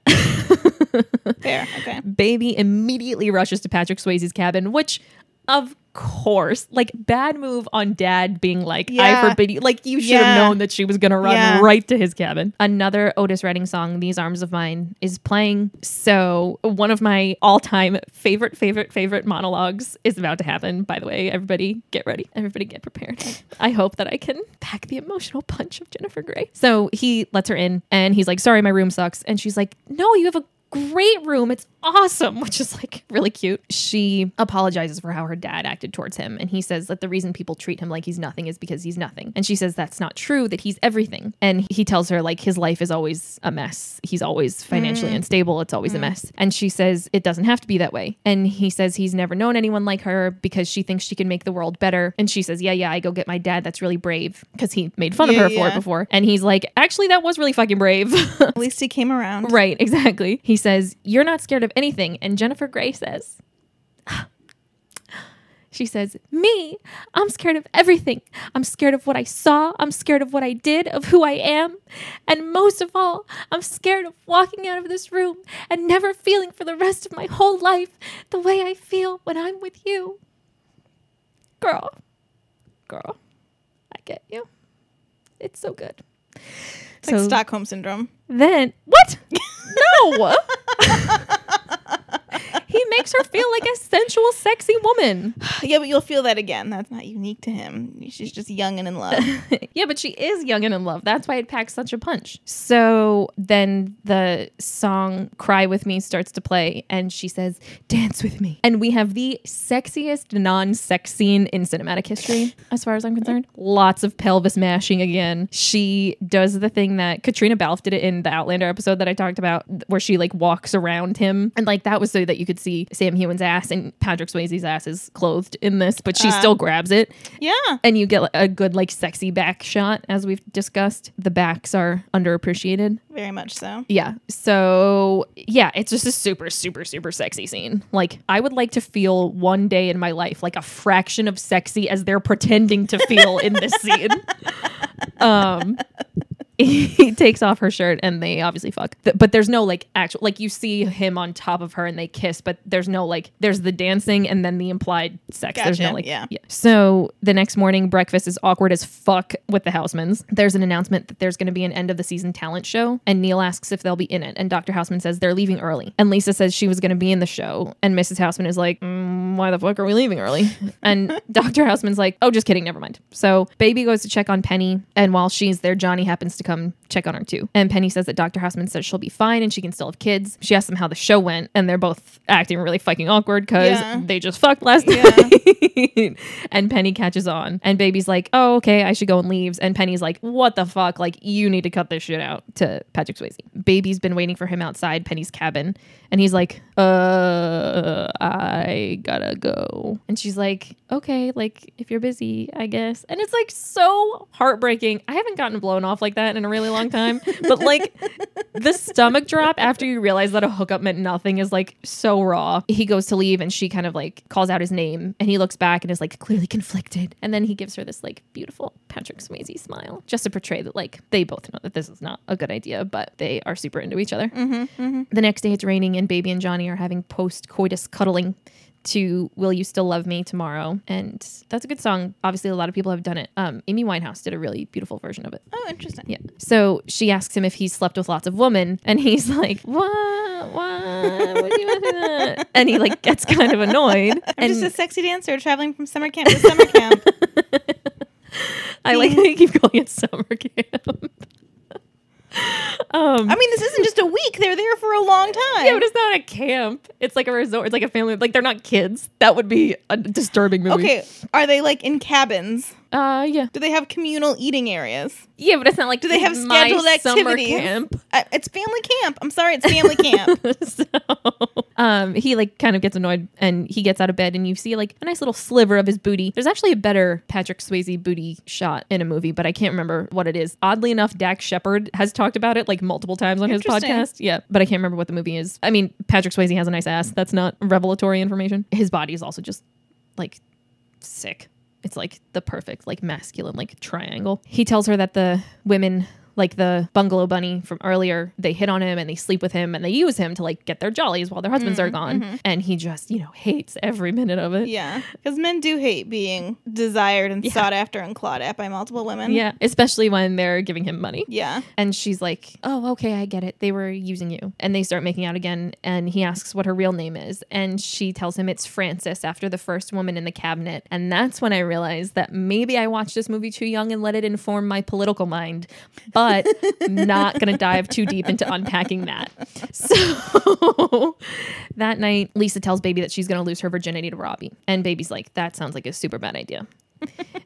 Speaker 1: Fair. Okay.
Speaker 2: Baby immediately rushes to Patrick Swayze's cabin, which of course, like bad move on dad being like, I forbid you. Like you should
Speaker 1: Yeah.
Speaker 2: have known that she was gonna run
Speaker 1: Yeah.
Speaker 2: right to his cabin. Another Otis Redding song, These Arms of Mine, is playing. So one of my all-time favorite, favorite, favorite monologues is about to happen. By the way, everybody get ready. Everybody get prepared. I hope that I can pack the emotional punch of Jennifer Grey. So he lets her in and he's like, sorry, my room sucks. And she's like, no, you have a great room. It's awesome, which is like really cute. She apologizes for how her dad acted towards him. And he says that the reason people treat him like he's nothing is because he's nothing. And she says that's not true, that he's everything. And he tells her like his life is always a mess. He's always financially mm. unstable. It's always a mm. mess. And she says it doesn't have to be that way. And he says he's never known anyone like her because she thinks she can make the world better. And she says, Yeah, yeah, I go get my dad. That's really brave because he made fun of
Speaker 1: Yeah,
Speaker 2: her for it before. And he's like, Actually, that was really fucking brave.
Speaker 1: At least he came around.
Speaker 2: Right, exactly. He says, You're not scared of anything. And Jennifer Grey says, She says, Me, I'm scared of everything. I'm scared of what I saw. I'm scared of what I did, of who I am. And most of all, I'm scared of walking out of this room and never feeling for the rest of my whole life the way I feel when I'm with you. Girl, girl, I get you. It's so good.
Speaker 1: It's like Stockholm syndrome.
Speaker 2: Then what? no. he makes her feel like a sensual, sexy woman.
Speaker 1: Yeah, but you'll feel that again. That's not unique to him. She's just young and in love.
Speaker 2: yeah, but she is young and in love. That's why it packs such a punch. So then the song Cry With Me starts to play, and she says, Dance with me. And we have the sexiest non sex scene in cinematic history, as far as I'm concerned. Lots of pelvis mashing again. She does the thing that Caitríona Balfe did it in the Outlander episode that I talked about, where she like walks around him. And like that was so that you could see Sam Heughan's ass, and Patrick Swayze's ass is clothed in this, but she
Speaker 1: Uh.
Speaker 2: still grabs it,
Speaker 1: Yeah.
Speaker 2: and you get a good like sexy back shot, as we've discussed. The backs are underappreciated.
Speaker 1: Very much so.
Speaker 2: Yeah. So, yeah, it's just a super, super, super sexy scene. Like, I would like to feel one day in my life like a fraction of sexy as they're pretending to feel in this scene. Um, he takes off her shirt and they obviously fuck. Th- But there's no like actual, like, you see him on top of her and they kiss, but there's no like, there's the dancing and then the implied sex. There's no
Speaker 1: Gotcha,
Speaker 2: like,
Speaker 1: yeah.
Speaker 2: So the next morning, breakfast is awkward as fuck with the Housemans. There's an announcement that there's going to be an end of the season talent show, and Neil asks if they'll be in it. And Dr. Houseman says they're leaving early. And Lisa says she was going to be in the show, and Mrs. Houseman is like, "Mm, "Why the fuck are we leaving early?" and Dr. Houseman's like, "Oh, just kidding, never mind." So Baby goes to check on Penny, and while she's there, Johnny happens to come check on her too. And Penny says that Dr. Houseman says she'll be fine and she can still have kids. She asks them how the show went, and they're both acting really fucking awkward because
Speaker 1: Yeah.
Speaker 2: they just fucked last
Speaker 1: Yeah.
Speaker 2: night. and Penny catches on. And Baby's like, oh, okay, I should go and leaves. And Penny's like, what the fuck? Like, you need to cut this shit out to Patrick Swayze. Baby's been waiting for him outside Penny's cabin. And he's like, uh, I gotta go. And she's like, okay, like, if you're busy, I guess. And it's like so heartbreaking. I haven't gotten blown off like that in a really long time. But like, the stomach drop after you realize that a hookup meant nothing is like so raw. He goes to leave and she kind of like calls out his name and he looks back and is like clearly conflicted. And then he gives her this like beautiful Patrick Swayze smile just to portray that like they both know that this is not a good idea, but they are super into each other. Mm-hmm, mm-hmm. The next day it's raining and Baby and Johnny are having post coitus cuddling to Will You Still Love Me Tomorrow. And that's a good song. Obviously, a lot of people have done it. Um, Amy Winehouse did a really beautiful version of it.
Speaker 1: Oh, interesting.
Speaker 2: Yeah. So she asks him if he's slept with lots of women, and he's like, "What? What? What do you want to that?" And he like gets kind of annoyed.
Speaker 1: I'm
Speaker 2: and
Speaker 1: just a sexy dancer traveling from summer camp to summer camp.
Speaker 2: I like that you keep calling it summer camp. Um,
Speaker 1: I mean, this isn't just a week. They're there for a long time.
Speaker 2: yeah, but it's not a camp. It's like a resort. It's like a family. Like they're not kids. That would be a disturbing movie.
Speaker 1: okay, are they like in cabins?
Speaker 2: Uh, yeah.
Speaker 1: Do they have communal eating areas?
Speaker 2: Yeah, but it's not like
Speaker 1: Do they have scheduled activities?
Speaker 2: camp.
Speaker 1: Uh, it's family camp. I'm sorry, it's family camp.
Speaker 2: so um he like kind of gets annoyed and he gets out of bed and you see like a nice little sliver of his booty there's actually a better patrick swayze booty shot in a movie but i can't remember what it is oddly enough dax shepard has talked about it like multiple times on his podcast yeah but i can't remember what the movie is i mean patrick swayze has a nice ass that's not revelatory information his body is also just like sick. It's like the perfect, like masculine, like triangle. He tells her that the women, like the bungalow bunny from earlier, they hit on him and they sleep with him and they use him to like get their jollies while their husbands are mm, gone. Mm-hmm. And he just, you know, hates every minute of it.
Speaker 1: yeah, because men do hate being desired and sought after and clawed at by multiple women.
Speaker 2: Yeah, especially when they're giving him money.
Speaker 1: Yeah.
Speaker 2: And she's like, Oh, okay, I get it. They were using you. And they start making out again. And he asks what her real name is. And she tells him it's Frances after the first woman in the cabinet. And that's when I realized that maybe I watched this movie too young and let it inform my political mind, but not going to dive too deep into unpacking that. So that night, Lisa tells Baby that she's going to lose her virginity to Robbie. And Baby's like, That sounds like a super bad idea.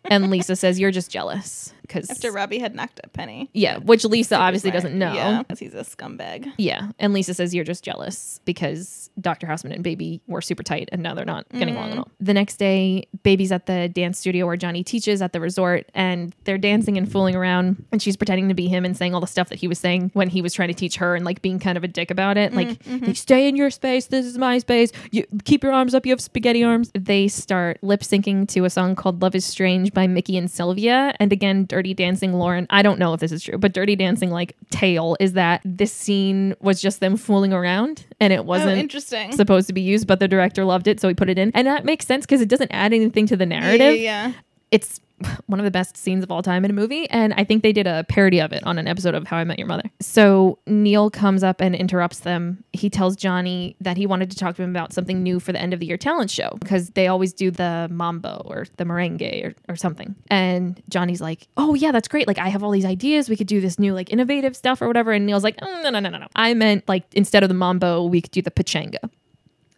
Speaker 2: and Lisa says, You're just jealous. Because
Speaker 1: After Robbie had knocked up Penny.
Speaker 2: yeah, which Lisa obviously
Speaker 1: Smart.
Speaker 2: doesn't know.
Speaker 1: Yeah, because he's a scumbag.
Speaker 2: Yeah. And Lisa says you're just jealous because Dr. Houseman and Baby were super tight and now they're not getting along at mm-hmm. all. The next day, Baby's at the dance studio where Johnny teaches at the resort and they're dancing and fooling around and she's pretending to be him and saying all the stuff that he was saying when he was trying to teach her and like being kind of a dick about it. Like, mm-hmm, mm-hmm. they stay in your space. This is my space. You keep your arms up. You have spaghetti arms. They start lip syncing to a song called Love is Strange by Mickey and Sylvia. And again, Dirty Dancing Lauren. I don't know if this is true, but Dirty Dancing like tale is that this scene was just them fooling around and it
Speaker 1: Oh,
Speaker 2: wasn't
Speaker 1: interesting.
Speaker 2: supposed to be used, but the director loved it, so he put it in. And that makes sense because it doesn't add anything to the
Speaker 1: Yeah,
Speaker 2: narrative.
Speaker 1: yeah, yeah.
Speaker 2: It's one of the best scenes of all time in a movie, and I think they did a parody of it on an episode of How I Met Your Mother. So Neil comes up and interrupts them. He tells Johnny that he wanted to talk to him about something new for the end of the year talent show because they always do the mambo or the merengue or, or something. And Johnny's like, "Oh yeah, that's great. Like I have all these ideas. We could do this new like innovative stuff or whatever." And Neil's like, "Mm, "No, no, no, no, no. I meant like instead of the mambo, we could do the pachanga."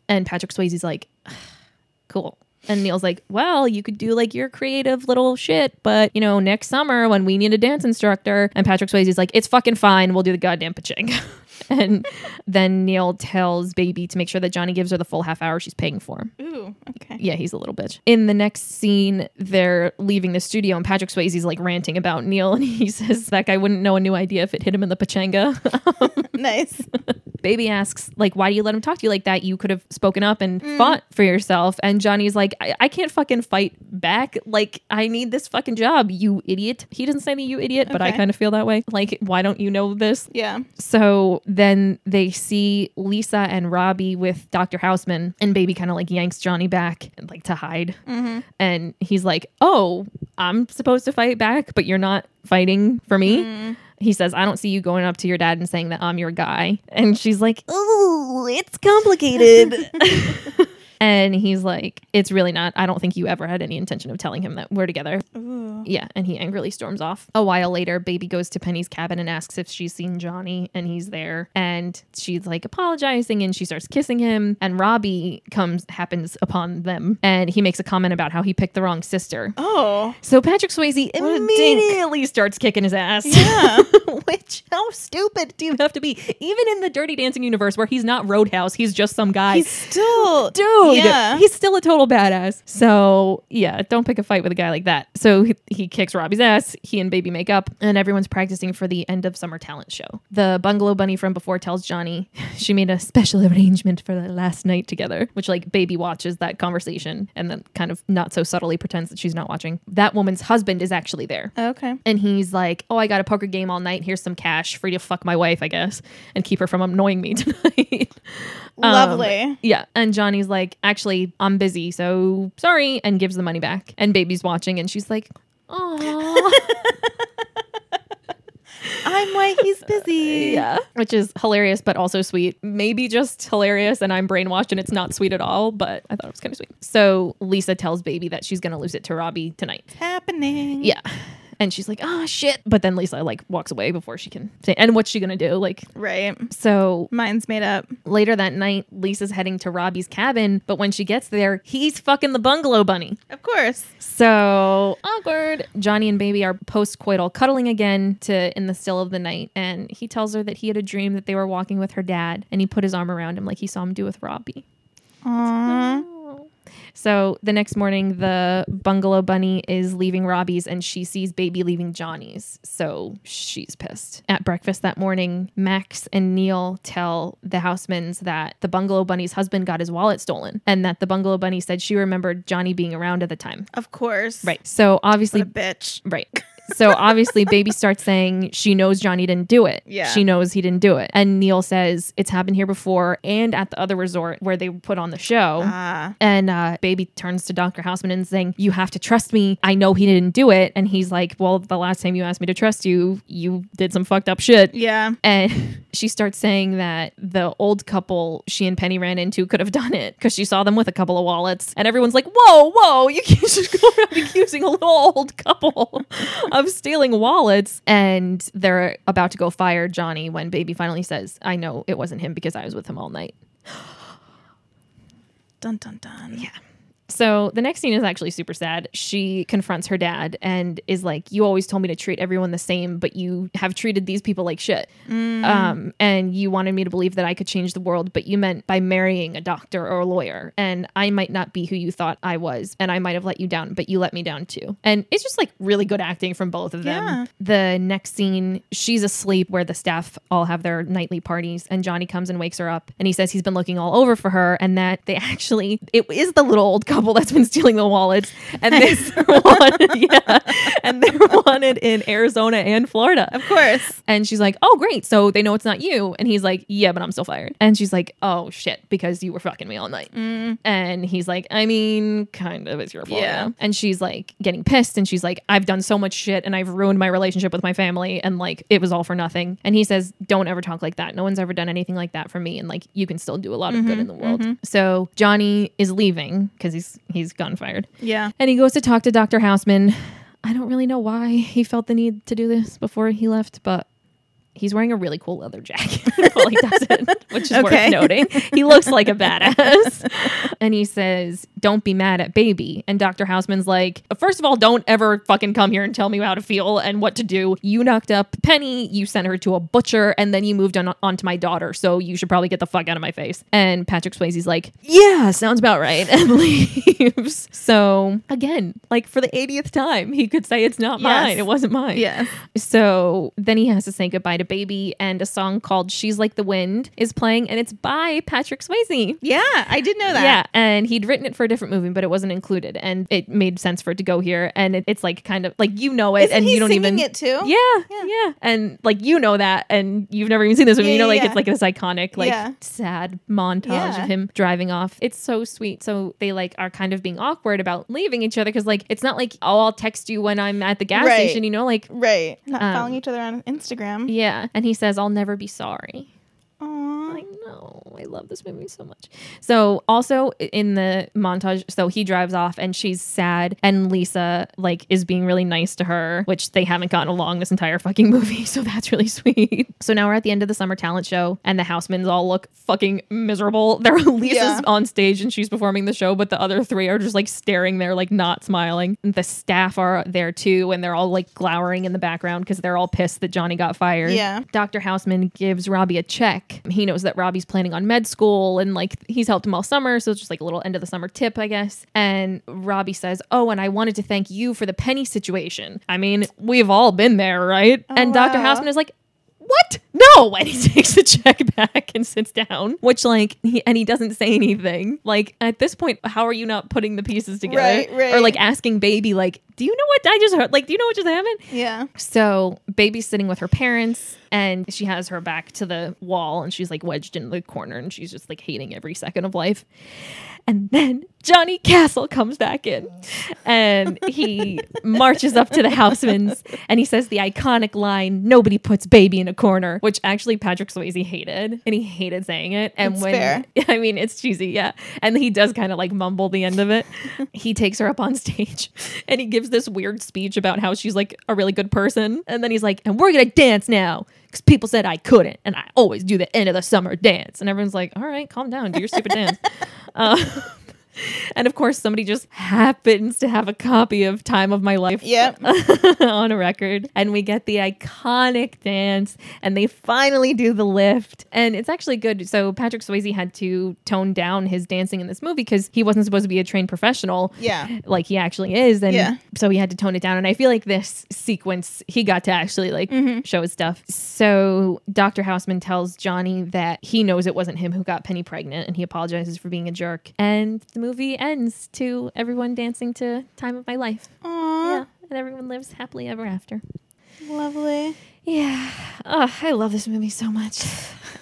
Speaker 2: And Patrick Swayze's like, cool. And Neil's like, well, you could do like your creative little shit, but you know, next summer when we need a dance instructor, and Patrick Swayze's like, it's fucking fine. We'll do the goddamn pachanga. and then Neil tells Baby to make sure that Johnny gives her the full half hour she's paying for.
Speaker 1: Ooh, okay.
Speaker 2: Yeah, he's a little bitch. In the next scene, they're leaving the studio, and Patrick Swayze's like ranting about Neil, and he says that guy wouldn't know a new idea if it hit him in the pachanga.
Speaker 1: nice.
Speaker 2: Baby asks, like, why do you let him talk to you like that? You could have spoken up and mm. fought for yourself. And Johnny's like, I-, I can't fucking fight back. Like, I need this fucking job, you idiot. He doesn't say me, you idiot, but I kind of feel that way. Like, why don't you know this?
Speaker 1: Yeah.
Speaker 2: So then they see Lisa and Robbie with Dr. Houseman, and Baby kind of like yanks Johnny back and like to hide. Mm-hmm. And he's like, Oh, I'm supposed to fight back, but you're not fighting for me. Mm-hmm. He says, I don't see you going up to your dad and saying that I'm your guy. And she's like, Oh, it's complicated. and he's like, It's really not. I don't think you ever had any intention of telling him that we're together.
Speaker 1: Ooh.
Speaker 2: Yeah, and he angrily storms off. A while later, Baby goes to Penny's cabin and asks if she's seen Johnny, and he's there. And she's like apologizing and she starts kissing him. And Robbie comes, happens upon them, and he makes a comment about how he picked the wrong sister.
Speaker 1: Oh.
Speaker 2: So Patrick Swayze immediately starts kicking his ass.
Speaker 1: Yeah.
Speaker 2: Which, how stupid do you have to be? Even in the Dirty Dancing universe where he's not Roadhouse, he's just some guy.
Speaker 1: He's still.
Speaker 2: Dude,
Speaker 1: Yeah.
Speaker 2: he's still a total badass. So, yeah, don't pick a fight with a guy like that. So, he, he kicks Robbie's ass. He and Baby make up, and everyone's practicing for the end of summer talent show. The bungalow bunny from before tells Johnny she made a special arrangement for the last night together, which, like, Baby watches that conversation and then kind of not so subtly pretends that she's not watching. That woman's husband is actually there.
Speaker 1: Okay.
Speaker 2: And he's like, Oh, I got a poker game all night. Here's some cash for you to fuck my wife, I guess, and keep her from annoying me tonight. Um,
Speaker 1: Lovely.
Speaker 2: yeah. And Johnny's like, Actually, I'm busy, so sorry, and gives the money back. And baby's watching, and she's like, Oh,
Speaker 1: I'm why he's busy.
Speaker 2: yeah. Which is hilarious, but also sweet. Maybe just hilarious, and I'm brainwashed, and it's not sweet at all, but I thought it was kind of sweet. So Lisa tells baby that she's going to lose it to Robbie tonight.
Speaker 1: It's happening.
Speaker 2: Yeah. And she's like, oh shit. But then Lisa like walks away before she can say, and what's she gonna do? Like,
Speaker 1: Right.
Speaker 2: so
Speaker 1: Mine's made up.
Speaker 2: later that night, Lisa's heading to Robbie's cabin, but when she gets there, he's fucking the bungalow bunny.
Speaker 1: Of course.
Speaker 2: So awkward. Johnny and Baby are post-coital cuddling again to in the still of the night, and he tells her that he had a dream that they were walking with her dad, and he put his arm around him like he saw him do with Robbie.
Speaker 1: Aww.
Speaker 2: So the next morning, the bungalow bunny is leaving Robbie's and she sees baby leaving Johnny's. So she's pissed. At breakfast that morning, Max and Neil tell the housemans that the bungalow bunny's husband got his wallet stolen and that the bungalow bunny said she remembered Johnny being around at the time.
Speaker 1: Of course.
Speaker 2: Right. So obviously,
Speaker 1: bitch.
Speaker 2: Right. So obviously, baby starts saying she knows Johnny didn't do it.
Speaker 1: Yeah.
Speaker 2: She knows he didn't do it. And Neil says it's happened here before and at the other resort where they put on the show.
Speaker 1: Ah.
Speaker 2: And uh, baby turns to Dr. Houseman and saying, You have to trust me. I know he didn't do it. And he's like, Well, the last time you asked me to trust you, you did some fucked up shit.
Speaker 1: yeah.
Speaker 2: And she starts saying that the old couple she and Penny ran into could have done it because she saw them with a couple of wallets. And everyone's like, Whoa, whoa, you can't just go around accusing a little old couple of stealing wallets. And they're about to go fire Johnny when baby finally says, I know it wasn't him because I was with him all night.
Speaker 1: Dun dun dun. Yeah.
Speaker 2: So the next scene is actually super sad. She confronts her dad and is like, "You always told me to treat everyone the same, but you have treated these people like shit. Um, and you wanted me to believe that I could change the world, but you meant by marrying a doctor or a lawyer. And I might not be who you thought I was, and I might have let you down, but you let me down too. And it's just like really good acting from both of them.
Speaker 1: Yeah.
Speaker 2: The next scene, she's asleep where the staff all have their nightly parties, and Johnny comes and wakes her up, and he says he's been looking all over for her, and that they actually it is the little old couple that's been stealing the wallets, and this one, yeah, and they're wanted in Arizona and Florida.
Speaker 1: Of course.
Speaker 2: And she's like, "Oh, great! So they know it's not you." And he's like, "Yeah, but I'm still fired." And she's like, "Oh shit, because you were fucking me all night." Mm. And he's like, "I mean, kind of, it's your fault."
Speaker 1: Yeah.
Speaker 2: Yeah. And she's like getting pissed, and she's like, "I've done so much shit, and I've ruined my relationship with my family, and like it was all for nothing." And he says, "Don't ever talk like that. No one's ever done anything like that for me, and like you can still do a lot of good mm-hmm, in the world." Mm-hmm. So Johnny is leaving because he's he's gotten fired.
Speaker 1: Yeah.
Speaker 2: And he goes to talk to Dr. Houseman. I don't really know why he felt the need to do this before he left, but He's wearing a really cool leather jacket while he does it, which is
Speaker 1: Okay.
Speaker 2: worth noting. He looks like a badass. and he says, Don't be mad at baby. And Dr. Houseman's like, First of all, don't ever fucking come here and tell me how to feel and what to do. You knocked up Penny, you sent her to a butcher, and then you moved on, on to my daughter. So you should probably get the fuck out of my face. And Patrick Swayze's like, Yeah, sounds about right. And leaves. So again, like for the 80th time, he could say it's not
Speaker 1: Yes.
Speaker 2: mine. It wasn't mine.
Speaker 1: Yeah.
Speaker 2: So then he has to say goodbye to baby, and a song called She's Like the Wind is playing, and it's by Patrick Swayze.
Speaker 1: Yeah, I did know that.
Speaker 2: Yeah, and he'd written it for a different movie, but it wasn't included, and it made sense for it to go here. And it, it's like kind of like you know it,
Speaker 1: Isn't
Speaker 2: and you don't even
Speaker 1: it too?
Speaker 2: Yeah,
Speaker 1: Yeah.
Speaker 2: yeah, and like you know that, and you've never even seen this movie.
Speaker 1: Yeah,
Speaker 2: you know, like
Speaker 1: yeah,
Speaker 2: it's like this iconic, like sad montage of him driving off. It's so sweet. So they like are kind of being awkward about leaving each other because like it's not like oh I'll text you when I'm at the gas
Speaker 1: Right.
Speaker 2: station. You know, like
Speaker 1: Right. Not
Speaker 2: Um,
Speaker 1: following each other on Instagram.
Speaker 2: yeah, and he says, "I'll never be sorry."
Speaker 1: Aw.
Speaker 2: I know. I love this movie so much. So also in the montage, so he drives off and she's sad and Lisa like is being really nice to her, which they haven't gotten along this entire fucking movie. So that's really sweet. So now we're at the end of the summer talent show and the housemans all look fucking miserable. They're Lisa's
Speaker 1: Yeah.
Speaker 2: on stage and she's performing the show, but the other three are just like staring there, like not smiling. The staff are there too, and they're all like glowering in the background because they're all pissed that Johnny got fired.
Speaker 1: Yeah.
Speaker 2: Dr. Houseman gives Robbie a check. He knows that Robbie's planning on med school and like he's helped him all summer. So it's just like a little end of the summer tip, I guess. And Robbie says, Oh, and I wanted to thank you for the penny situation. I mean, we've all been there, right? Oh, and Dr.
Speaker 1: wow.
Speaker 2: Houseman is like, what? No. And he takes the check back and sits down, which, like, he, and he doesn't say anything. Like, at this point, how are you not putting the pieces together?
Speaker 1: Right, right.
Speaker 2: Or, like, asking baby, like, do you know what I just heard? Like, do you know what just happened?
Speaker 1: Yeah.
Speaker 2: So baby's sitting with her parents and she has her back to the wall and she's like wedged in the corner and she's just like hating every second of life. And then Johnny Castle comes back in and he marches up to the housemans and he says the iconic line, nobody puts baby in a corner, which actually Patrick Swayze hated and he hated saying it. And
Speaker 1: It's
Speaker 2: when
Speaker 1: fair.
Speaker 2: I mean, it's cheesy, yeah. And he does kind of like mumble the end of it. he takes her up on stage and he gives this weird speech about how she's like a really good person. And then he's like, and we're going to dance now because people said I couldn't. And I always do the end of the summer dance. And everyone's like, all right, calm down, do your stupid dance. Uh, and of course, somebody just happens to have a copy of Time of My Life
Speaker 1: Yep.
Speaker 2: on a record. And we get the iconic dance and they finally do the lift. And it's actually good. So patrick swayze had to tone down his dancing in this movie because he wasn't supposed to be a trained professional.
Speaker 1: Yeah.
Speaker 2: like he actually is. And
Speaker 1: Yeah.
Speaker 2: so he had to tone it down. And i feel like this sequence he got to actually like mm-hmm. show his stuff. So dr houseman tells johnny that he knows it wasn't him who got penny pregnant and he apologizes for being a jerk. And the movie ends to everyone dancing to time of my life
Speaker 1: Aw.
Speaker 2: yeah, and everyone lives happily ever after.
Speaker 1: Lovely.
Speaker 2: Yeah. Oh, I love this movie so much.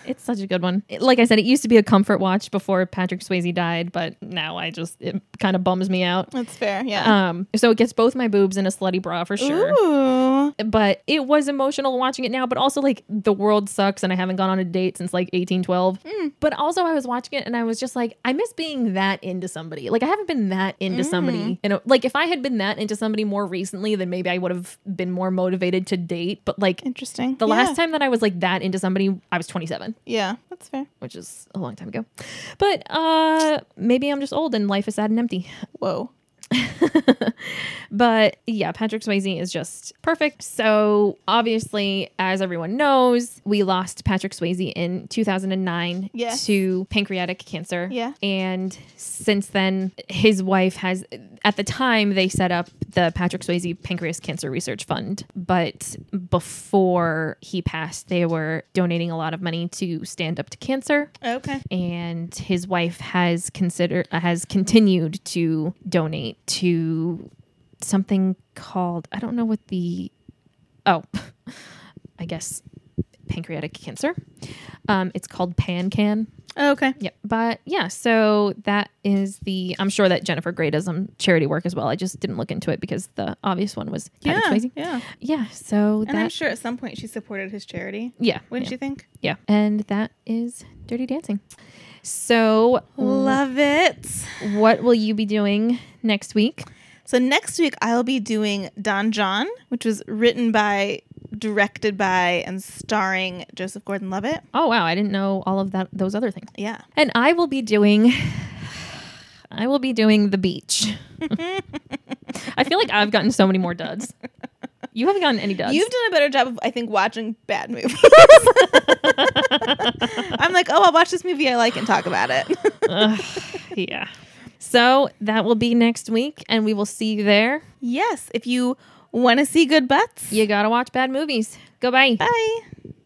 Speaker 2: It's such a good one. It- like I said, it used to be a comfort watch before Patrick Swayze died, but now I just it kind of bums me out.
Speaker 1: That's fair. Yeah.
Speaker 2: Um, so it gets both my boobs in a slutty bra for sure.
Speaker 1: Ooh.
Speaker 2: But it was emotional watching it now, but also like the world sucks and I haven't gone on a date since like 1812. But also I was watching it and I was just like, I miss being that into somebody. Like I haven't been that into somebody. You know, like if I had been that into somebody more recently, then maybe I would have been more motivated to date. But like
Speaker 1: Interesting.
Speaker 2: the
Speaker 1: Yeah.
Speaker 2: last time that I was like that into somebody, I was 27,
Speaker 1: Yeah, that's fair.
Speaker 2: which is a long time ago. But uh maybe I'm just old and life is sad and empty.
Speaker 1: Whoa.
Speaker 2: But yeah, Patrick Swayze is just perfect. So obviously, as everyone knows, we lost Patrick Swayze in 2009
Speaker 1: Yes.
Speaker 2: to pancreatic cancer.
Speaker 1: Yeah.
Speaker 2: And since then, his wife has, at the time, they set up the Patrick Swayze Pancreas Cancer Research Fund. But before he passed, they were donating a lot of money to stand up to cancer
Speaker 1: Okay.
Speaker 2: and his wife has considered uh, has continued to donate to something called I don't know what the oh I guess pancreatic cancer. Um, it's called PanCan.
Speaker 1: Okay.
Speaker 2: Yep. But yeah, so that is the I'm sure that Jennifer Grey does some charity work as well. I just didn't look into it because the obvious one was Patrick
Speaker 1: Yeah.
Speaker 2: Swayze.
Speaker 1: Yeah.
Speaker 2: Yeah. So
Speaker 1: And I'm sure at some point she supported his charity.
Speaker 2: yeah.
Speaker 1: Wouldn't
Speaker 2: yeah,
Speaker 1: you think?
Speaker 2: yeah. And that is Dirty Dancing. So
Speaker 1: Love it.
Speaker 2: What will you be doing next week?
Speaker 1: So next week I'll be doing Don Jon, which was written by directed by and starring Joseph Gordon-Levitt.
Speaker 2: Oh wow, I didn't know all of that those other things.
Speaker 1: Yeah.
Speaker 2: And I will be doing I will be doing the beach. I feel like I've gotten so many more duds. You haven't gotten any duds.
Speaker 1: You've done a better job of, I think, watching bad movies. I'm like, oh, I'll watch this movie I like and talk about it.
Speaker 2: Ugh, yeah. So that will be next week, and we will see you there.
Speaker 1: yes, if you want to see good butts,
Speaker 2: You gotta watch bad movies. Go bye.
Speaker 1: bye.